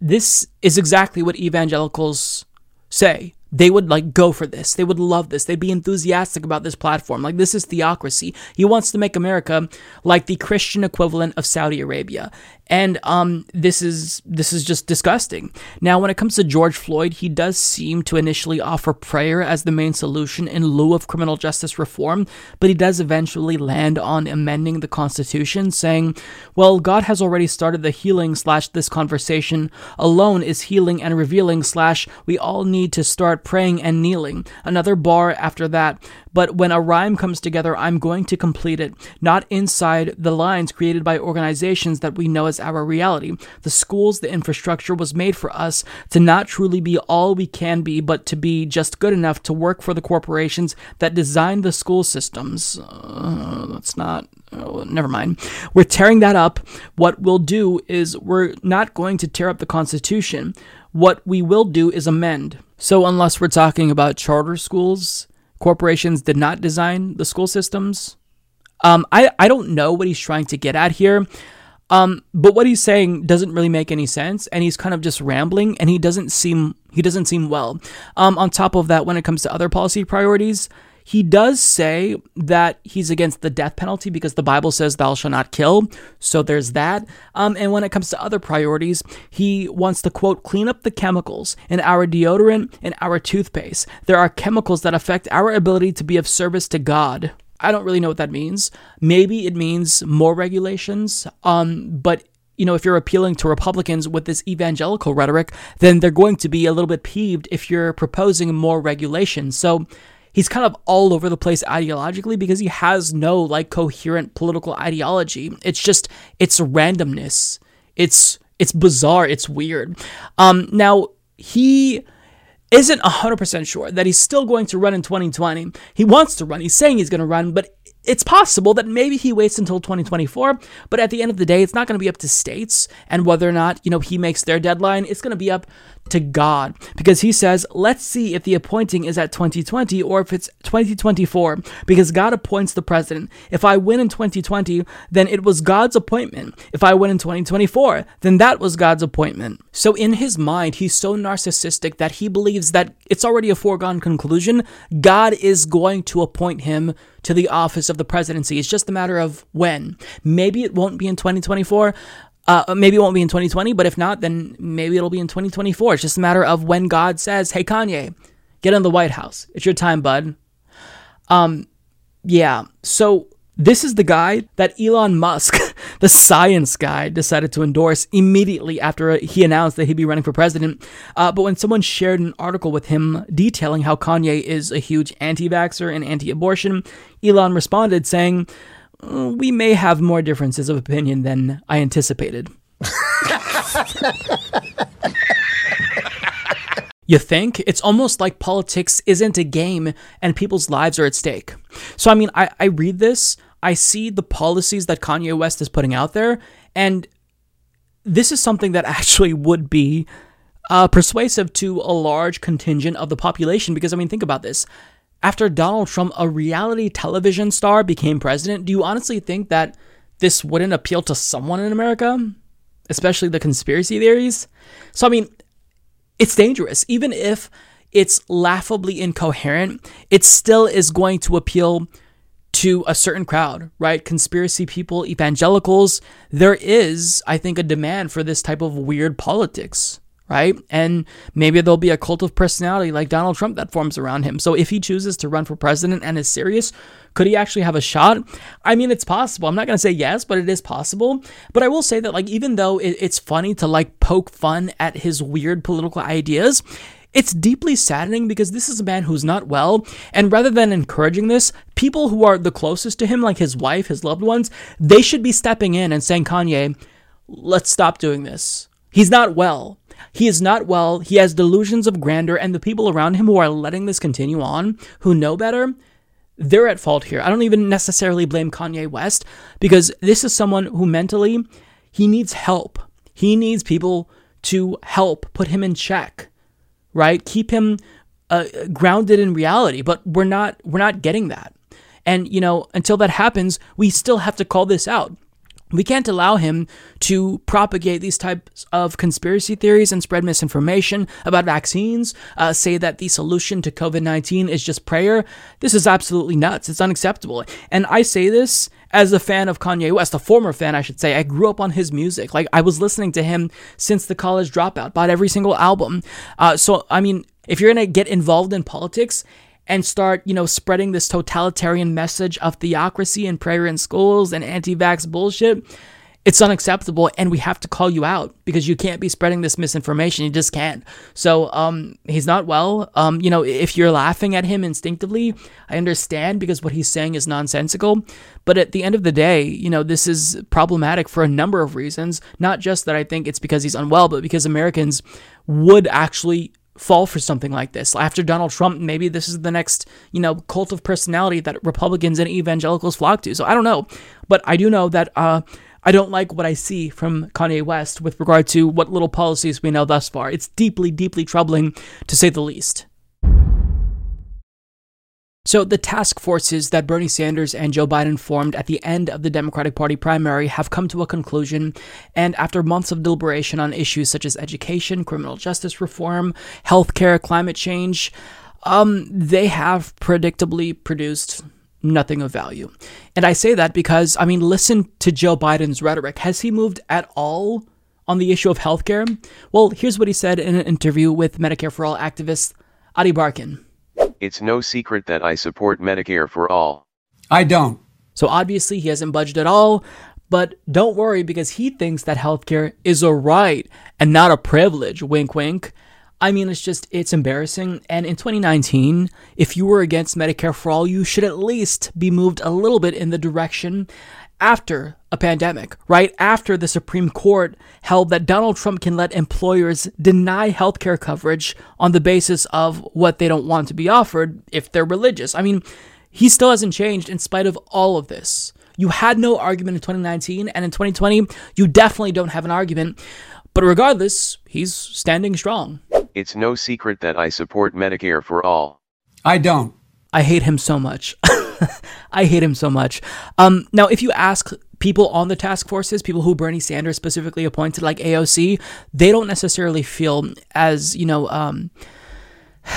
This is exactly what evangelicals say they would like go for this. They would love this. They'd be enthusiastic about this platform. Like this is theocracy. He wants to make America like the Christian equivalent of Saudi Arabia. And um, this is this is just disgusting. Now, when it comes to George Floyd, he does seem to initially offer prayer as the main solution in lieu of criminal justice reform, but he does eventually land on amending the Constitution, saying, "Well, God has already started the healing slash this conversation alone is healing and revealing slash we all need to start praying and kneeling." Another bar after that, but when a rhyme comes together, I'm going to complete it, not inside the lines created by organizations that we know as our reality. The schools, the infrastructure was made for us to not truly be all we can be, but to be just good enough to work for the corporations that designed the school systems. Uh, that's not. Oh, never mind. We're tearing that up. What we'll do is we're not going to tear up the Constitution. What we will do is amend. So, unless we're talking about charter schools, corporations did not design the school systems. Um, I, I don't know what he's trying to get at here. Um, but what he's saying doesn't really make any sense, and he's kind of just rambling, and he doesn't seem he doesn't seem well. Um, on top of that, when it comes to other policy priorities, he does say that he's against the death penalty because the Bible says thou shalt not kill. So there's that. Um, and when it comes to other priorities, he wants to quote, clean up the chemicals in our deodorant and our toothpaste. There are chemicals that affect our ability to be of service to God. I don't really know what that means. Maybe it means more regulations. Um, but you know, if you're appealing to Republicans with this evangelical rhetoric, then they're going to be a little bit peeved if you're proposing more regulation. So he's kind of all over the place ideologically because he has no like coherent political ideology. It's just it's randomness. It's it's bizarre. It's weird. Um, now he isn't 100% sure that he's still going to run in 2020. He wants to run. He's saying he's going to run, but it's possible that maybe he waits until 2024 but at the end of the day it's not going to be up to states and whether or not you know he makes their deadline it's going to be up to god because he says let's see if the appointing is at 2020 or if it's 2024 because god appoints the president if i win in 2020 then it was god's appointment if i win in 2024 then that was god's appointment so in his mind he's so narcissistic that he believes that it's already a foregone conclusion god is going to appoint him to the office of the presidency. It's just a matter of when. Maybe it won't be in 2024. Uh, maybe it won't be in 2020, but if not, then maybe it'll be in 2024. It's just a matter of when God says, "Hey, Kanye, get in the White House. It's your time, bud." Um, yeah. So this is the guy that Elon Musk, the science guy, decided to endorse immediately after he announced that he'd be running for president. Uh, but when someone shared an article with him detailing how Kanye is a huge anti vaxxer and anti abortion, Elon responded saying, uh, We may have more differences of opinion than I anticipated. You think? It's almost like politics isn't a game and people's lives are at stake. So, I mean, I, I read this, I see the policies that Kanye West is putting out there, and this is something that actually would be uh, persuasive to a large contingent of the population. Because, I mean, think about this. After Donald Trump, a reality television star, became president, do you honestly think that this wouldn't appeal to someone in America? Especially the conspiracy theories? So, I mean, it's dangerous. Even if it's laughably incoherent, it still is going to appeal to a certain crowd, right? Conspiracy people, evangelicals. There is, I think, a demand for this type of weird politics, right? And maybe there'll be a cult of personality like Donald Trump that forms around him. So if he chooses to run for president and is serious, could he actually have a shot? I mean, it's possible. I'm not going to say yes, but it is possible. But I will say that, like, even though it's funny to like poke fun at his weird political ideas, it's deeply saddening because this is a man who's not well, and rather than encouraging this, people who are the closest to him, like his wife, his loved ones, they should be stepping in and saying, Kanye, let's stop doing this. He's not well. He is not well. He has delusions of grandeur, and the people around him who are letting this continue on, who know better, they're at fault here. I don't even necessarily blame Kanye West because this is someone who mentally he needs help. He needs people to help put him in check right? Keep him uh, grounded in reality. But we're not we're not getting that. And you know, until that happens, we still have to call this out. We can't allow him to propagate these types of conspiracy theories and spread misinformation about vaccines, uh, say that the solution to COVID 19 is just prayer. This is absolutely nuts. It's unacceptable. And I say this as a fan of Kanye West, a former fan, I should say. I grew up on his music. Like, I was listening to him since the college dropout, bought every single album. Uh, so, I mean, if you're going to get involved in politics, and start, you know, spreading this totalitarian message of theocracy and prayer in schools and anti vax bullshit, it's unacceptable and we have to call you out because you can't be spreading this misinformation. You just can't. So, um, he's not well. Um, you know, if you're laughing at him instinctively, I understand because what he's saying is nonsensical. But at the end of the day, you know, this is problematic for a number of reasons. Not just that I think it's because he's unwell, but because Americans would actually fall for something like this. After Donald Trump, maybe this is the next, you know, cult of personality that Republicans and evangelicals flock to. So I don't know. But I do know that uh, I don't like what I see from Kanye West with regard to what little policies we know thus far. It's deeply, deeply troubling, to say the least. So, the task forces that Bernie Sanders and Joe Biden formed at the end of the Democratic Party primary have come to a conclusion. And after months of deliberation on issues such as education, criminal justice reform, healthcare, climate change, um, they have predictably produced nothing of value. And I say that because, I mean, listen to Joe Biden's rhetoric. Has he moved at all on the issue of healthcare? Well, here's what he said in an interview with Medicare for All activist Ady Barkan. It's no secret that I support Medicare for all. I don't. So obviously he hasn't budged at all, but don't worry because he thinks that healthcare is a right and not a privilege. Wink, wink. I mean, it's just, it's embarrassing. And in 2019, if you were against Medicare for all, you should at least be moved a little bit in the direction after a pandemic, right after the Supreme Court held that Donald Trump can let employers deny healthcare coverage on the basis of what they don't want to be offered if they're religious. I mean, he still hasn't changed in spite of all of this. You had no argument in 2019, and in 2020, you definitely don't have an argument. But regardless, he's standing strong. It's no secret that I support Medicare for all. I don't. I hate him so much. I hate him so much. Um, now, if you ask people on the task forces, people who Bernie Sanders specifically appointed, like AOC, they don't necessarily feel as, you know, um,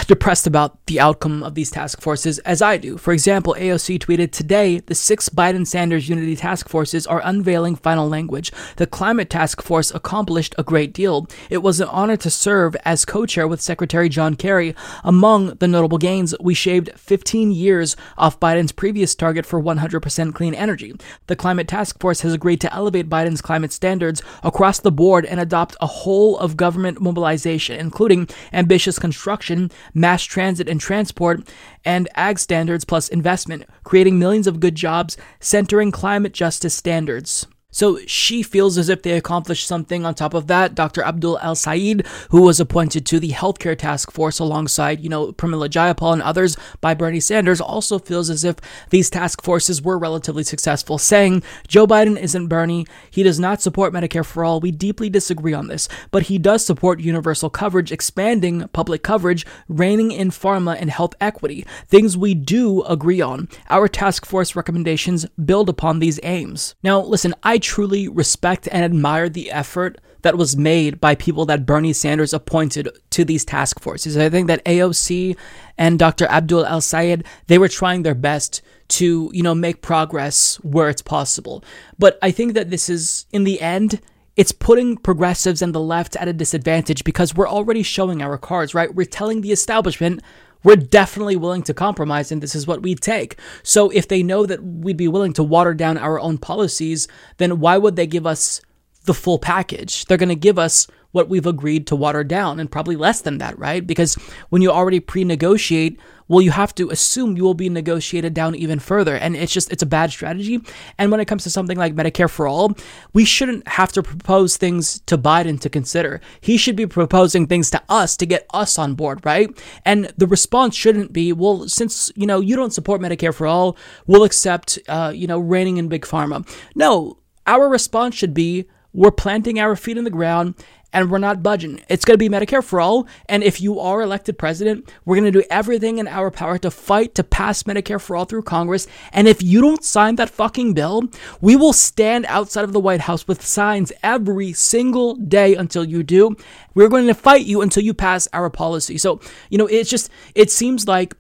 depressed about the outcome of these task forces as I do. For example, AOC tweeted Today, the six Biden Sanders unity task forces are unveiling final language. The climate task force accomplished a great deal. It was an honor to serve as co chair with Secretary John Kerry. Among the notable gains, we shaved 15 years off Biden's previous target for 100% clean energy. The climate task force has agreed to elevate Biden's climate standards across the board and adopt a whole of government mobilization, including ambitious construction mass transit and transport, and ag standards plus investment, creating millions of good jobs, centering climate justice standards. So she feels as if they accomplished something. On top of that, Dr. Abdul El Sayed, who was appointed to the healthcare task force alongside, you know, Pramila Jayapal and others by Bernie Sanders, also feels as if these task forces were relatively successful, saying Joe Biden isn't Bernie. He does not support Medicare for all. We deeply disagree on this, but he does support universal coverage, expanding public coverage, reining in pharma and health equity, things we do agree on. Our task force recommendations build upon these aims. Now, listen, I truly respect and admire the effort that was made by people that Bernie Sanders appointed to these task forces. I think that AOC and Dr. Abdul El Sayed, they were trying their best to, you know, make progress where it's possible. But I think that this is, in the end, it's putting progressives and the left at a disadvantage because we're already showing our cards, right? We're telling the establishment we're definitely willing to compromise and this is what we take. So if they know that we'd be willing to water down our own policies, then why would they give us the full package? They're going to give us what we've agreed to water down and probably less than that, right? Because when you already pre negotiate, well, you have to assume you will be negotiated down even further. And it's just, it's a bad strategy. And when it comes to something like Medicare for All, we shouldn't have to propose things to Biden to consider. He should be proposing things to us to get us on board, right? And the response shouldn't be, well, since, you know, you don't support Medicare for All, we'll accept, uh, you know, reining in Big Pharma. No, our response should be, we're planting our feet in the ground and we're not budging. It's going to be Medicare for all. And if you are elected president, we're going to do everything in our power to fight to pass Medicare for all through Congress. And if you don't sign that fucking bill, we will stand outside of the White House with signs every single day until you do. We're going to fight you until you pass our policy. So, you know, it's just, it seems like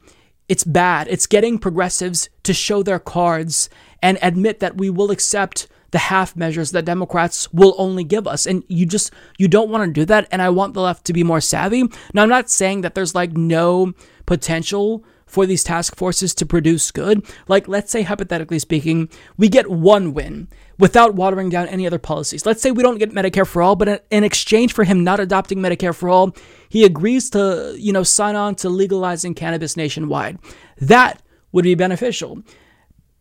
it's bad. It's getting progressives to show their cards and admit that we will accept the half measures that Democrats will only give us. And you just, you don't want to do that. And I want the left to be more savvy. Now, I'm not saying that there's like no potential for these task forces to produce good. Like, let's say, hypothetically speaking, we get one win without watering down any other policies. Let's say we don't get Medicare for all, but in exchange for him not adopting Medicare for all, he agrees to, you know, sign on to legalizing cannabis nationwide. That would be beneficial.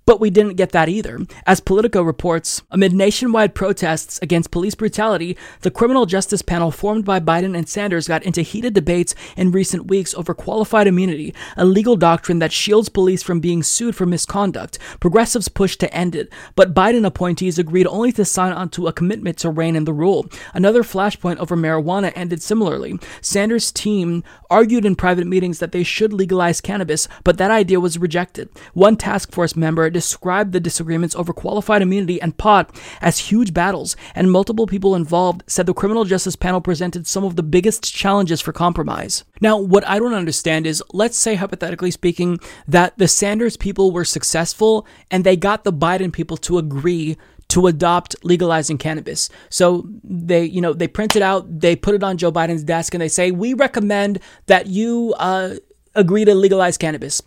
But we didn't get that either. As Politico reports, amid nationwide protests against police brutality, the criminal justice panel formed by Biden and Sanders got into heated debates in recent weeks over qualified immunity, a legal doctrine that shields police from being sued for misconduct. Progressives pushed to end it, but Biden appointees agreed only to sign onto a commitment to rein in the rule. Another flashpoint over marijuana ended similarly. Sanders' team argued in private meetings that they should legalize cannabis, but that idea was rejected. One task force member described the disagreements over qualified immunity and pot as huge battles, and multiple people involved said the criminal justice panel presented some of the biggest challenges for compromise. Now, what I don't understand is let's say, hypothetically speaking, that the Sanders people were successful and they got the Biden people to agree to adopt legalizing cannabis. So they, you know, they print it out, they put it on Joe Biden's desk, and they say, "We recommend that you uh, agree to legalize cannabis."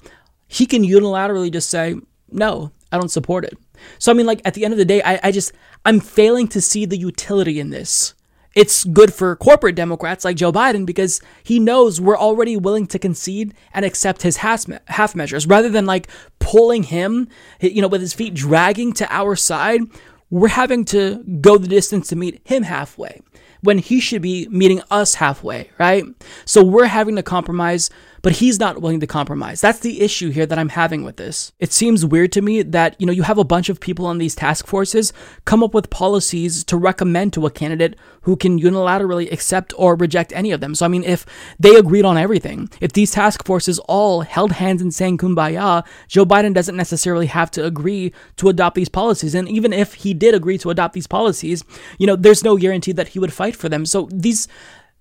He can unilaterally just say, no, I don't support it. So, I mean, like, at the end of the day, I, I just, I'm failing to see the utility in this. It's good for corporate Democrats like Joe Biden because he knows we're already willing to concede and accept his half, half measures rather than like pulling him, you know, with his feet dragging to our side. We're having to go the distance to meet him halfway when he should be meeting us halfway, right? So we're having to compromise but he's not willing to compromise. That's the issue here that I'm having with this. It seems weird to me that, you know, you have a bunch of people on these task forces come up with policies to recommend to a candidate who can unilaterally accept or reject any of them. So, I mean, if they agreed on everything, if these task forces all held hands and sang kumbaya, Joe Biden doesn't necessarily have to agree to adopt these policies. And even if he did agree to adopt these policies, you know, there's no guarantee that he would fight for them. So these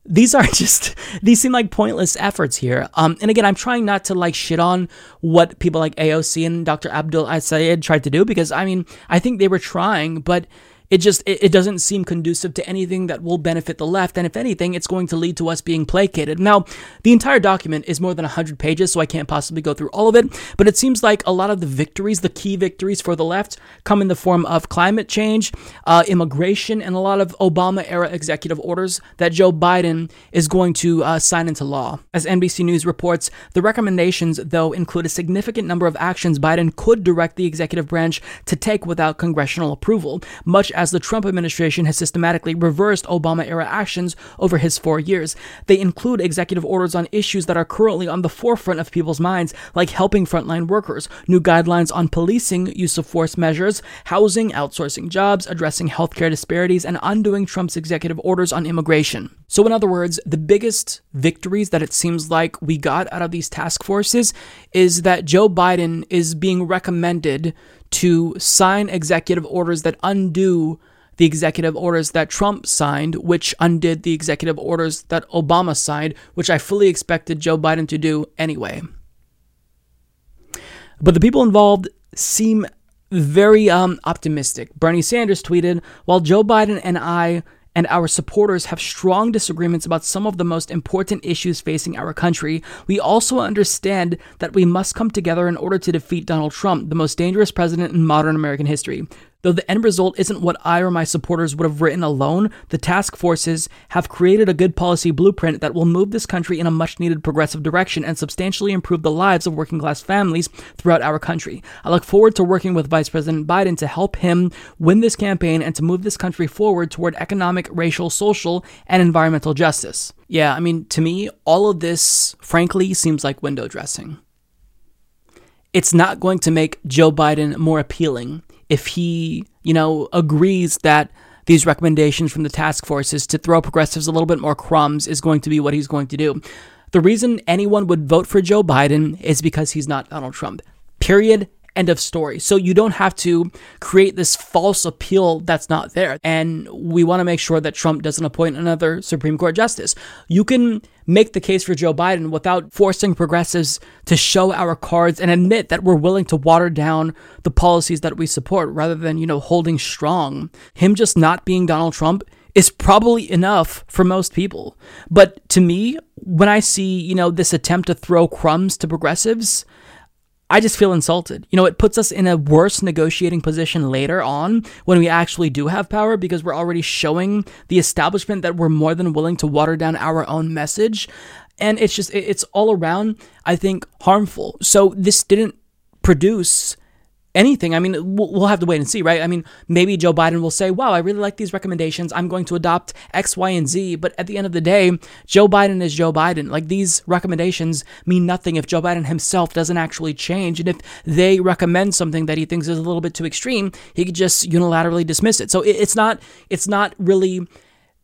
these are just these seem like pointless efforts here. Um, and again, I'm trying not to like shit on what people like AOC and Dr. Abdul Sayed tried to do because I mean I think they were trying, but it just it, it, doesn't seem conducive to anything that will benefit the left. And if anything it's going to lead to us being placated. Now the entire document is more than 100 pages so i can't possibly go through all of it. But it seems like a lot of the victories the key victories for the left come in the form of climate change uh, immigration and a lot of obama era executive orders that joe biden is going to uh, sign into law. As nbc news reports the recommendations though include a significant number of actions biden could direct the executive branch to take without congressional approval. Much as the Trump administration has systematically reversed Obama era actions over his four years. They include executive orders on issues that are currently on the forefront of people's minds, like helping frontline workers, new guidelines on policing, use of force measures, housing, outsourcing jobs, addressing healthcare disparities, and undoing Trump's executive orders on immigration. So, in other words, the biggest victories that it seems like we got out of these task forces is that Joe Biden is being recommended to sign executive orders that undo the executive orders that Trump signed, which undid the executive orders that Obama signed, which I fully expected Joe Biden to do anyway. But the people involved seem very um, optimistic. Bernie Sanders tweeted, While Joe Biden and I and our supporters have strong disagreements about some of the most important issues facing our country, we also understand that we must come together in order to defeat Donald Trump, the most dangerous president in modern American history. Though the end result isn't what I or my supporters would have written alone, the task forces have created a good policy blueprint that will move this country in a much needed progressive direction and substantially improve the lives of working class families throughout our country. I look forward to working with Vice President Biden to help him win this campaign and to move this country forward toward economic, racial, social, and environmental justice. Yeah, I mean, to me, all of this, frankly, seems like window dressing. It's not going to make Joe Biden more appealing if he, you know, agrees that these recommendations from the task forces to throw progressives a little bit more crumbs is going to be what he's going to do. The reason anyone would vote for Joe Biden is because he's not Donald Trump. Period. End of story. So you don't have to create this false appeal that's not there. And we want to make sure that Trump doesn't appoint another Supreme Court justice. You can make the case for Joe Biden without forcing progressives to show our cards and admit that we're willing to water down the policies that we support rather than, you know, holding strong. Him just not being Donald Trump is probably enough for most people. But to me, when I see, you know, this attempt to throw crumbs to progressives, I just feel insulted. You know, it puts us in a worse negotiating position later on when we actually do have power because we're already showing the establishment that we're more than willing to water down our own message. And it's just, it's all around, I think, harmful. So this didn't produce anything. I mean, we'll have to wait and see, right? I mean, maybe Joe Biden will say, wow, I really like these recommendations. I'm going to adopt X, Y, and Z. But at the end of the day, Joe Biden is Joe Biden. Like, these recommendations mean nothing if Joe Biden himself doesn't actually change. And if they recommend something that he thinks is a little bit too extreme, he could just unilaterally dismiss it. So it's not, it's not really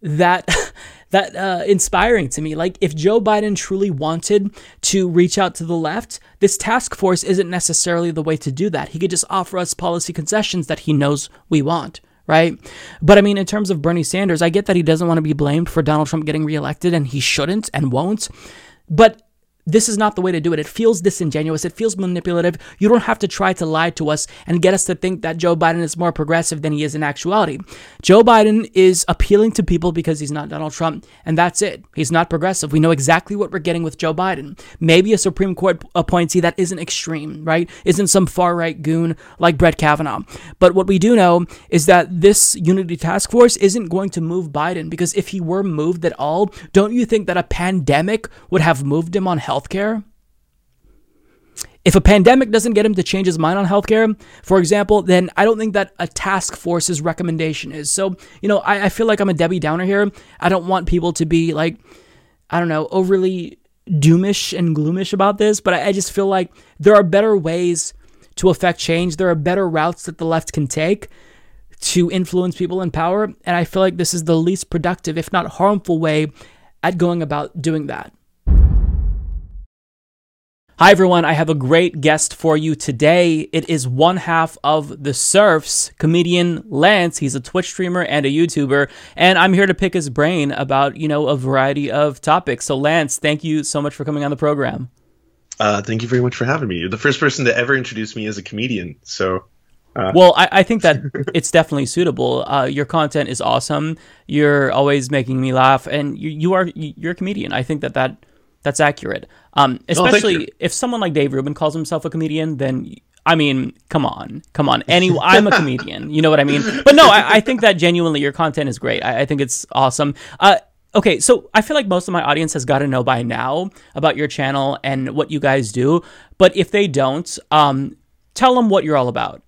that that uh, inspiring to me. Like if Joe Biden truly wanted to reach out to the left, this task force isn't necessarily the way to do that. He could just offer us policy concessions that he knows we want. Right. But I mean, in terms of Bernie Sanders, I get that he doesn't want to be blamed for Donald Trump getting reelected and he shouldn't and won't. But this is not the way to do it. It feels disingenuous. It feels manipulative. You don't have to try to lie to us and get us to think that Joe Biden is more progressive than he is in actuality. Joe Biden is appealing to people because he's not Donald Trump, and that's it. He's not progressive. We know exactly what we're getting with Joe Biden. Maybe a Supreme Court appointee that isn't extreme, right? Isn't some far right goon like Brett Kavanaugh. But what we do know is that this unity task force isn't going to move Biden because if he were moved at all, don't you think that a pandemic would have moved him on health? Healthcare, if a pandemic doesn't get him to change his mind on healthcare, for example, then I don't think that a task force's recommendation is. So, you know, I, I feel like I'm a Debbie Downer here. I don't want people to be like, I don't know, overly doomish and gloomish about this, but I, I just feel like there are better ways to affect change. There are better routes that the left can take to influence people in power. And I feel like this is the least productive, if not harmful, way at going about doing that. Hi, everyone. I have a great guest for you today. It is one half of The Serfs, comedian Lance. He's a Twitch streamer and a YouTuber, and I'm here to pick his brain about, you know, a variety of topics. So, Lance, thank you so much for coming on the program. Uh, thank you very much for having me. You're the first person to ever introduce me as a comedian. So, uh. well, I, I, think that it's definitely suitable. Uh, your content is awesome. You're always making me laugh, and you, you are you're a comedian. I think that that that's accurate. Um, especially oh, if someone like Dave Rubin calls himself a comedian, then I mean, come on, come on. Any, I'm a comedian. You know what I mean? But no, I, I think that genuinely your content is great. I, I think it's awesome. Uh, okay, so I feel like most of my audience has got to know by now about your channel and what you guys do. But if they don't, um, tell them what you're all about.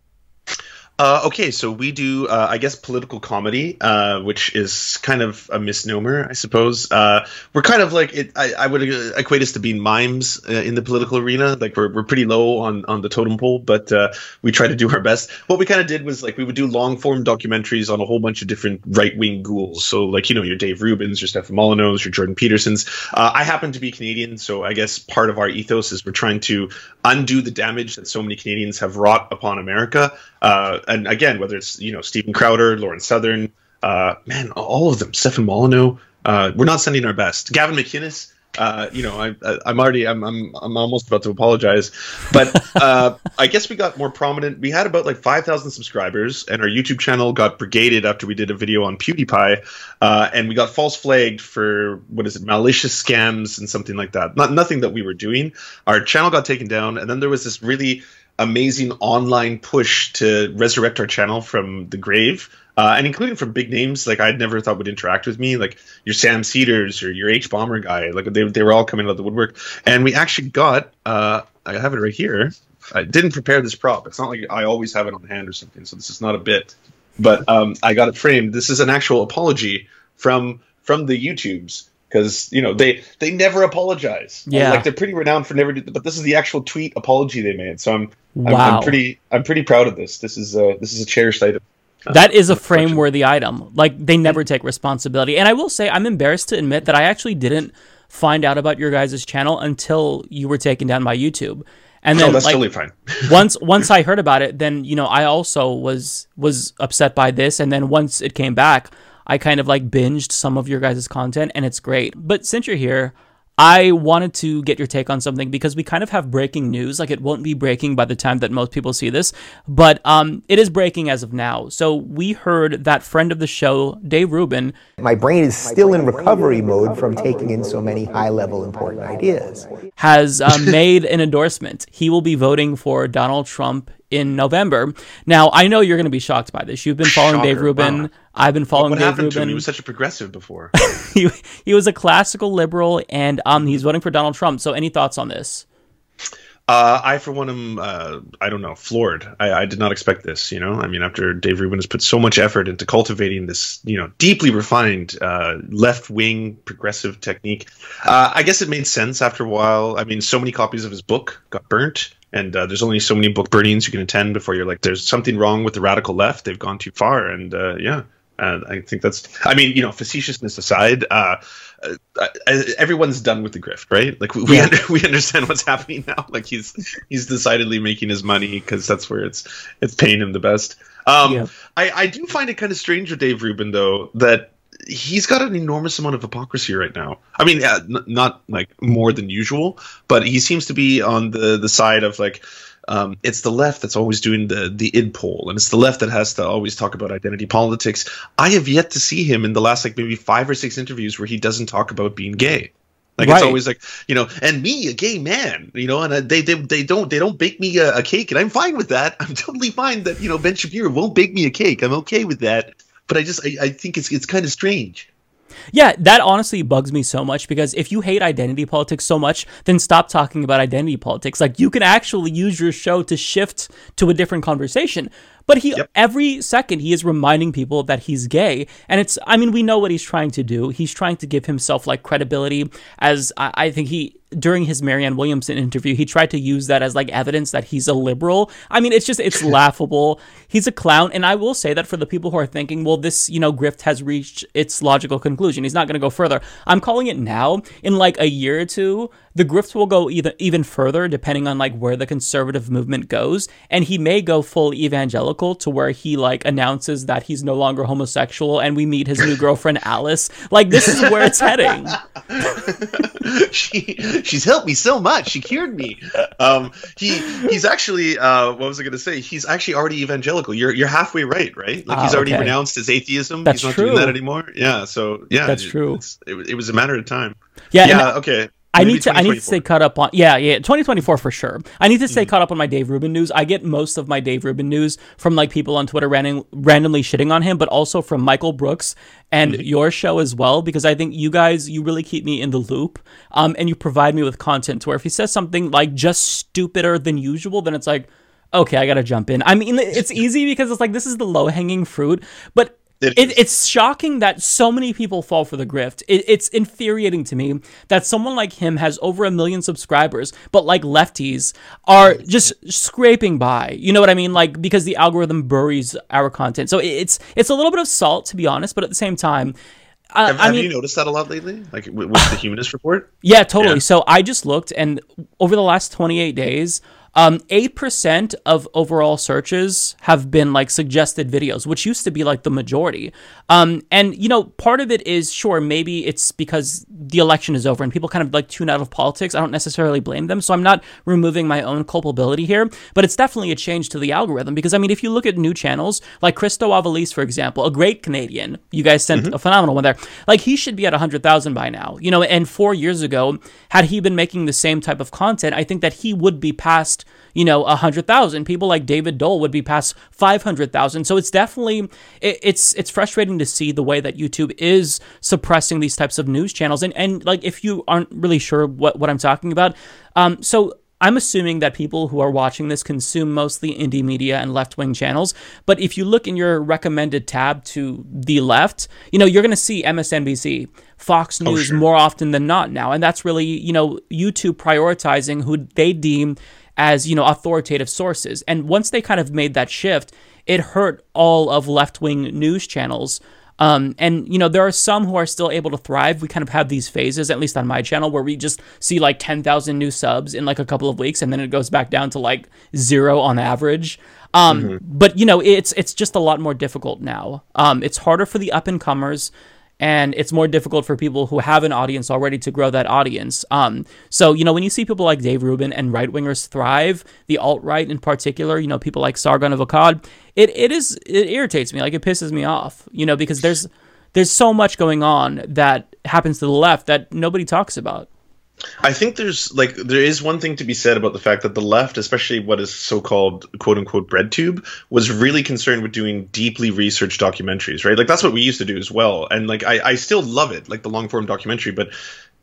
Uh, okay, so we do, uh, I guess, political comedy, uh, which is kind of a misnomer, I suppose. Uh, we're kind of like it. I, I would equate us to being mimes uh, in the political arena. Like we're, we're pretty low on on the totem pole, but uh, we try to do our best. What we kind of did was like we would do long form documentaries on a whole bunch of different right wing ghouls. So like you know your Dave Rubins, your Stefan Molyneux, your Jordan Petersons. I happen to be Canadian, so I guess part of our ethos is we're trying to undo the damage that so many Canadians have wrought upon America. Uh, and again, whether it's you know Steven Crowder, Lauren Southern, uh, man, all of them, Stefan Molyneux. Uh, we're not sending our best. Gavin McInnes. Uh, you know, I, am already, I'm, I'm, I'm almost about to apologize, but uh, I guess we got more prominent. We had about like 5,000 subscribers, and our YouTube channel got brigaded after we did a video on PewDiePie, uh, and we got false flagged for what is it, malicious scams and something like that. Not nothing that we were doing. Our channel got taken down, and then there was this really amazing online push to resurrect our channel from the grave. Uh, and including from big names like I'd never thought would interact with me, like your Sam Seders or your H Bomber guy. Like they, they were all coming out of the woodwork, and we actually got. Uh, I have it right here. I didn't prepare this prop. It's not like I always have it on hand or something, so this is not a bit. But um, I got it framed. This is an actual apology from from the YouTubes because you know they they never apologize. Yeah, like they're pretty renowned for never. Do, but this is the actual tweet apology they made. So I'm wow. I'm, I'm pretty I'm pretty proud of this. This is a this is a cherished item. Uh, that is a frame worthy item. Like they never take responsibility. And I will say I'm embarrassed to admit that I actually didn't find out about your guys' channel until you were taken down by YouTube. And then oh, that's like, totally fine. once once I heard about it, then you know I also was was upset by this. And then once it came back, I kind of like binged some of your guys' content and it's great. But since you're here, I wanted to get your take on something because we kind of have breaking news. Like it won't be breaking by the time that most people see this, but um, it is breaking as of now. So we heard that friend of the show, Dave Rubin. My brain is still in recovery mode from taking in so many high level important ideas. Has uh, made an endorsement. He will be voting for Donald Trump in November. Now, I know you're going to be shocked by this. You've been following Shocker, Dave Rubin. Wow. I've been following what Dave happened Rubin. To him? He was such a progressive before. he, he was a classical liberal, and um, he's voting for Donald Trump. So, any thoughts on this? Uh, I, for one, am uh, I don't know floored. I, I, did not expect this. You know, I mean, after Dave Rubin has put so much effort into cultivating this, you know, deeply refined uh, left wing progressive technique, uh, I guess it made sense after a while. I mean, so many copies of his book got burnt and uh, there's only so many book burnings you can attend before you're like there's something wrong with the radical left they've gone too far and uh, yeah uh, i think that's i mean you know facetiousness aside uh, uh, everyone's done with the grift right like we, yeah. we, we understand what's happening now like he's he's decidedly making his money because that's where it's it's paying him the best um, yeah. I, I do find it kind of strange with Dave Rubin though that he's got an enormous amount of hypocrisy right now. I mean, uh, n- not like more than usual, but he seems to be on the the side of like. Um, it's the left that's always doing the the id poll, and it's the left that has to always talk about identity politics. I have yet to see him in the last like maybe five or six interviews where he doesn't talk about being gay. Like right. it's always like you know, and me, a gay man, you know, and uh, they, they they don't they don't bake me a, a, cake, and I'm fine with that. I'm totally fine that you know Ben Shapiro won't bake me a cake. I'm okay with that but I just I, I think it's it's kind of strange. Yeah, that honestly bugs me so much because if you hate identity politics so much, then stop talking about identity politics. Like you can actually use your show to shift to a different conversation. But he yep. every second he is reminding people that he's gay, and it's I mean we know what he's trying to do. He's trying to give himself like credibility, as I, I think he during his Marianne Williamson interview, he tried to use that as like evidence that he's a liberal. I mean, it's just it's laughable. He's a clown, and I will say that for the people who are thinking, well, this you know grift has reached its logical conclusion. He's not going to go further. I'm calling it now. In like a year or two, the grift will go either even further depending on like where the conservative movement goes, and he may go full evangelical to where he like announces that he's no longer homosexual, and we meet his new girlfriend Alice. Like this is where it's heading. she she's helped me so much. She cured me. Um, he he's actually uh, what was I going to say? He's actually already evangelical. You're you're halfway right, right? Like he's ah, already okay. renounced his atheism. That's he's not true. doing that anymore. Yeah. So yeah, that's true. It, it, was a matter of time. Yeah. Yeah. okay. I need to I need to stay caught up on yeah yeah 2024 for sure. I need to stay mm. caught up on my Dave Rubin news. I get most of my Dave Rubin news from like people on Twitter random, randomly shitting on him, but also from Michael Brooks and mm-hmm. your show as well because I think you guys you really keep me in the loop um and you provide me with content to where if he says something like just stupider than usual, then it's like okay, I gotta jump in. I mean, it's easy because it's like this is the low hanging fruit, but it, it's shocking that so many people fall for the grift. It, it's infuriating to me that someone like him has over a million subscribers, but like lefties are just scraping by. You know what I mean? Like because the algorithm buries our content. So it's it's a little bit of salt to be honest, but at the same time. Uh, have, I mean, you noticed that a lot lately? Like with, with the Humanist Report? Yeah, totally. So I just looked, and over the last 28 days, um, 8% of overall searches have been like suggested videos, which used to be like the majority. Um, and, you know, part of it is sure, maybe it's because the election is over and people kind of like tune out of politics. I don't necessarily blame them. So I'm not removing my own culpability here, but it's definitely a change to the algorithm because, I mean, if you look at new channels like Christo Aivalis, for example, a great Canadian, you guys sent a phenomenal one there, like he should be at 100,000 by now, you know, and four years ago, had he been making the same type of content, I think that he would be past you know, 100,000. People like David Doel would be past 500,000. So it's definitely it, it's it's frustrating to see the way that YouTube is suppressing these types of news channels. And and like if you aren't really sure what what I'm talking about, um so I'm assuming that people who are watching this consume mostly indie media and left wing channels. But if you look in your recommended tab to the left, you know, you're going to see MSNBC, Fox News sure. more often than not now. And that's really, you know, YouTube prioritizing who they deem as, you know, authoritative sources. And once they kind of made that shift, it hurt all of left wing news channels. Um, and you know there are some who are still able to thrive. We kind of have these phases, at least on my channel, where we just see like ten thousand new subs in like a couple of weeks, and then it goes back down to like zero on average. Um, Mm-hmm. But you know it's it's just a lot more difficult now. Um, it's harder for the up and comers, and it's more difficult for people who have an audience already to grow that audience. Um, so you know when you see people like Dave Rubin and right wingers thrive, the alt right in particular, you know people like Sargon of Akkad, it it is it irritates me, like it pisses me off, you know because there's there's so much going on that happens to the left that nobody talks about. I think there's like there is one thing to be said about the fact that the left, especially what is so-called "quote unquote" breadtube, was really concerned with doing deeply researched documentaries, right? Like that's what we used to do as well, and like I, I still love it, like the long form documentary, but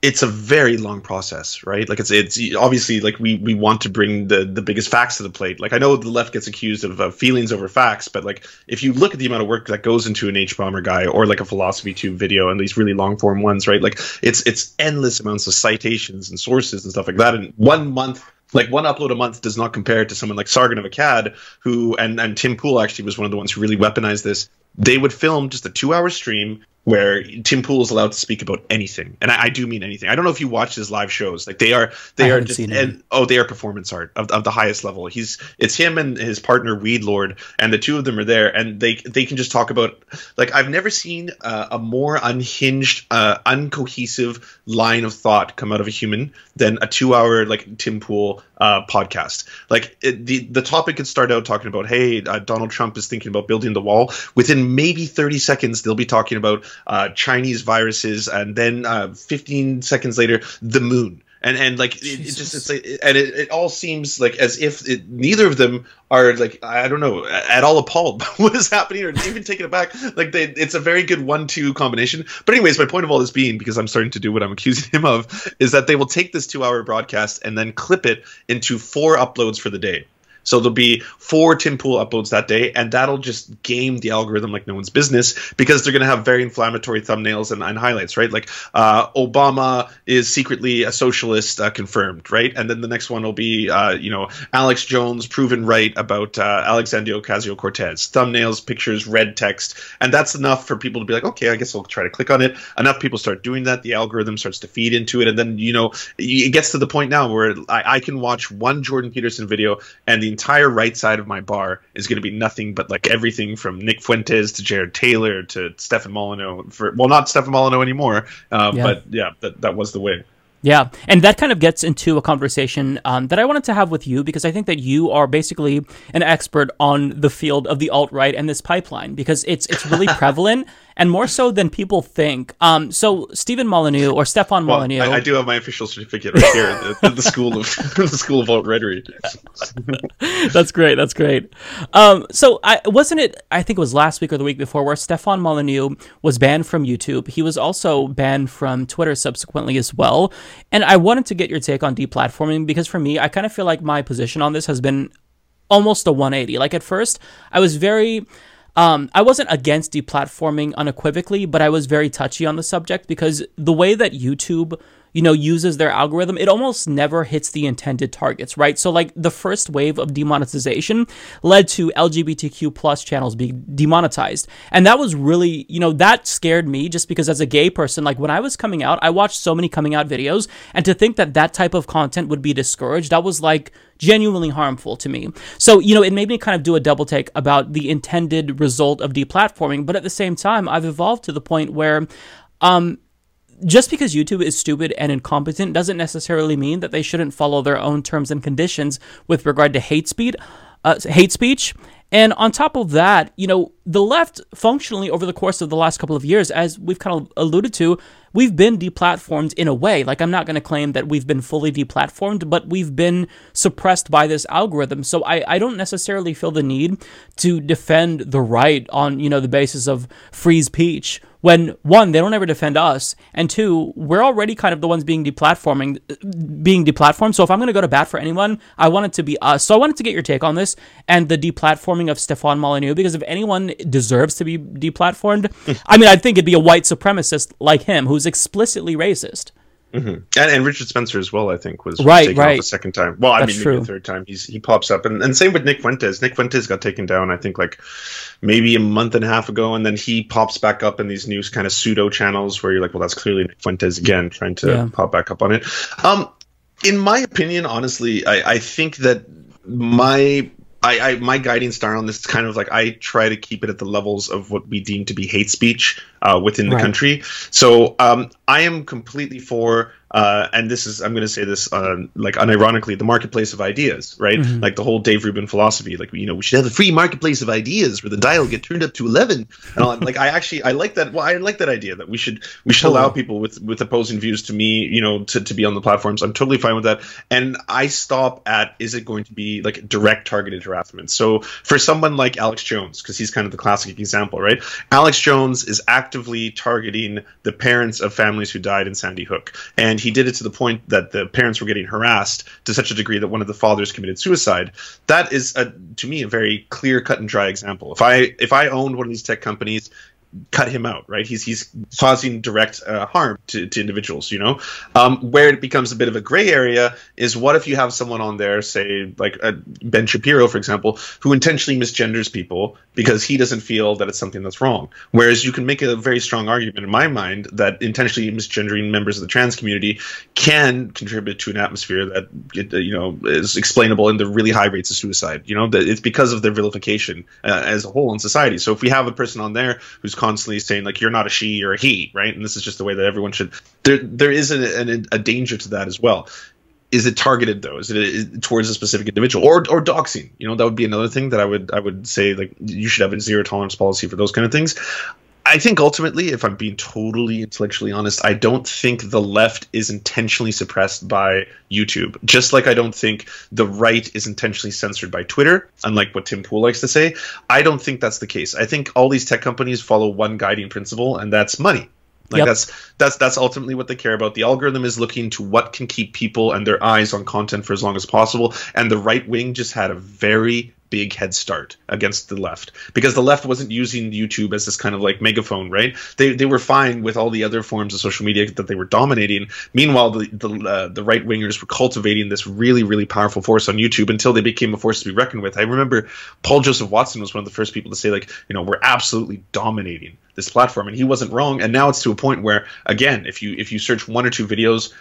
it's a very long process, right? Like it's it's obviously like we we want to bring the the biggest facts to the plate. Like I know the left gets accused of feelings over facts, but like if you look at the amount of work that goes into an H bomber guy or like a philosophy tube video and these really long form ones, right? Like it's it's endless amounts of citations and sources and stuff like that. And one month like one upload a month does not compare to someone like Sargon of Akkad, who and and Tim Pool actually was one of the ones who really weaponized this. They would film just a two hour stream where Tim Pool is allowed to speak about anything, and I, I do mean anything. I don't know if you watch his live shows; like they are, they I are just and oh, they are performance art of, of the highest level. He's it's him and his partner Weed Lord, and the two of them are there, and they they can just talk about like I've never seen uh, a more unhinged, uh, uncohesive line of thought come out of a human than a two hour like Tim Pool uh, podcast. Like it, the the topic could start out talking about, hey, uh, Donald Trump is thinking about building the wall. Within maybe thirty seconds, they'll be talking about uh, Chinese viruses, and then uh, fifteen seconds later, the moon. And and like it, it just it's like and it, it all seems like as if it, neither of them are like I don't know at all appalled by what is happening or even taken aback. Like they, it's a very good one-two combination. But anyways, my point of all this being because I'm starting to do what I'm accusing him of is that they will take this two-hour broadcast and then clip it into four uploads for the day. So there'll be four Tim Pool uploads that day, and that'll just game the algorithm like no one's business because they're going to have very inflammatory thumbnails and, and highlights, right? Like uh, Obama is secretly a socialist, uh, confirmed, right? And then the next one will be, uh, you know, Alex Jones proven right about uh, Alexandria Ocasio Cortez. Thumbnails, pictures, red text, and that's enough for people to be like, okay, I guess I'll try to click on it. Enough people start doing that, the algorithm starts to feed into it, and then you know it gets to the point now where I, I can watch one Jordan Peterson video and the entire right side of my bar is going to be nothing but like everything from Nick Fuentes to Jared Taylor to Stefan Molyneux. For well, not Stefan Molyneux anymore, uh, Yeah. but yeah, that that was the way. Yeah, and that kind of gets into a conversation um, that I wanted to have with you because I think that you are basically an expert on the field of the alt right and this pipeline because it's it's really prevalent and more so than people think. Um, so Stephen Molyneux or Stefan Well, Molyneux, I, I do have my official certificate right here at the, the school of the school of alt rhetoric. that's great. That's great. Um, so I wasn't it. I think it was last week or the week before where Stefan Molyneux was banned from YouTube. He was also banned from Twitter subsequently as well. And I wanted to get your take on deplatforming because for me, I kind of feel like my position on this has been almost a 180. Like at first, I was very um, I wasn't against deplatforming unequivocally, but I was very touchy on the subject because the way that YouTube you know, uses their algorithm, it almost never hits the intended targets, right? So like the first wave of demonetization led to LGBTQ plus channels being demonetized. And that was really, you know, that scared me just because as a gay person, like when I was coming out, I watched so many coming out videos and to think that that type of content would be discouraged, that was like genuinely harmful to me. So, you know, it made me kind of do a double take about the intended result of deplatforming, but at the same time, I've evolved to the point where um just because YouTube is stupid and incompetent doesn't necessarily mean that they shouldn't follow their own terms and conditions with regard to hate speed, uh, hate speech. And on top of that, you know, the left functionally over the course of the last couple of years, as we've kind of alluded to, we've been deplatformed in a way. Like, I'm not going to claim that we've been fully deplatformed, but we've been suppressed by this algorithm. So I, I don't necessarily feel the need to defend the right on, you know, the basis of free speech when one they don't ever defend us and two we're already kind of the ones being deplatforming being deplatformed. So if i'm going to go to bat for anyone i want it to be us. So i wanted to get your take on this and the deplatforming of stefan molyneux because if anyone deserves to be deplatformed i mean i think it'd be a white supremacist like him who's explicitly racist Mm-hmm. And, and Richard Spencer as well, I think, was, right, taken right. off a second time. Well, I That's mean, maybe a third time. He's he pops up, and, and same with Nick Fuentes. Nick Fuentes got taken down, I think, like maybe a month and a half ago, and then he pops back up in these new kind of pseudo channels where you're like, well, that's clearly Nick Fuentes again trying to Yeah. pop back up on it. Um, in my opinion, honestly, I, I think that my I, I my guiding star on this is kind of like I try to keep it at the levels of what we deem to be hate speech uh, within the Right. country. So um, I am completely for, uh, and this is I'm going to say this uh, like unironically, the marketplace of ideas, right? Mhm. Like the whole Dave Rubin philosophy, like you know we should have a free marketplace of ideas where the dial get turned up to eleven. And all, like I actually I like that. Well, I like that idea that we should we should allow people with with opposing views to me, you know, to, to be on the platforms. I'm totally fine with that. And I stop at is it going to be like direct targeted harassment? So for someone like Alex Jones, because he's kind of the classic example, right? Alex Jones is actively targeting the parents of families who died in Sandy Hook, and he did it to the point that the parents were getting harassed to such a degree that one of the fathers committed suicide. That is, a, to me, a very clear, cut and dry example. If I if I owned one of these tech companies, cut him out, right? He's he's causing direct uh, harm to, to individuals, you know. Um, where it becomes a bit of a gray area is what if you have someone on there, say like uh, Ben Shapiro, for example, who intentionally misgenders people because he doesn't feel that it's something that's wrong. Whereas you can make a very strong argument in my mind that intentionally misgendering members of the trans community can contribute to an atmosphere that you know is explainable in the really high rates of suicide. You know, that it's because of their vilification uh, as a whole in society. So if we have a person on there who's constantly saying like you're not a she, you're a he, right? And this is just the way that everyone should. There, there is a, danger to that as well. Is it targeted though? Is it is it towards a specific individual or or doxing? You know, that would be another thing that I would I would say like you should have a zero tolerance policy for those kind of things. I think ultimately, if I'm being totally intellectually honest, I don't think the left is intentionally suppressed by YouTube. Just like I don't think the right is intentionally censored by Twitter, unlike what Tim Pool likes to say. I don't think that's the case. I think all these tech companies follow one guiding principle, and that's money. Like Yep. that's that's that's ultimately what they care about. The algorithm is looking to what can keep people and their eyes on content for as long as possible. And the right wing just had a very big head start against the left because the left wasn't using YouTube as this kind of like megaphone, right? They they were fine with all the other forms of social media that they were dominating. Meanwhile, the the, uh, the right wingers were cultivating this really really powerful force on YouTube until they became a force to be reckoned with. I remember Paul Joseph Watson was one of the first people to say like, you know, we're absolutely dominating this platform, and he wasn't wrong. And now it's to a point where, again, if you if you search one or two videos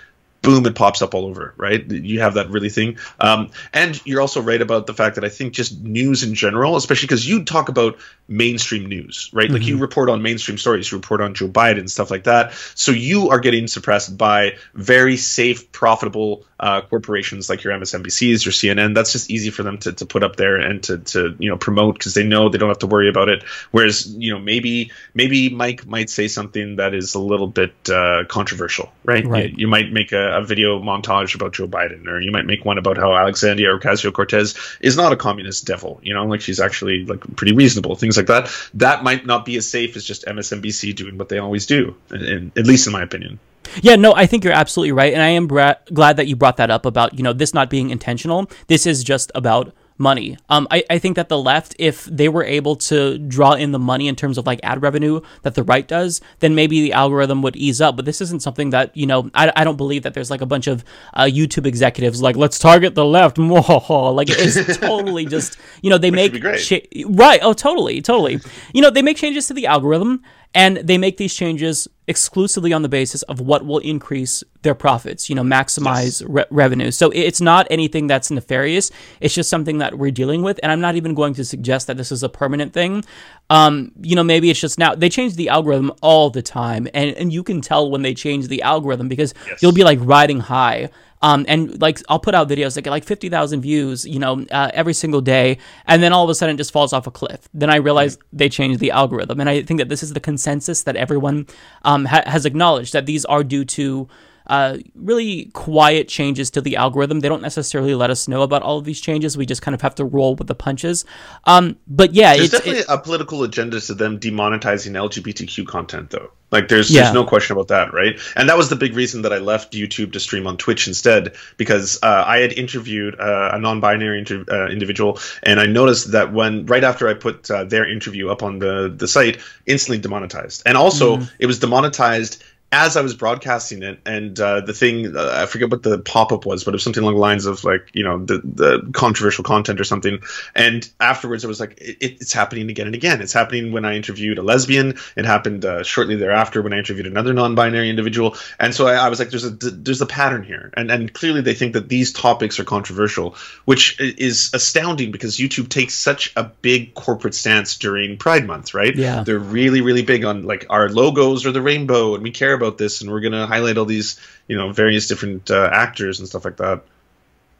boom, it pops up all over, right? You have that really thing. Um, and you're also right about the fact that I think just news in general, especially because you talk about mainstream news, right? Like you Mhm. report on mainstream stories, you report on Joe Biden and stuff like that. So you are getting suppressed by very safe, profitable uh, corporations like your MSNBCs, your CNN. That's just easy for them to, to put up there and to, to you know promote because they know they don't have to worry about it. Whereas you know maybe maybe Mike might say something that is a little bit uh, controversial, right? Right. You, you might make a, a video montage about Joe Biden, or you might make one about how Alexandria Ocasio Cortez is not a communist devil. You know, like she's actually like pretty reasonable, things like that. That might not be as safe as just MSNBC doing what they always do, in, in, at least in my opinion. Yeah, no, I think you're absolutely right, and I am bra- glad that you brought that up about you know this not being intentional. This is just about money. Um, I, I think that the left, if they were able to draw in the money in terms of like ad revenue that the right does, then maybe the algorithm would ease up. But this isn't something that, you know, I, I don't believe that there's like a bunch of uh, YouTube executives like, let's target the left. like it's totally just, you know, they Which make, cha- right. Oh, totally, totally. you know, they make changes to the algorithm and they make these changes exclusively on the basis of what will increase their profits, you know, maximize re- revenue. So it's not anything that's nefarious. It's just something that we're dealing with. And I'm not even going to suggest that this is a permanent thing. Um, you know, maybe it's just now they change the algorithm all the time. And, and you can tell when they change the algorithm because you'll be like riding high. Um, and like I'll put out videos that get like 50,000 views, you know, uh, every single day. And then all of a sudden it just falls off a cliff. Then I realize they changed the algorithm. And I think that this is the consensus that everyone um, ha- has acknowledged that these are due to uh, really quiet changes to the algorithm. They don't necessarily let us know about all of these changes. We just kind of have to roll with the punches. Um, but yeah, There's it's, definitely it- a political agenda to them demonetizing LGBTQ content, though. Like, there's Yeah. there's no question about that, right? And that was the big reason that I left YouTube to stream on Twitch instead, because uh, I had interviewed uh, a non-binary inter- uh, individual, and I noticed that when right after I put uh, their interview up on the the site, instantly demonetized, and also Mhm. it was demonetized as I was broadcasting it, and uh, the thing uh, I forget what the pop up was, but it was something along the lines of like you know the the controversial content or something. And afterwards, it was like it, it's happening again and again. It's happening when I interviewed a lesbian. It happened uh, shortly thereafter when I interviewed another non-binary individual. And so I, I was like, there's a there's a pattern here, and and clearly they think that these topics are controversial, which is astounding because YouTube takes such a big corporate stance during Pride Month, right? Yeah. they're really really big on like our logos or the rainbow and we care about this and we're going to highlight all these you know various different uh, actors and stuff like that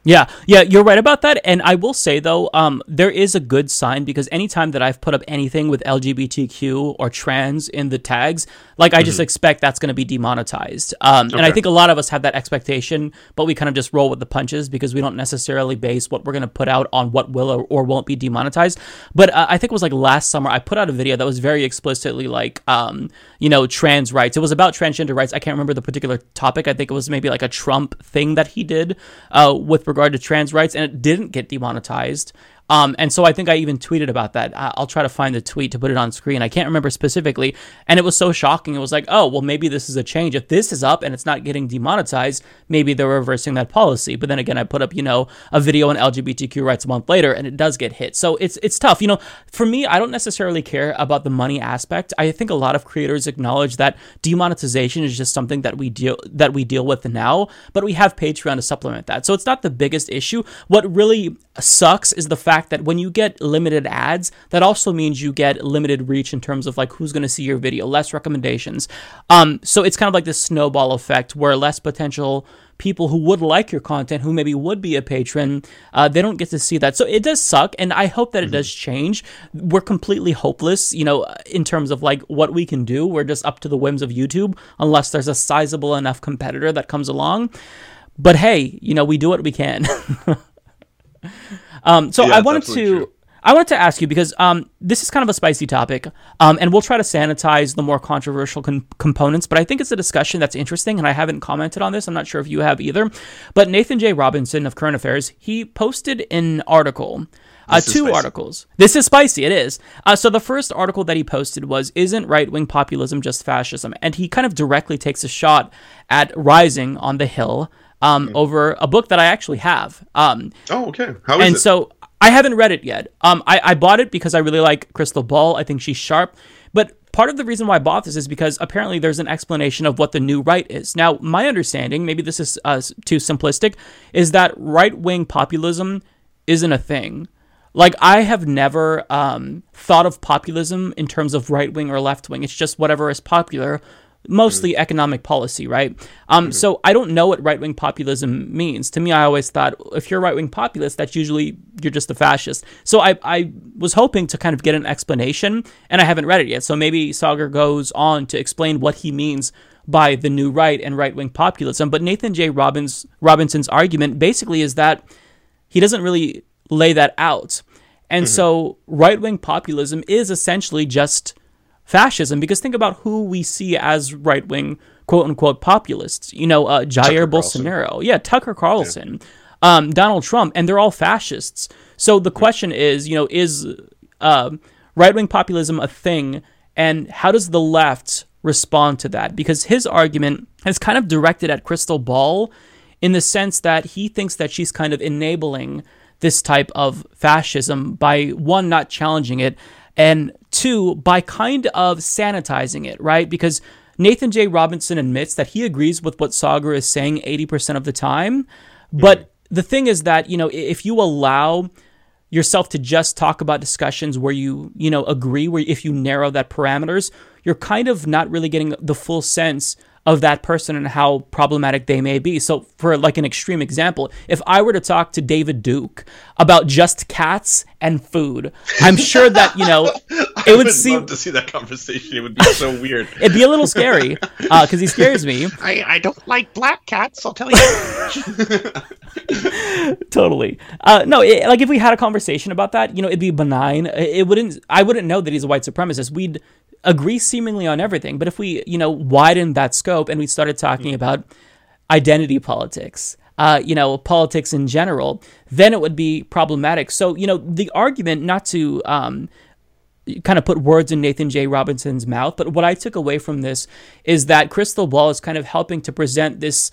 Yeah, yeah, you're right about that. And I will say though, um, there is a good sign because anytime that I've put up anything with LGBTQ or trans in the tags, like I just Mhm. expect that's going to be demonetized. Um, and I think a lot of us have that expectation, but we kind of just roll with the punches because we don't necessarily base what we're going to put out on what will or, or won't be demonetized. But uh, I think it was like last summer I put out a video that was very explicitly like, um, you know, trans rights. It was about transgender rights. I can't remember the particular topic. I think it was maybe like a Trump thing that he did uh, with regard to trans rights, and it didn't get demonetized. Um, and so I think I even tweeted about that. I'll try to find the tweet to put it on screen. I can't remember specifically. And it was so shocking. It was like, oh, well, maybe this is a change. If this is up and it's not getting demonetized, maybe they're reversing that policy. But then again, I put up, you know, a video on LGBTQ rights a month later and it does get hit. So it's it's tough. You know, for me, I don't necessarily care about the money aspect. I think a lot of creators acknowledge that demonetization is just something that we deal that we deal with now, but we have Patreon to supplement that. So it's not the biggest issue. What really sucks is the fact that when you get limited ads, that also means you get limited reach in terms of like who's going to see your video, less recommendations. Um, so it's kind of like this snowball effect where less potential people who would like your content, who maybe would be a patron, uh, they don't get to see that. So it does suck, and I hope that it does change. We're completely hopeless, you know, in terms of like what we can do. We're just up to the whims of YouTube, unless there's a sizable enough competitor that comes along. But hey, you know, we do what we can. um, so Yeah, I wanted to. true. I wanted to ask you because um, this is kind of a spicy topic, um, and we'll try to sanitize the more controversial con- components. But I think it's a discussion that's interesting, and I haven't commented on this. I'm not sure if you have either. But Nathan J. Robinson of Current Affairs he posted an article, uh, two spicy. articles. This is spicy. It is. Uh, so the first article that he posted was "Isn't right wing populism just fascism?" And he kind of directly takes a shot at Rising on the Hill. Um, over a book that I actually have. Um, oh, okay. How is and it? so I haven't read it yet. Um, I, I bought it because I really like Crystal Ball. I think she's sharp. But part of the reason why I bought this is because apparently there's an explanation of what the new right is. Now, my understanding, maybe this is uh, too simplistic, is that right wing populism isn't a thing. Like, I have never um, thought of populism in terms of right wing or left wing. It's just whatever is popular mostly mm-hmm. economic policy, right? Um, mm-hmm. So I don't know what right wing populism means. To me, I always thought if you're a right wing populist, that's usually you're just a fascist. So I, I was hoping to kind of get an explanation, and I haven't read it yet. So maybe Saagar goes on to explain what he means by the new right and right wing populism. But Nathan J. Robbins Robinson's argument basically is that he doesn't really lay that out. And mm-hmm. so right wing populism is essentially just fascism because think about who we see as right wing quote unquote populists. You know, uh, Jair Tucker Carlson. Bolsonaro. Yeah, Tucker Carlson. Um, Donald Trump, and they're all fascists. So the question is, you know, is uh, right wing populism a thing, and how does the left respond to that? Because his argument is kind of directed at Crystal Ball in the sense that he thinks that she's kind of enabling this type of fascism by one, not challenging it, and two, by kind of sanitizing it, right? Because Nathan J. Robinson admits that he agrees with what Saagar is saying 80% of the time. Hmm. But the thing is that, you know, if you allow yourself to just talk about discussions where you, you know, agree, where if you narrow that parameters, you're kind of not really getting the full sense of that person and how problematic they may be. So, for like an extreme example, if I were to talk to David Duke about just cats and food, I'm sure that you know I it would would seem love to see that conversation. It would be so weird. it'd be a little scary because he scares me. I, I don't like black cats. I'll tell you. totally. Uh, no, it, like if we had a conversation about that, you know, it'd be benign. It it wouldn't. I wouldn't know that he's a white supremacist. We'd agree seemingly on everything. But if we, you know, widened that scope and we started talking about identity politics, uh, you know, politics in general, then it would be problematic. So, you know, the argument not to um, kind of put words in Nathan J. Robinson's mouth, but what I took away from this is that Crystal Ball is kind of helping to present this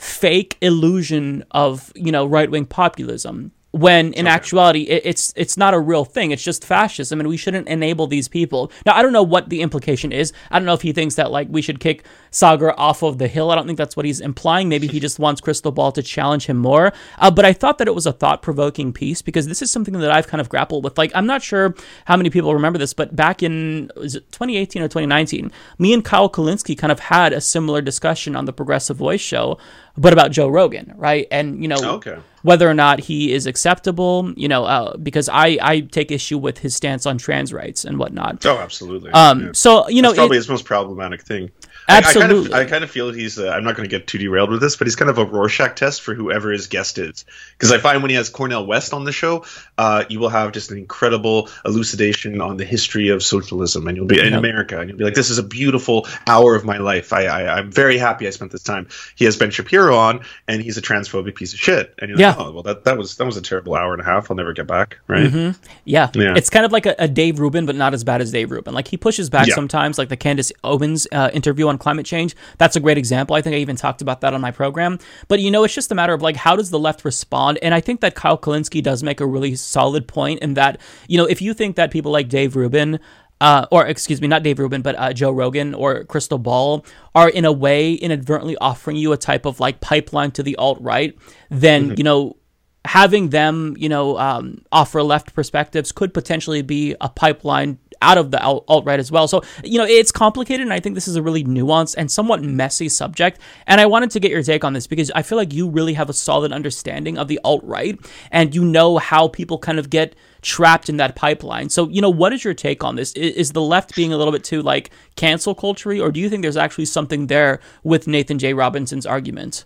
fake illusion of you know right wing populism when in actuality it, it's it's not a real thing. It's just fascism and we shouldn't enable these people. Now i don't know what the implication is. I don't know if he thinks that like we should kick saagar off of the hill i don't think that's what he's implying maybe he just wants crystal ball to challenge him more uh, but i thought that it was a thought-provoking piece because this is something that i've kind of grappled with like i'm not sure how many people remember this but back in was it 2018 or 2019 me and kyle Kulinski kind of had a similar discussion on the progressive voice show but about joe rogan right and you know Okay. whether or not he is acceptable, you know, uh, because I, I take issue with his stance on trans rights and whatnot. Oh, absolutely. Um, Yeah. so you know, That's probably it- his most problematic thing. I- I, Absolutely. kind of, I kind of feel he's. Uh, I'm not going to get too derailed with this, but he's kind of a Rorschach test for whoever his guest is. Because I find when he has Cornel West on the show, uh, you will have just an incredible elucidation on the history of socialism, and you'll be in America, and you'll be like, "This is a beautiful hour of my life. I, I, I'm very happy I spent this time." He has Ben Shapiro on, and he's a transphobic piece of shit. And you're Yeah. like, "Oh, well, that, that was that was a terrible hour and a half. I'll never get back." Right? Mhm. Yeah. Yeah. It's kind of like a, a Dave Rubin, but not as bad as Dave Rubin. Like he pushes back Yeah. sometimes, like the Candace Owens uh, interview on climate change. That's a great example. I think I even talked about that on my program. But you know, it's just a matter of like, how does the left respond? And I think that Kyle Kulinski does make a really solid point in that, you know, if you think that people like Dave Rubin, uh, or excuse me, not Dave Rubin, but uh, Joe Rogan or Crystal Ball are in a way inadvertently offering you a type of like pipeline to the alt right, then, you know, having them, you know, um, offer left perspectives could potentially be a pipeline out of the alt right as well. So, you know, it's complicated, and I think this is a really nuanced and somewhat messy subject. And I wanted to get your take on this because I feel like you really have a solid understanding of the alt right, and you know how people kind of get trapped in that pipeline. So, you know, what is your take on this? Is the left being a little bit too like cancel culture, or do you think there's actually something there with Nathan J. Robinson's argument?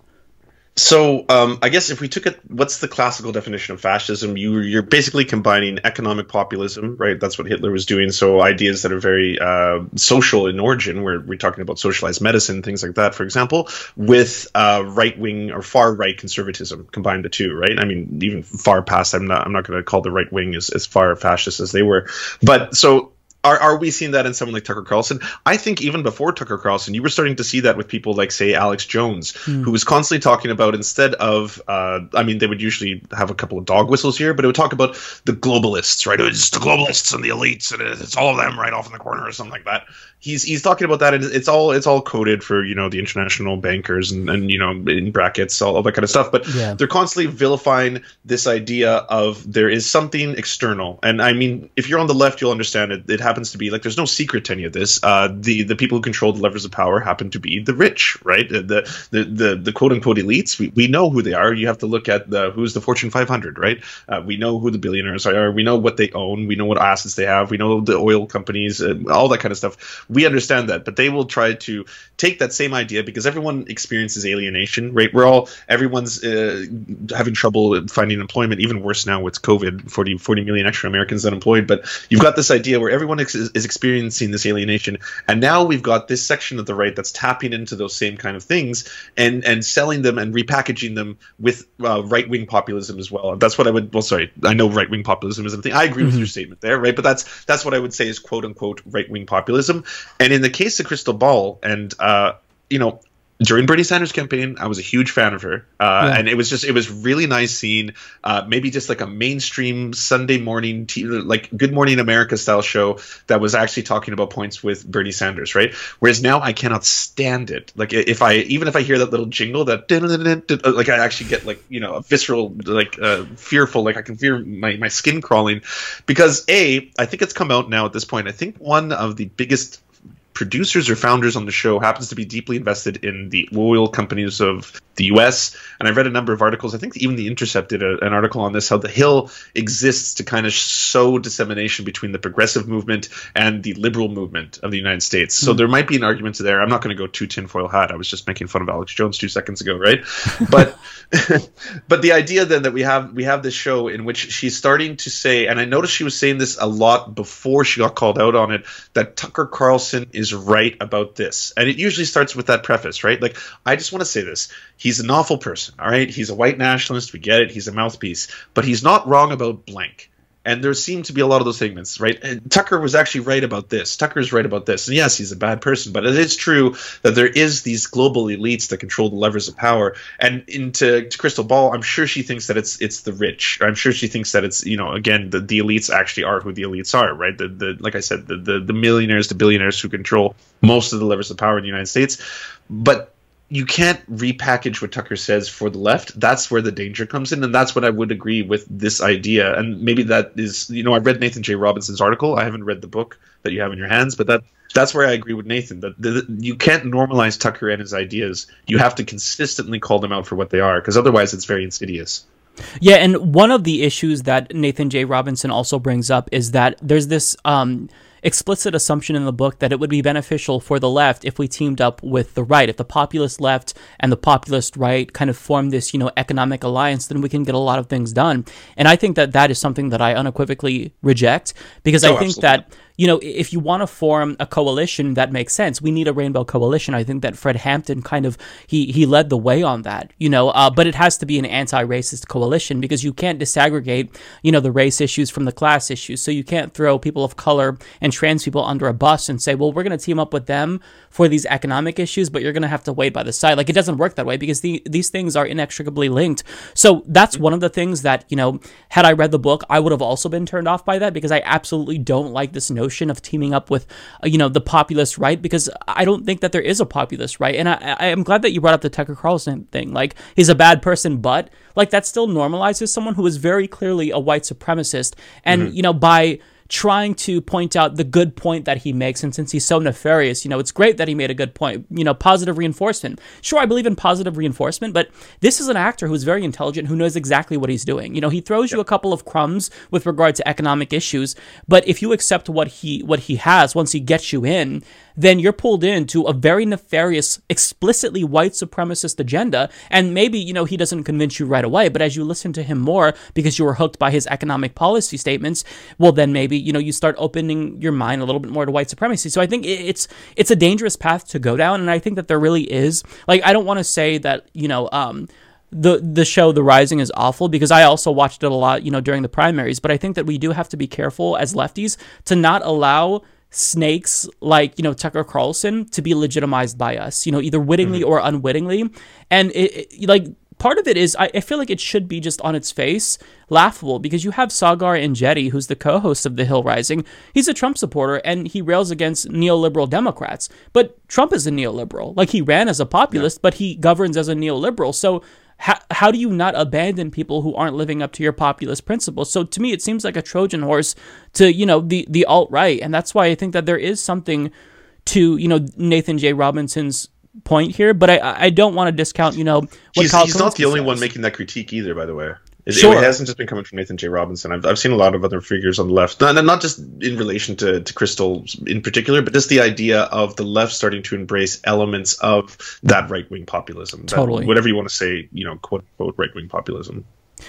So, um, I guess if we took it, what's the classical definition of fascism? You, you're basically combining economic populism, right? That's what Hitler was doing. So, ideas that are very uh, social in origin, where we're talking about socialized medicine, things like that, for example, with uh, right wing or far right conservatism. Combine the two, right? I mean, even far past. I'm not. I'm not going to call the right wing as, as far fascist as they were. But so are, are we seeing that in someone like Tucker Carlson? I think even before Tucker Carlson, you were starting to see that with people like, say, Alex Jones, Hmm. who was constantly talking about instead of, uh, I mean, they would usually have a couple of dog whistles here, but it would talk about the globalists, right? It's the globalists and the elites, and it's all of them right off in the corner or something like that. He's he's talking about that, and it's all it's all coded for you know the international bankers and and you know in brackets all, all that kind of stuff. But Yeah. they're constantly vilifying this idea of there is something external. And I mean, if you're on the left, you'll understand it. It happens to be like there's no secret to any of this. Uh, the the people who control the levers of power happen to be the rich, right? The the the, the, quote unquote elites. We, we know who they are. You have to look at the who's the Fortune 500, right? Uh, we know who the billionaires are. We know what they own. We know what assets they have. We know the oil companies, uh, all that kind of stuff. We understand that, but they will try to take that same idea because everyone experiences alienation, right? We're all everyone's uh, having trouble finding employment. Even worse now with COVID, 40, 40 million extra Americans unemployed. But you've got this idea where everyone ex- is experiencing this alienation, and now we've got this section of the right that's tapping into those same kind of things and and selling them and repackaging them with uh, right wing populism as well. And that's what I would. Well, sorry, I know right wing populism isn't a thing. I agree with your statement there, right? But that's that's what I would say is quote unquote right wing populism. And in the case of Crystal Ball, and uh, you know, during Bernie Sanders' campaign, I was a huge fan of her, uh, Yeah. and it was just it was really nice seeing uh, maybe just like a mainstream Sunday morning, t- like Good Morning America style show that was actually talking about points with Bernie Sanders, right? Whereas now I cannot stand it. Like if I even if I hear that little jingle that like I actually get like you know a visceral like uh, fearful like I can feel my my skin crawling because a I think it's come out now at this point. I think one of the biggest producers or founders on the show happens to be deeply invested in the oil companies of the US. And I've read a number of articles. I think even The Intercept did a, an article on this how the Hill exists to kind of sow dissemination between the progressive movement and the liberal movement of the United States. So Hmm. there might be an argument there. I'm not going to go too tinfoil hat. I was just making fun of Alex Jones two seconds ago, right? But but the idea then that we have we have this show in which she's starting to say, and I noticed she was saying this a lot before she got called out on it, that Tucker Carlson is right about this, and it usually starts with that preface, right? Like, I just want to say this: he's an awful person, all right? He's a white nationalist, we get it. He's a mouthpiece, but he's not wrong about blank. And there seem to be a lot of those segments, right? And Tucker was actually right about this. Tucker's right about this. And yes, he's a bad person, but it is true that there is these global elites that control the levers of power. And into to Crystal Ball, I'm sure she thinks that it's it's the rich. I'm sure she thinks that it's you know again the, the elites actually are who the elites are, right? The the like I said, the, the the millionaires, the billionaires who control most of the levers of power in the United States. But you can't repackage what Tucker says for the left. That's where the danger comes in, and that's what I would agree with this idea. And maybe that is, you know, I read Nathan J. Robinson's article. I haven't read the book that you have in your hands, but that that's where I agree with Nathan. That the, the- you can't normalize Tucker and his ideas. You have to consistently call them out for what they are, because otherwise, it's very insidious. Yeah, and one of the issues that Nathan J. Robinson also brings up is that there's this um, explicit assumption in the book that it would be beneficial for the left if we teamed up with the right. If the populist left and the populist right kind of form this, you know, economic alliance, then we can get a lot of things done. And I think that that is something that I unequivocally reject because I Oh, think absolutely. that you know, if you want to form a coalition that makes sense, we need a rainbow coalition. I think that Fred Hampton kind of he he led the way on that, you know. Uh, but it has to be an anti-racist coalition because you can't disaggregate, you know, the race issues from the class issues. So you can't throw people of color and trans people under a bus and say, well, we're going to team up with them for these economic issues, but you're going to have to wait by the side. Like it doesn't work that way because the, these things are inextricably linked. So that's one of the things that you know, had I read the book, I would have also been turned off by that because I absolutely don't like this notion of teaming up with, uh, you know, the populist right because I don't think that there is a populist right. And I, I am glad that you brought up the Tucker Carlson thing. Like he's a bad person, but like that still normalizes someone who is very clearly a white supremacist. And Mhm. you know, by trying to point out the good point that he makes. And since he's so nefarious you know it's great that he made a good point you know positive reinforcement. Sure i believe in positive reinforcement but this is an actor who's very intelligent who knows exactly what he's doing. You know he throws you a couple of crumbs with regard to economic issues but if you accept what he what he has once he gets you in then you're pulled into a very nefarious explicitly white supremacist agenda. And maybe you know he doesn't convince you right away but as you listen to him more because you were hooked by his economic policy statements well then maybe you know you start opening your mind a little bit more to white supremacy. So i think it's it's a dangerous path to go down. And i think that there really is like i don't want to say that you know um the the show The Rising is awful because I also watched it a lot, you know, during the primaries, but I think that we do have to be careful as lefties to not allow snakes like, you know, Tucker Carlson to be legitimized by us, you know, either wittingly mm-hmm. or unwittingly. And it, it- like part of it is I, I feel like it should be just on its face laughable because you have Saagar Enjeti, who's the co-host of The Hill Rising. He's a Trump supporter and he rails against neoliberal Democrats. But Trump is a neoliberal. Like he ran as a populist, but he governs as a neoliberal. So how, how do you not abandon people who aren't living up to your populist principles? So to me, it seems like a Trojan horse to you know the the alt right, and that's why I think that there is something to you know Nathan J. Robinson's point here. But I I don't want to discount you know what He's, he's not the only says. one making that critique either, by the way. It, Sure. it hasn't just been coming from Nathan J. Robinson. I've, I've seen a lot of other figures on the left, not, not just in relation to, to Crystal in particular, but just the idea of the left starting to embrace elements of that right wing populism. Totally. whatever you want to say, you know, quote unquote right wing populism.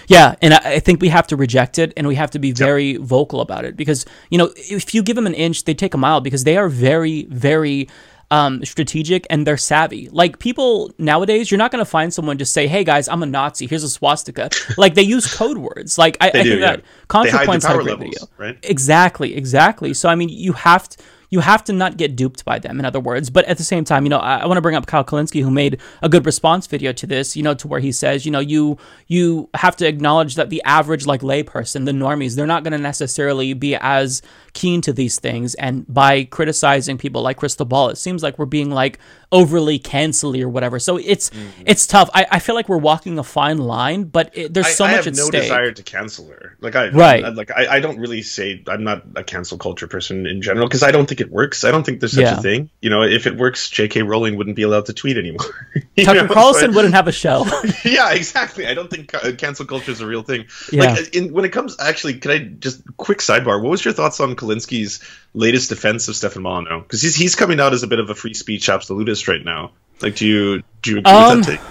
Yeah, and I, I think we have to reject it, and we have to be very vocal about it because you know if you give them an inch, they take a mile because they are very, very um, strategic and they're savvy. Like people nowadays, you're not going to find someone just say, "Hey guys, I'm a Nazi. Here's a swastika." like they use code words. Like I, I do, think yeah. that They hide the ContraPoints had a great levels, video. right? Exactly, exactly. So I mean, you have to you have to not get duped by them. In other words, but at the same time, you know, I, I want to bring up Kyle Kulinski, who made a good response video to this. You know, to where he says, you know, you you have to acknowledge that the average like layperson, the normies, they're not going to necessarily be as keen to these things. And by criticizing people like Crystal Ball, it seems like we're being like overly cancelly or whatever. So it's Mm-hmm. it's tough. I, I feel like we're walking a fine line, but it, there's so I much have at no stake. desire to cancel her. Like I, Right. I- like I, I don't really say I'm not a cancel culture person in general because I don't think it works. I don't think there's such Yeah. a thing. You know, if it works, J.K. Rowling wouldn't be allowed to tweet anymore. Tucker know, Carlson so- wouldn't have a show. yeah, exactly. I don't think ca- cancel culture is a real thing. Yeah. Like, in, when it comes, actually, can I just quick sidebar? What was your thoughts on Kulinski's latest defense of Stefan Molyneux? Because he's he's coming out as a bit of a free speech absolutist right now. Like, do you do you agree Um, with that take?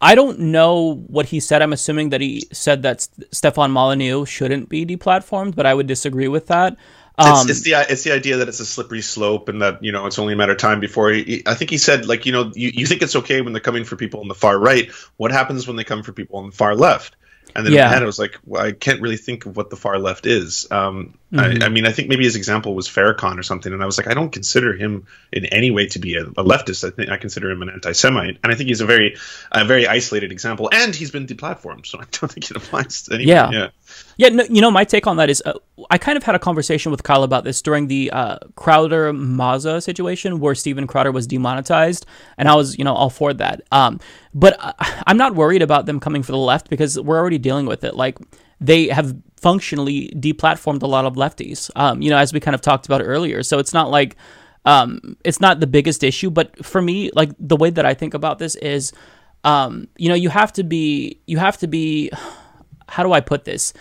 I don't know what he said. I'm assuming that he said that Stefan Molyneux shouldn't be deplatformed, but I would disagree with that. Um, it's, it's the it's the idea that it's a slippery slope and that you know it's only a matter of time before he, he- I think he said like you know you, you think it's okay when they're coming for people on the far right what happens when they come for people on the far left and then Yeah. in my head I was like well, I can't really think of what the far left is um, Mhm. I, I mean I think maybe his example was Farrakhan or something and I was like I don't consider him in any way to be a, a leftist I think I consider him an anti-Semite and I think he's a very a very isolated example and he's been deplatformed so I don't think it applies to anyone Yeah. yeah Yeah, no, you know, my take on that is uh, I kind of had a conversation with Kyle about this during the uh, Crowder Maza situation where Steven Crowder was demonetized, and I was, you know, all for that. Um, but I'm not worried about them coming for the left because we're already dealing with it. Like, they have functionally deplatformed a lot of lefties, um, you know, as we kind of talked about earlier. So it's not like um, it's not the biggest issue, but for me, like the way that I think about this is, um, you know, you have to be, you have to be, how do I put this?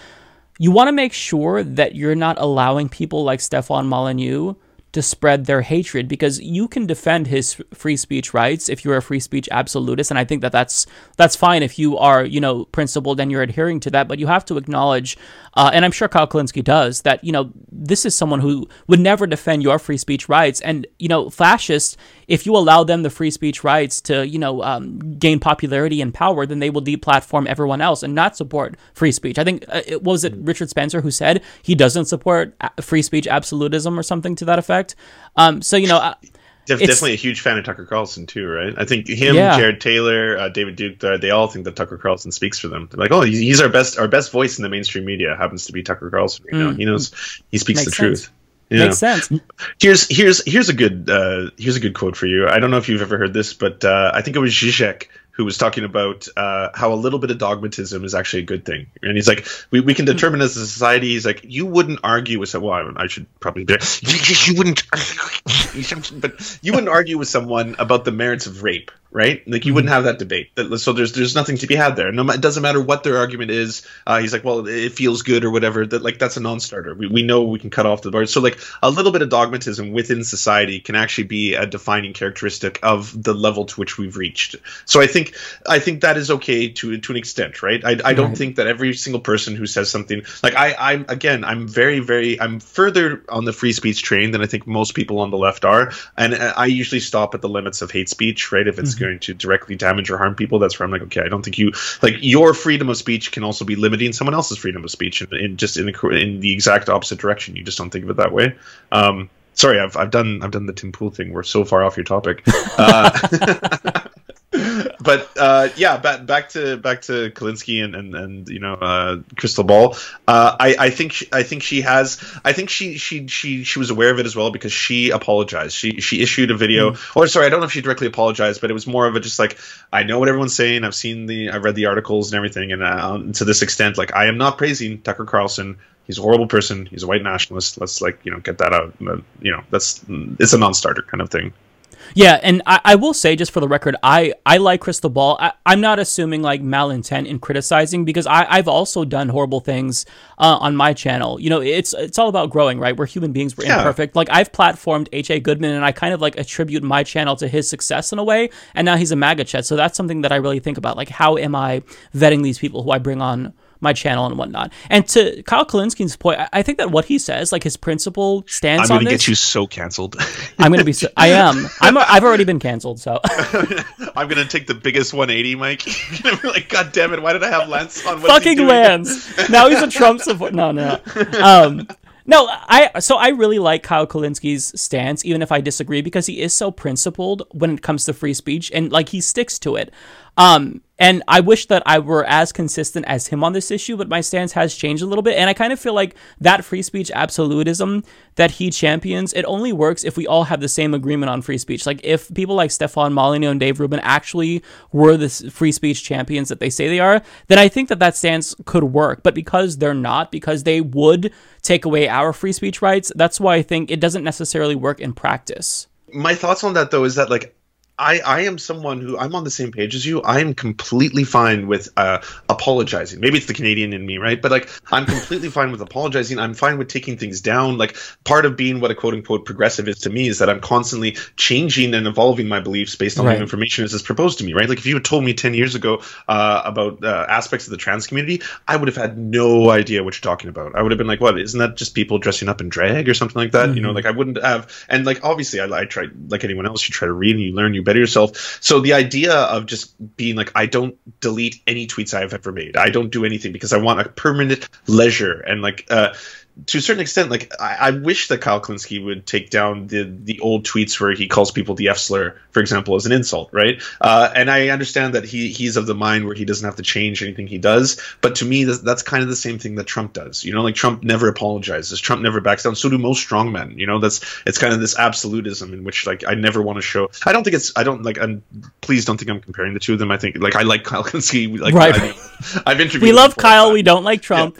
You want to make sure that you're not allowing people like Stefan Molyneux to spread their hatred because you can defend his free speech rights if you're a free speech absolutist and I think that that's that's fine if you are you know principled and you're adhering to that but you have to acknowledge uh, and I'm sure Kyle Kulinski does that you know this is someone who would never defend your free speech rights and you know fascists if you allow them the free speech rights to you know um, gain popularity and power then they will deplatform everyone else and not support free speech I think uh, it was it Richard Spencer who said he doesn't support free speech absolutism or something to that effect um, so you know uh, Def- definitely a huge fan of Tucker Carlson too, right? I think him, Yeah. Jared Taylor, uh, David Duke, uh, they all think that Tucker Carlson speaks for them. They're like, oh, he's, he's our best, our best voice in the mainstream media happens to be Tucker Carlson. You know, Mm. he knows, he speaks Makes the truth. Yeah. Makes sense. Here's here's here's a good uh, here's a good quote for you. I don't know if you've ever heard this, but uh, I think it was Zizek who was talking about uh, how a little bit of dogmatism is actually a good thing. And he's like, we, we can determine as a society. He's like, you wouldn't argue with someone. Well, I should probably be. You, you wouldn't, but you wouldn't argue with someone about the merits of rape, right? Like you wouldn't have that debate. So there's there's nothing to be had there. No, it doesn't matter what their argument is. Uh, he's like, well, it feels good or whatever. That like that's a non-starter. We, we know we can cut off the bar. So like a little bit of dogmatism within society can actually be a defining characteristic of the level to which we've reached. So I think I think that is okay to to an extent, right? I, I don't Right. think that every single person who says something like I I'm again I'm very very I'm further on the free speech train than I think most people on the left are, and uh, I usually stop at the limits of hate speech, right? If it's going to directly damage or harm people, that's where I'm like, okay, I don't think you like your freedom of speech can also be limiting someone else's freedom of speech, in, in just in the, in the exact opposite direction. You just don't think of it that way. Um, sorry, I've I've done I've done the Tim Pool thing. We're so far off your topic. Uh, but uh, yeah, back back to back to Kulinski and and, and you know uh, Crystal Ball. Uh, I I think she, I think she has I think she she she she was aware of it as well because she apologized. She she issued a video or sorry, I don't know if she directly apologized, but it was more of a just like I know what everyone's saying. I've seen the I've read the articles and everything, and uh, to this extent, like I am not praising Tucker Carlson. He's a horrible person. He's a white nationalist. Let's like you know get that out. You know that's it's a non-starter kind of thing. Yeah, and I, I will say just for the record, I, I like Crystal Ball. I, I'm not assuming like malintent in criticizing because I, I've also done horrible things uh, on my channel. You know, it's it's all about growing, right? We're human beings, we're Yeah. imperfect. Like I've platformed H. A. Goodman, and I kind of like attribute my channel to his success in a way. And now he's a MAGA chud, so that's something that I really think about. Like, how am I vetting these people who I bring on my channel and whatnot. And to Kyle Kulinski's point, I, I think that what he says, like his principal stance I'm on gonna this, get you so canceled. I'm gonna be. So, I am. I'm. A, I've already been canceled. So I'm gonna take the biggest 180, Mike. You're gonna be like, God damn it! Why did I have Lance on? What's he fucking doing?" Lance. Now he's a Trump supporter. No, no. Um, no, I so I really like Kyle Kulinski's stance, even if I disagree, because he is so principled when it comes to free speech, and like he sticks to it. Um, and I wish that I were as consistent as him on this issue, but my stance has changed a little bit. And I kind of feel like that free speech absolutism that he champions, it only works if we all have the same agreement on free speech. Like if people like Stefan Molyneux and Dave Rubin actually were the free speech champions that they say they are, then I think that that stance could work. But because they're not, because they would take away our free speech rights, that's why I think it doesn't necessarily work in practice. my thoughts on that though is that like I, I am someone who I'm on the same page as you. I am completely fine with uh, apologizing. Maybe it's the Canadian in me, right? But like, I'm completely fine with apologizing. I'm fine with taking things down. Like, part of being what a quote unquote progressive is to me is that I'm constantly changing and evolving my beliefs based on Right. the information as is proposed to me, right? Like, if you had told me 10 years ago uh, about uh, aspects of the trans community, I would have had no idea what you're talking about. I would have been like, what? Isn't that just people dressing up in drag or something like that? You know, Mhm. like I wouldn't have. And like, obviously, I, I try, like anyone else, you try to read and you learn, you better yourself. So the idea of just being like, I don't delete any tweets I've ever made. I don't do anything because I want a permanent leisure and like, uh, to a certain extent, like I, I wish that Kyle Kulinski would take down the the old tweets where he calls people the F slur, for example, as an insult, right? Uh, and I understand that he he's of the mind where he doesn't have to change anything he does. But to me, that's, that's kind of the same thing that Trump does. You know, like Trump never apologizes. Trump never backs down. So do most strongmen. You know, that's it's kind of this absolutism in which like I never want to show. I don't think it's. I don't like. I'm please don't think I'm comparing the two of them. I think like I like Kyle Kulinski. Like Right. I, I've interviewed. We love. Kyle. We don't like Trump.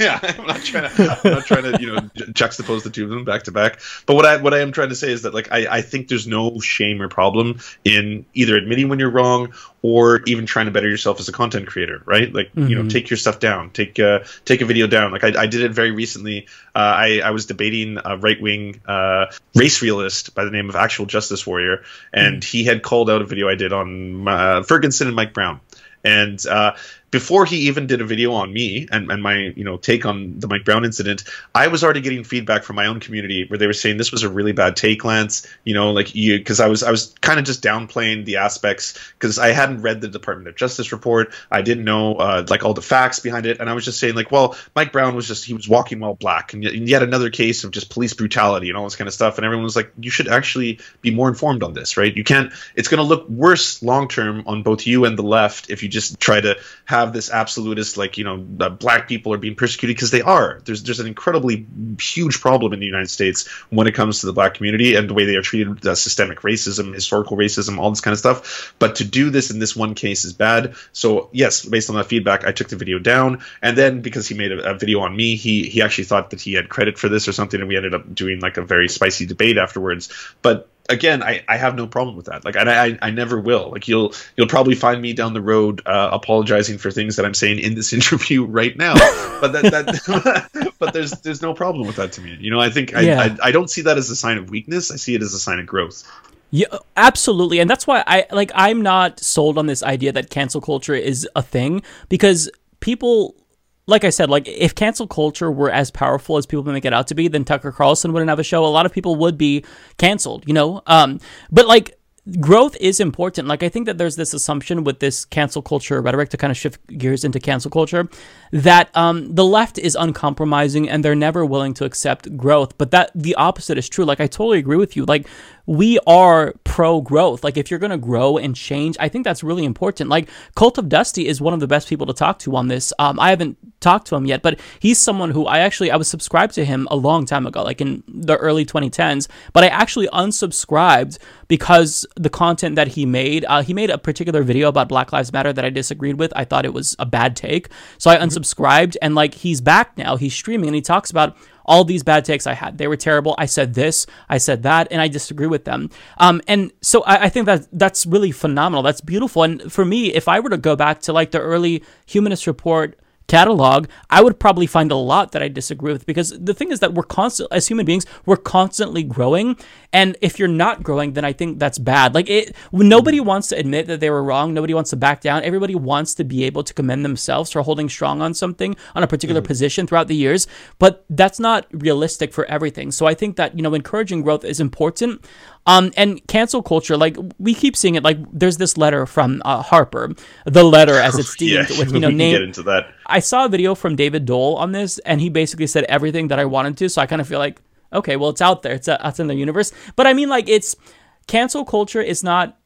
yeah, I'm not trying to, not trying to, you know, ju- juxtapose the two of them back to back. But what I, what I am trying to say is that, like, I, I think there's no shame or problem in either admitting when you're wrong or even trying to better yourself as a content creator, right? Like, you know, Mhm. take your stuff down, take, uh, take a video down. Like, I, I did it very recently. Uh, I, I was debating a right wing, uh, race realist by the name of Actual Justice Warrior, and he had called out a video I did on uh, Ferguson and Mike Brown. And uh, before he even did a video on me and, and my you know take on the Mike Brown incident, I was already getting feedback from my own community where they were saying this was a really bad take, Lance. You know, like you because I was I was kind of just downplaying the aspects because I hadn't read the Department of Justice report. I didn't know uh, like all the facts behind it, and I was just saying like, well, Mike Brown was just he was walking while black, and yet, and yet another case of just police brutality and all this kind of stuff. And everyone was like, you should actually be more informed on this, right? You can't. It's going to look worse long term on both you and the left if you just try to have this absolutist like you know black people are being persecuted because they are. There's there's an incredibly huge problem in the United States when it comes to the black community and the way they are treated, uh, systemic racism, historical racism, all this kind of stuff. But to do this in this one case is bad. So yes, based on that feedback, I took the video down, and then because he made a, a video on me, he he actually thought that he had credit for this or something, and we ended up doing like a very spicy debate afterwards. But again, I, I have no problem with that. Like, and I, I never will. Like, you'll you'll probably find me down the road uh, apologizing for things that I'm saying in this interview right now. But that, that but there's there's no problem with that to me. You know, I think I, Yeah. I I don't see that as a sign of weakness. I see it as a sign of growth. Yeah, absolutely. And that's why I like I'm not sold on this idea that cancel culture is a thing because people like I said, like if cancel culture were as powerful as people make it out to be, then Tucker Carlson wouldn't have a show. A lot of people would be canceled, you know? Um but like growth is important. Like I think that there's this assumption with this cancel culture rhetoric to kind of shift gears into cancel culture that um, the left is uncompromising and they're never willing to accept growth. But that the opposite is true. Like I totally agree with you. Like we are pro growth. Like if you're gonna grow and change, I think that's really important. Like Cult of Dusty is one of the best people to talk to on this. Um, I haven't talked to him yet, but he's someone who I actually I was subscribed to him a long time ago, like in the early 2010s. But I actually unsubscribed because the content that he made, uh, he made a particular video about Black Lives Matter that I disagreed with. I thought it was a bad take, so I unsubscribed. And like he's back now, he's streaming, and he talks about all these bad takes I had. They were terrible. I said this, I said that, and I disagree with them. Um, and so I, I think that that's really phenomenal. That's beautiful. And for me, if I were to go back to like the early Humanist Report catalog, I would probably find a lot that I disagree with because the thing is that we're constant as human beings, we're constantly growing, and if you're not growing, then I think that's bad. Like it, nobody wants to admit that they were wrong. Nobody wants to back down. Everybody wants to be able to commend themselves for holding strong on something on a particular Mm-hmm. position throughout the years, but that's not realistic for everything. So I think that you know encouraging growth is important. Um, and cancel culture, like we keep seeing it. Like there's this letter from uh, Harper, the letter as it's Yeah, deemed with you know name get into that. I saw a video from David Doel on this, and he basically said everything that I wanted to. So I kind of feel like, okay, well, it's out there. It's, uh, it's in the universe. But I mean, like, it's cancel culture is not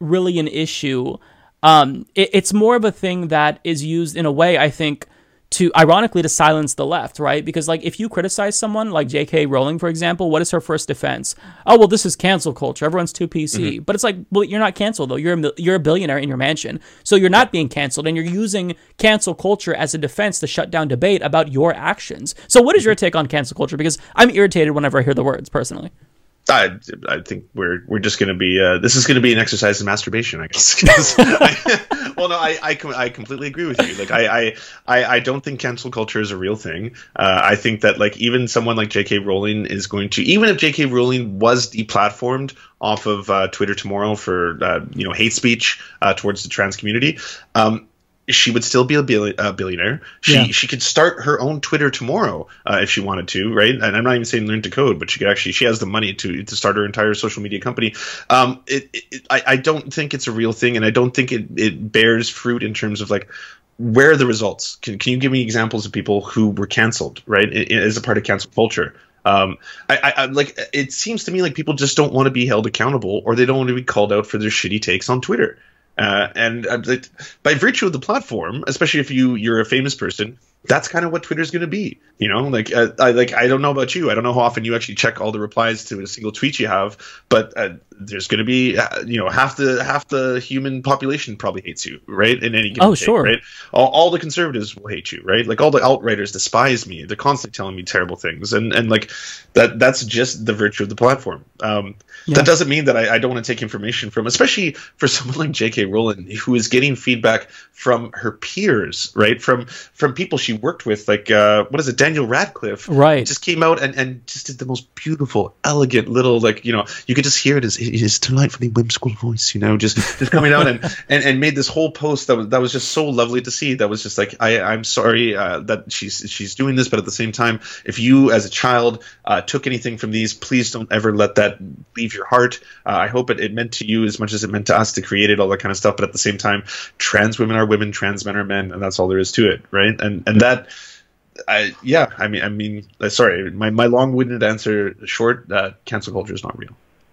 really an issue. Um, it, it's more of a thing that is used in a way, I think, to ironically to silence the left, right? Because like if you criticize someone like J.K. Rowling, for example, what is her first defense? Oh well, this is cancel culture. Everyone's too PC. Mm-hmm. But it's like, well, you're not canceled though. You're a, mil- you're a billionaire in your mansion, so you're not being canceled, and you're using cancel culture as a defense to shut down debate about your actions. So what is your mm-hmm. take on cancel culture? Because I'm irritated whenever I hear the words personally. I, I think we're we're just going to be uh, this is going to be an exercise in masturbation, I guess. I- well, no, I, I I completely agree with you. Like, I, I I I don't think cancel culture is a real thing. Uh, I think that like even someone like J.K. Rowling is going to even if J.K. Rowling was deplatformed off of uh, Twitter tomorrow for uh, you know hate speech uh, towards the trans community. Um, she would still be a, a billionaire. She Yeah. she could start her own Twitter tomorrow uh, if she wanted to, right? And I'm not even saying learn to code, but she could actually she has the money to to start her entire social media company. Um, it, it, I I don't think it's a real thing, and I don't think it it bears fruit in terms of like where are the results? Can can you give me examples of people who were canceled, right, as a part of cancel culture? Um, I, I, I like it seems to me like people just don't want to be held accountable, or they don't want to be called out for their shitty takes on Twitter. Uh, and uh, by virtue of the platform, especially if you you're a famous person, that's kind of what Twitter's going to be. You know, like uh, I like I don't know about you. I don't know how often you actually check all the replies to a single tweet you have, but uh, there's going to be uh, you know half the half the human population probably hates you, right? In any given Oh, take, sure. right? All, all the conservatives will hate you, right? Like all the alt writers despise me. They're constantly telling me terrible things, and and like that that's just the virtue of the platform. Um, Yeah. That doesn't mean that I, I don't want to take information from, especially for someone like J.K. Rowling, who is getting feedback from her peers, right? From from people she worked with, like uh, what is it, Daniel Radcliffe, Right. Just came out and, and just did the most beautiful, elegant little, like you know, you could just hear it as his delightfully whimsical voice, you know, just just coming out and, and and made this whole post that was that was just so lovely to see. That was just like I I'm sorry uh, that she's she's doing this, but at the same time, if you as a child uh, took anything from these, please don't ever let that leave your heart. Uh, I hope it, it meant to you as much as it meant to us to create it, all that kind of stuff. But at the same time, trans women are women, trans men are men, and that's all there is to it, right? And and that. I, yeah, I mean, I mean, uh, sorry, my, my long-winded answer, short, uh, cancel culture is not real.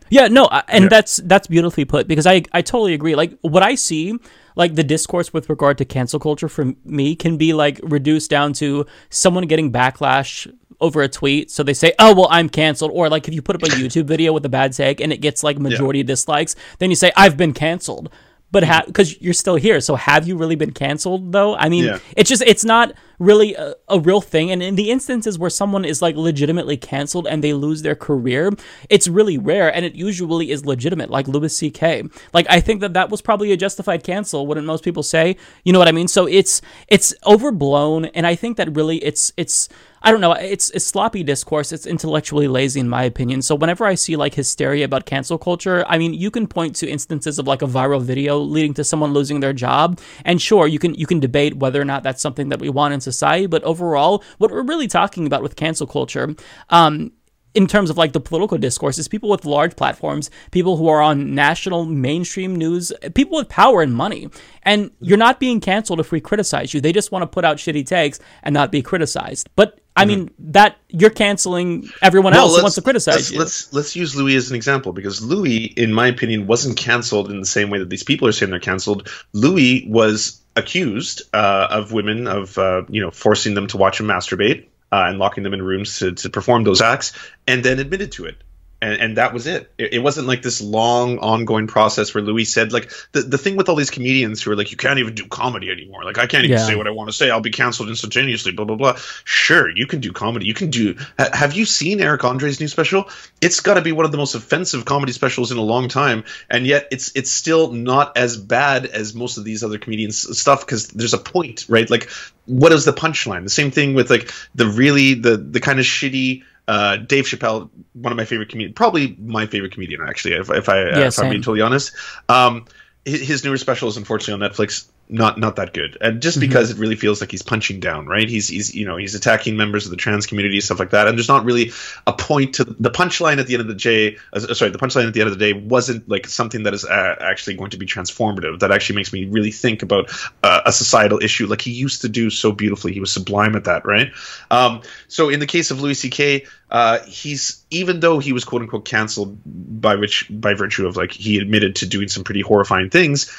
Yeah, no, and Yeah. that's that's beautifully put because I I totally agree. Like what I see, like the discourse with regard to cancel culture for me can be like reduced down to someone getting backlash over a tweet. So they say, "Oh, well, I'm canceled," or like if you put up a YouTube video with a bad tag and it gets like majority dislikes, then you say, "I've been canceled." But ha- because you're still here, so have you really been canceled though? I mean, Yeah. it's just it's not really a, a real thing and in the instances where someone is like legitimately canceled and they lose their career it's really rare and it usually is legitimate like louis ck like i think that that was probably a justified cancel wouldn't most people say you know what i mean so it's it's overblown and i think that really it's it's I don't know. It's it's sloppy discourse. It's intellectually lazy, in my opinion. So whenever I see like hysteria about cancel culture, I mean, you can point to instances of like a viral video leading to someone losing their job, and sure, you can you can debate whether or not that's something that we want in society. But overall, what we're really talking about with cancel culture, um, in terms of like the political discourse is people with large platforms, people who are on national mainstream news, people with power and money. And you're not being canceled if we criticize you. They just want to put out shitty takes and not be criticized. But I mean that you're canceling everyone else who wants to criticize let's, you. Let's let's use Louis as an example because Louis, in my opinion, wasn't canceled in the same way that these people are saying they're canceled. Louis was accused uh, of women of uh, you know forcing them to watch him masturbate uh, and locking them in rooms to, to perform those acts, and then admitted to it. And, and that was it. it. It wasn't like this long ongoing process where Louis said like the, the thing with all these comedians who are like you can't even do comedy anymore. Like I can't even Yeah. say what I want to say. I'll be canceled instantaneously. Blah blah blah. Sure, you can do comedy. You can do. Ha- have you seen Eric Andre's new special? It's got to be one of the most offensive comedy specials in a long time, and yet it's it's still not as bad as most of these other comedians stuff because there's a point, right? Like what is the punchline? The same thing with like the really the the kind of shitty uh, Dave Chappelle, one of my favorite comedians, probably my favorite comedian actually, if, if I Yeah, if I'm being totally honest. Um, his, his newer special is unfortunately on Netflix. Not not that good, and just Mhm. because it really feels like he's punching down, right? He's he's you know he's attacking members of the trans community, stuff like that, and there's not really a point to the punchline at the end of the day. Uh, sorry, the punchline at the end of the day wasn't like something that is uh, actually going to be transformative. That actually makes me really think about uh, a societal issue, like he used to do so beautifully. He was sublime at that, right? Um, so in the case of Louis C.K., uh, he's even though he was quote unquote canceled by which by virtue of like he admitted to doing some pretty horrifying things.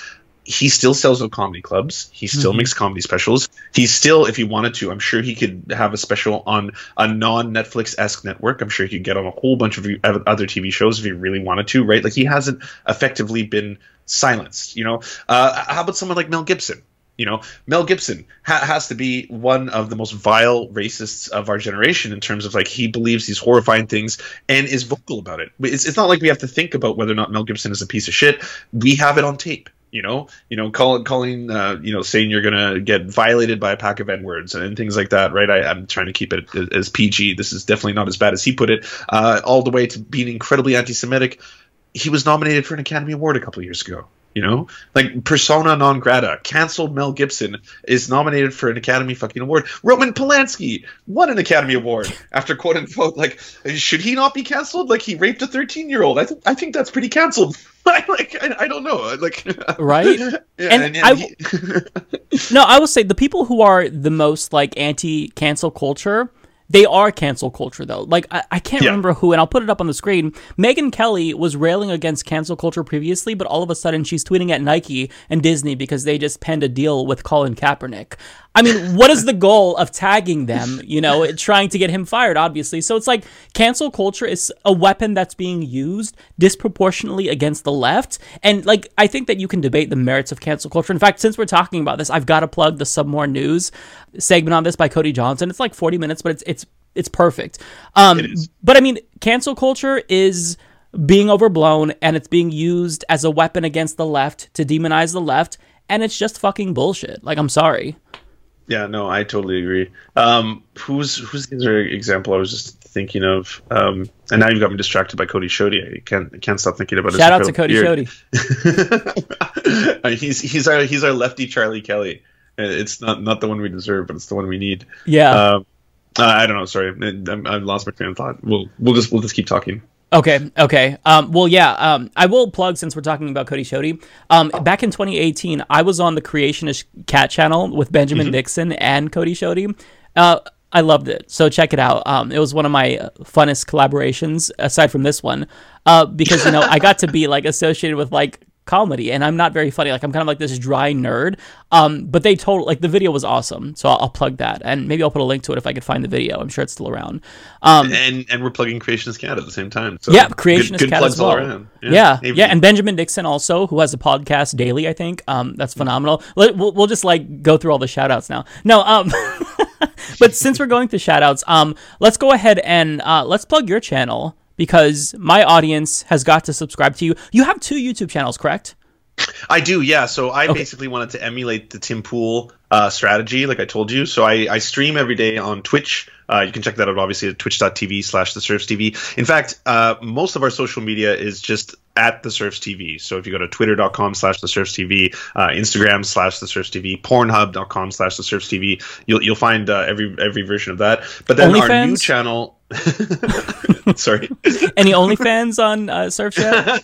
He still sells out comedy clubs. He still Mhm. makes comedy specials. He's still, if he wanted to, I'm sure he could have a special on a non Netflix esque network. I'm sure he could get on a whole bunch of other TV shows if he really wanted to, right? Like he hasn't effectively been silenced. You know, uh, how about someone like Mel Gibson? You know, Mel Gibson ha- has to be one of the most vile racists of our generation in terms of like he believes these horrifying things and is vocal about it. It's, it's not like we have to think about whether or not Mel Gibson is a piece of shit. We have it on tape. You know, you know, call, calling, uh, you know, saying you're gonna get violated by a pack of n words and things like that, right? I, I'm trying to keep it as PG. This is definitely not as bad as he put it. Uh, all the way to being incredibly anti-Semitic. He was nominated for an Academy Award a couple years ago. You know, like persona non grata, canceled Mel Gibson is nominated for an Academy fucking award. Roman Polanski won an Academy Award after quote unquote like should he not be canceled? Like he raped a thirteen year old. I th- I think that's pretty canceled. I like I, I don't know like right yeah, and, and, I and w- he- no i will say the people who are the most like anti cancel culture they are cancel culture though. Like i, I can't Yeah. remember who and i'll put it up on the screen. Megyn kelly was railing against cancel culture previously but all of a sudden she's tweeting at nike and disney because they just penned a deal with colin kaepernick. I mean what is the goal of tagging them you know trying to get him fired obviously? So it's like cancel culture is a weapon that's being used disproportionately against the left. And like i think that you can debate the merits of cancel culture. In fact since we're talking about this i've got to plug the some more news segment on this by cody johnson. It's like 40 minutes but it's it's it's perfect um but i mean cancel culture is being overblown and it's being used as a weapon against the left to demonize the left and it's just fucking bullshit like i'm sorry Yeah, no, I totally agree. Um, who's who's the other example I was just thinking of? Um, and now you've got me distracted by Cody Shoddy. I can't I can't stop thinking about his shout out to cody beard. Shoddy. Uh, he's he's our he's our lefty Charlie Kelly. Uh, It's not not the one we deserve, but it's the one we need. Yeah. Um, uh, I don't know. Sorry, I, I lost my train of thought. We'll we'll just we'll just keep talking. Okay, okay. Um, well, yeah. Um, I will plug since we're talking about Cody Shoddy. Um, back in 2018, I was on the Creationist Cat channel with Benjamin Mhm. Dixon and Cody Shoddy. Uh, I loved it. So check it out. Um, it was one of my funnest collaborations aside from this one, uh, because you know I got to be like associated with like comedy, and I'm not very funny. Like I'm kind of like this dry nerd. Um, but they told like the video was awesome, so I'll, I'll plug that, and maybe I'll put a link to it if I could find the video. I'm sure it's still around. Um, and and we're plugging Creationist Cat at the same time. So yeah, good- Creationist good Cat plugs as well. all around. Yeah, yeah, Avery. and Benjamin Dixon also, who has a podcast daily. I think um, that's phenomenal. Let, we'll, we'll just like go through all the shout outs now. No, um, but since we're going through shout outs, um, let's go ahead and uh, let's plug your channel because my audience has got to subscribe to you. You have two YouTube channels, correct? I do, yeah. So I basically wanted to emulate the Tim Pool uh, strategy, like I told you. So I, I stream every day on Twitch. Uh, you can check that out, obviously, at twitch.tv slash the Serfs TV. In fact, uh, most of our social media is just at the Serfs TV. So if you go to twitter.com slash the Serfs TV, uh, Instagram slash the Serfs TV, pornhub.com slash the Serfs TV, you'll, you'll find uh, every every version of that. But then our new channel. Sorry. Any OnlyFans on uh, Serf yet?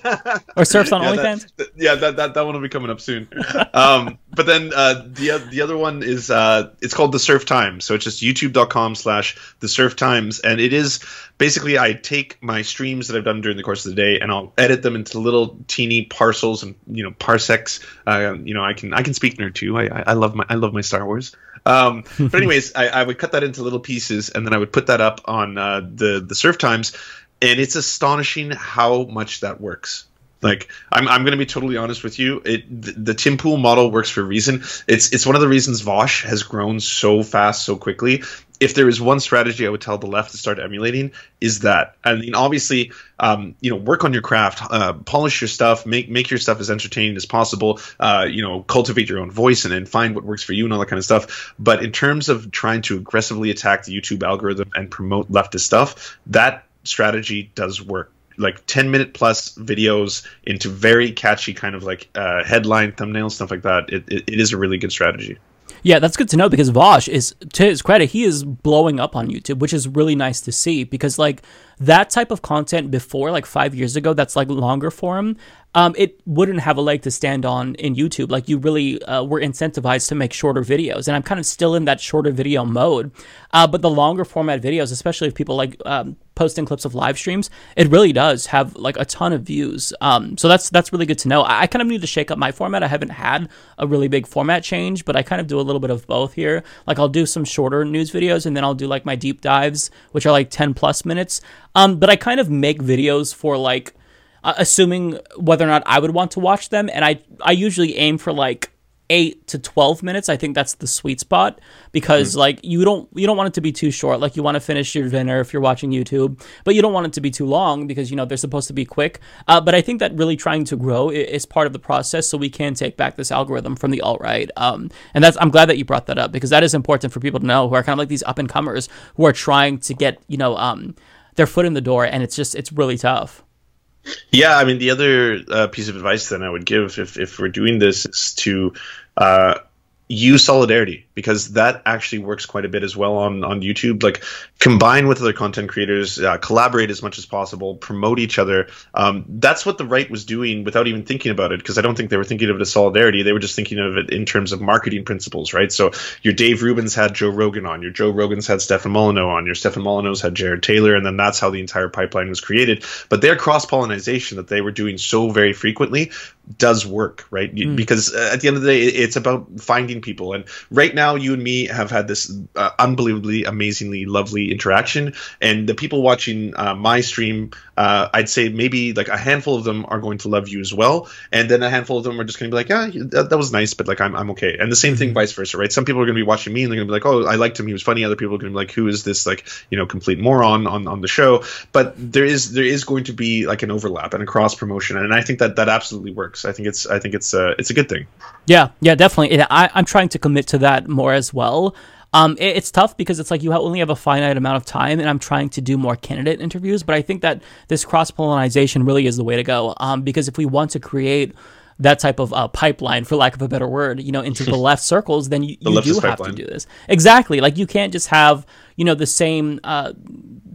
or Serfs on yeah, OnlyFans? That, th- yeah, that, that that one will be coming up soon. Um, but then uh, the the other one is uh, it's called the Serf Times. So it's just youtube.com slash the Serf Times, and it is basically I take my streams that I've done during the course of the day and I'll edit them into little teeny parcels and you know parsecs. Uh, you know I can I can speak nerd too. I I love my I love my Star Wars. Um, but anyways, I, I would cut that into little pieces and then I would put that up on uh, the the Serf Times and it's astonishing how much that works. Like I'm, I'm going to be totally honest with you. It the, the Tim Pool model works for a reason. It's it's one of the reasons Vaush has grown so fast so quickly. If there is one strategy I would tell the left to start emulating is that. I mean, obviously, um, you know, work on your craft, uh, polish your stuff, make make your stuff as entertaining as possible. Uh, you know, cultivate your own voice and, and find what works for you and all that kind of stuff. But in terms of trying to aggressively attack the YouTube algorithm and promote leftist stuff, that strategy does work like 10 minute plus videos into very catchy kind of like uh, headline thumbnails stuff like that it, it, it is a really good strategy Yeah, that's good to know because Vaush is, to his credit, he is blowing up on YouTube, which is really nice to see because, like, that type of content before, like five years ago, that's like longer form, um, it wouldn't have a leg to stand on in YouTube. Like, you really uh, were incentivized to make shorter videos. And I'm kind of still in that shorter video mode. Uh, but the longer format videos, especially if people like um, posting clips of live streams, it really does have like a ton of views. Um, so that's that's really good to know. I, I kind of need to shake up my format. I haven't had a really big format change, but I kind of do a little bit of both here. Like I'll do some shorter news videos, and then I'll do like my deep dives, which are like 10 plus minutes. Um, but I kind of make videos for like uh, assuming whether or not I would want to watch them, and I I usually aim for like eight to 12 minutes i think that's the sweet spot because like you don't you don't want it to be too short. Like you want to finish your dinner if you're watching youtube but you don't want it to be too long because you know they're supposed to be quick. Uh, but i think that really trying to grow is part of the process so we can take back this algorithm from the alt-right um, and that's i'm glad that you brought that up because that is important for people to know who are kind of like these up and comers who are trying to get you know um, their foot in the door and it's just it's really tough. Yeah, I mean, the other uh, piece of advice then I would give if, if we're doing this is to uh, use solidarity because that actually works quite a bit as well on, on YouTube. Like, combine with other content creators, uh, collaborate as much as possible, promote each other. Um, that's what the right was doing without even thinking about it because I don't think they were thinking of it as solidarity. They were just thinking of it in terms of marketing principles, right? So, your Dave Rubins had Joe Rogan on, your Joe Rogans had Stefan Molyneux on, your Stefan Molyneux had Jared Taylor, and then that's how the entire pipeline was created. But their cross pollination that they were doing so very frequently does work, right? You- Because uh, at the end of the day, it's about finding people. And right now, you and me have had this uh, unbelievably, amazingly lovely interaction. And the people watching uh, my stream, uh, I'd say maybe like a handful of them are going to love you as well. And then a handful of them are just going to be like, yeah, that, that was nice, but like I'm, I'm okay. And the same thing vice versa, right? Some people are going to be watching me and they're going to be like, oh, I liked him. He was funny. Other people are going to be like, who is this like, you know, complete moron on, on the show? But there is, there is going to be like an overlap and a cross promotion. And I think that that absolutely works. I think it's, I think it's, uh, it's a good thing. Yeah, yeah, definitely. I, I'm trying to commit to that more as well. Um, it- it's tough because it's like you only have a finite amount of time, and I'm trying to do more candidate interviews. But I think that this cross pollination really is the way to go. Um, because if we want to create that type of uh, pipeline, for lack of a better word, you know, into the left circles, then you, The you do have pipeline. to do this exactly. Like you can't just have you know the same. Uh,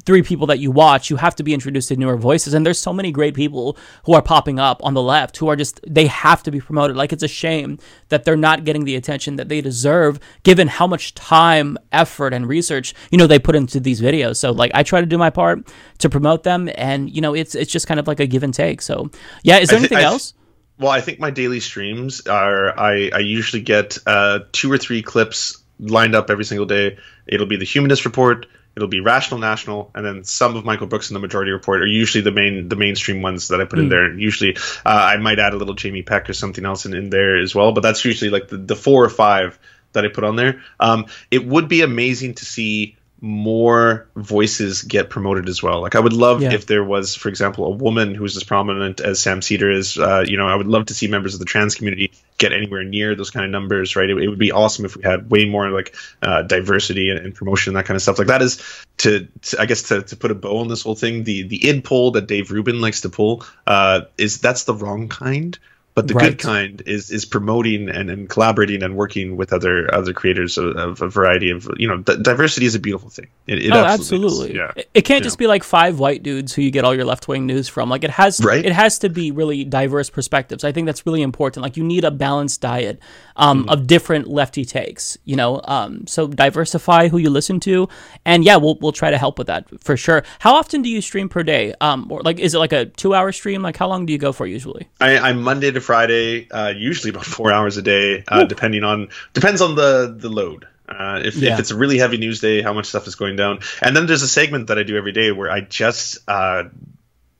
three people that you watch, you have to be introduced to newer voices. And there's so many great people who are popping up on the left who are just, they have to be promoted. Like it's a shame that they're not getting the attention that they deserve given how much time, effort, and research, you know, they put into these videos. So like I try to do my part to promote them and, you know, it's, it's just kind of like a give and take. So yeah, is there I thi- anything th- else? Well, I think my daily streams are I, I usually get uh, two or three clips lined up every single day. It'll be the Humanist Report, it'll be Rational National, and then some of Michael Brooks and the Majority Report are usually the main the mainstream ones that I put in Mm. there. Usually, uh, I might add a little Jamie Peck or something else in, in there as well, but that's usually like the, the four or five that I put on there. Um, it would be amazing to see more voices get promoted as well. Like I would love Yeah. if there was, for example, a woman who's as prominent as Sam Seder is. Uh, you know, I would love to see members of the trans community get anywhere near those kind of numbers. Right? It, it would be awesome if we had way more like uh, diversity and, and promotion and that kind of stuff. Like that is to, to I guess to, to put a bow on this whole thing. The the id poll that Dave Rubin likes to pull uh, is that's the wrong kind. But the Right. good kind is is promoting and, and collaborating and working with other other creators of, of a variety of you know d- diversity is a beautiful thing. It, it oh, absolutely, absolutely. is. Yeah. It- It can't just be like five white dudes who you get all your left wing news from. Like it has, Right. it has to be really diverse perspectives. I think that's really important. Like you need a balanced diet um, Mm-hmm. of different lefty takes. You know, um, so diversify who you listen to, and yeah, we'll we'll try to help with that for sure. How often do you stream per day? Um, or like is it like a two hour stream? Like how long do you go for usually? I, I'm Monday to Friday, uh, usually about four hours a day, uh, depending on depends on the the load. Uh, if, Yeah. if it's a really heavy news day, how much stuff is going down. And then there's a segment that I do every day where I just uh,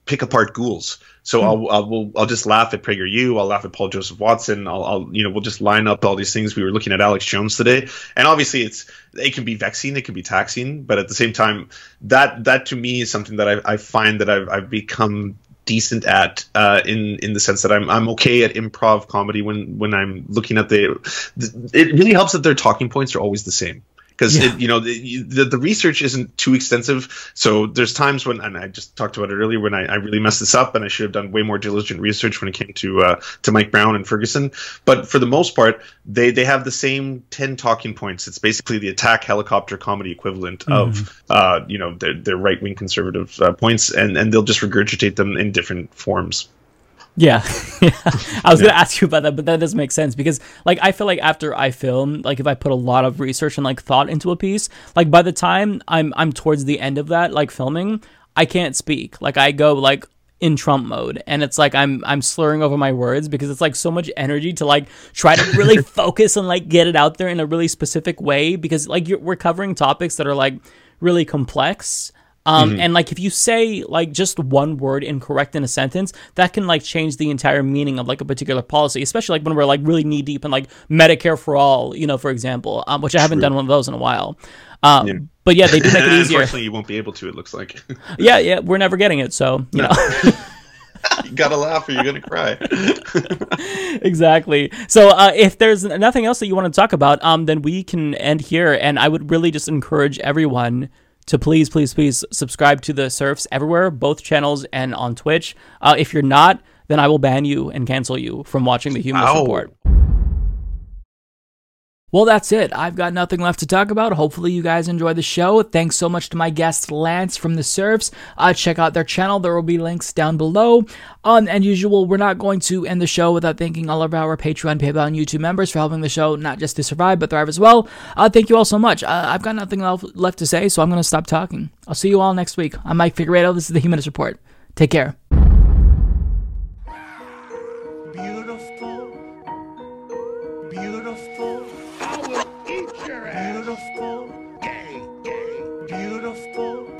pick apart ghouls. So Hmm. I'll, I'll we'll- I'll just laugh at PragerU. I'll laugh at Paul Joseph Watson. I'll, I'll you know we'll just line up all these things. We were looking at Alex Jones today, and obviously it's it can be vexing, it can be taxing, but at the same time, that that to me is something that I, I find that I've, I've become decent at uh, in in the sense that I'm I'm okay at improv comedy when when I'm looking at the, the it really helps that their talking points are always the same because Yeah. you know the, the the research isn't too extensive. So there's times when and i just talked about it earlier when I, I really messed this up and i should have done way more diligent research when it came to uh, to mike brown and ferguson. But for the most part they they have the same 10 talking points. It's basically the attack helicopter comedy equivalent of uh, you know their, their right-wing conservative uh, points and and they'll just regurgitate them in different forms Yeah. I was going to ask you about that, but that doesn't make sense because like I feel like after I film, like if I put a lot of research and like thought into a piece, like by the time I'm I'm towards the end of that like filming, I can't speak. Like I go like in Trump mode and it's like I'm I'm slurring over my words because it's like so much energy to like try to really focus and like get it out there in a really specific way because like you're, we're covering topics that are like really complex um, Mhm. and like if you say like just one word incorrect in a sentence, that can like change the entire meaning of like a particular policy, especially like when we're like really knee deep in like Medicare for all, you know, for example, um, which I haven't True. done one of those in a while. Um, But yeah, they do make it easier. unfortunately you won't be able to it looks like yeah, yeah, we're never getting it, so you know. you gotta laugh or you're gonna cry exactly. So uh, if there's nothing else that you want to talk about, um, then we can end here. And I would really just encourage everyone to please, please, please subscribe to the Serfs everywhere, both channels and on Twitch. Uh, if you're not, then I will ban you and cancel you from watching the Human Ow. Report. Well, that's it. I've got nothing left to talk about. Hopefully, you guys enjoyed the show. Thanks so much to my guest Lance from the Serfs. Uh, check out their channel. There will be links down below. Um, and usual, we're not going to end the show without thanking all of our Patreon, PayPal, and YouTube members for helping the show not just to survive but thrive as well. Uh, thank you all so much. Uh, I've got nothing left to say, so I'm going to stop talking. I'll see you all next week. I'm Mike Figueredo. This is the Humanist Report. Take care.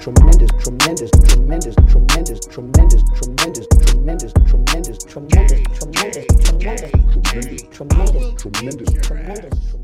Tremendous, tremendous, tremendous, tremendous, tremendous, tremendous, tremendous, tremendous, tremendous, tremendous, tremendous, tremendous, tremendous, tremendous, tremendous.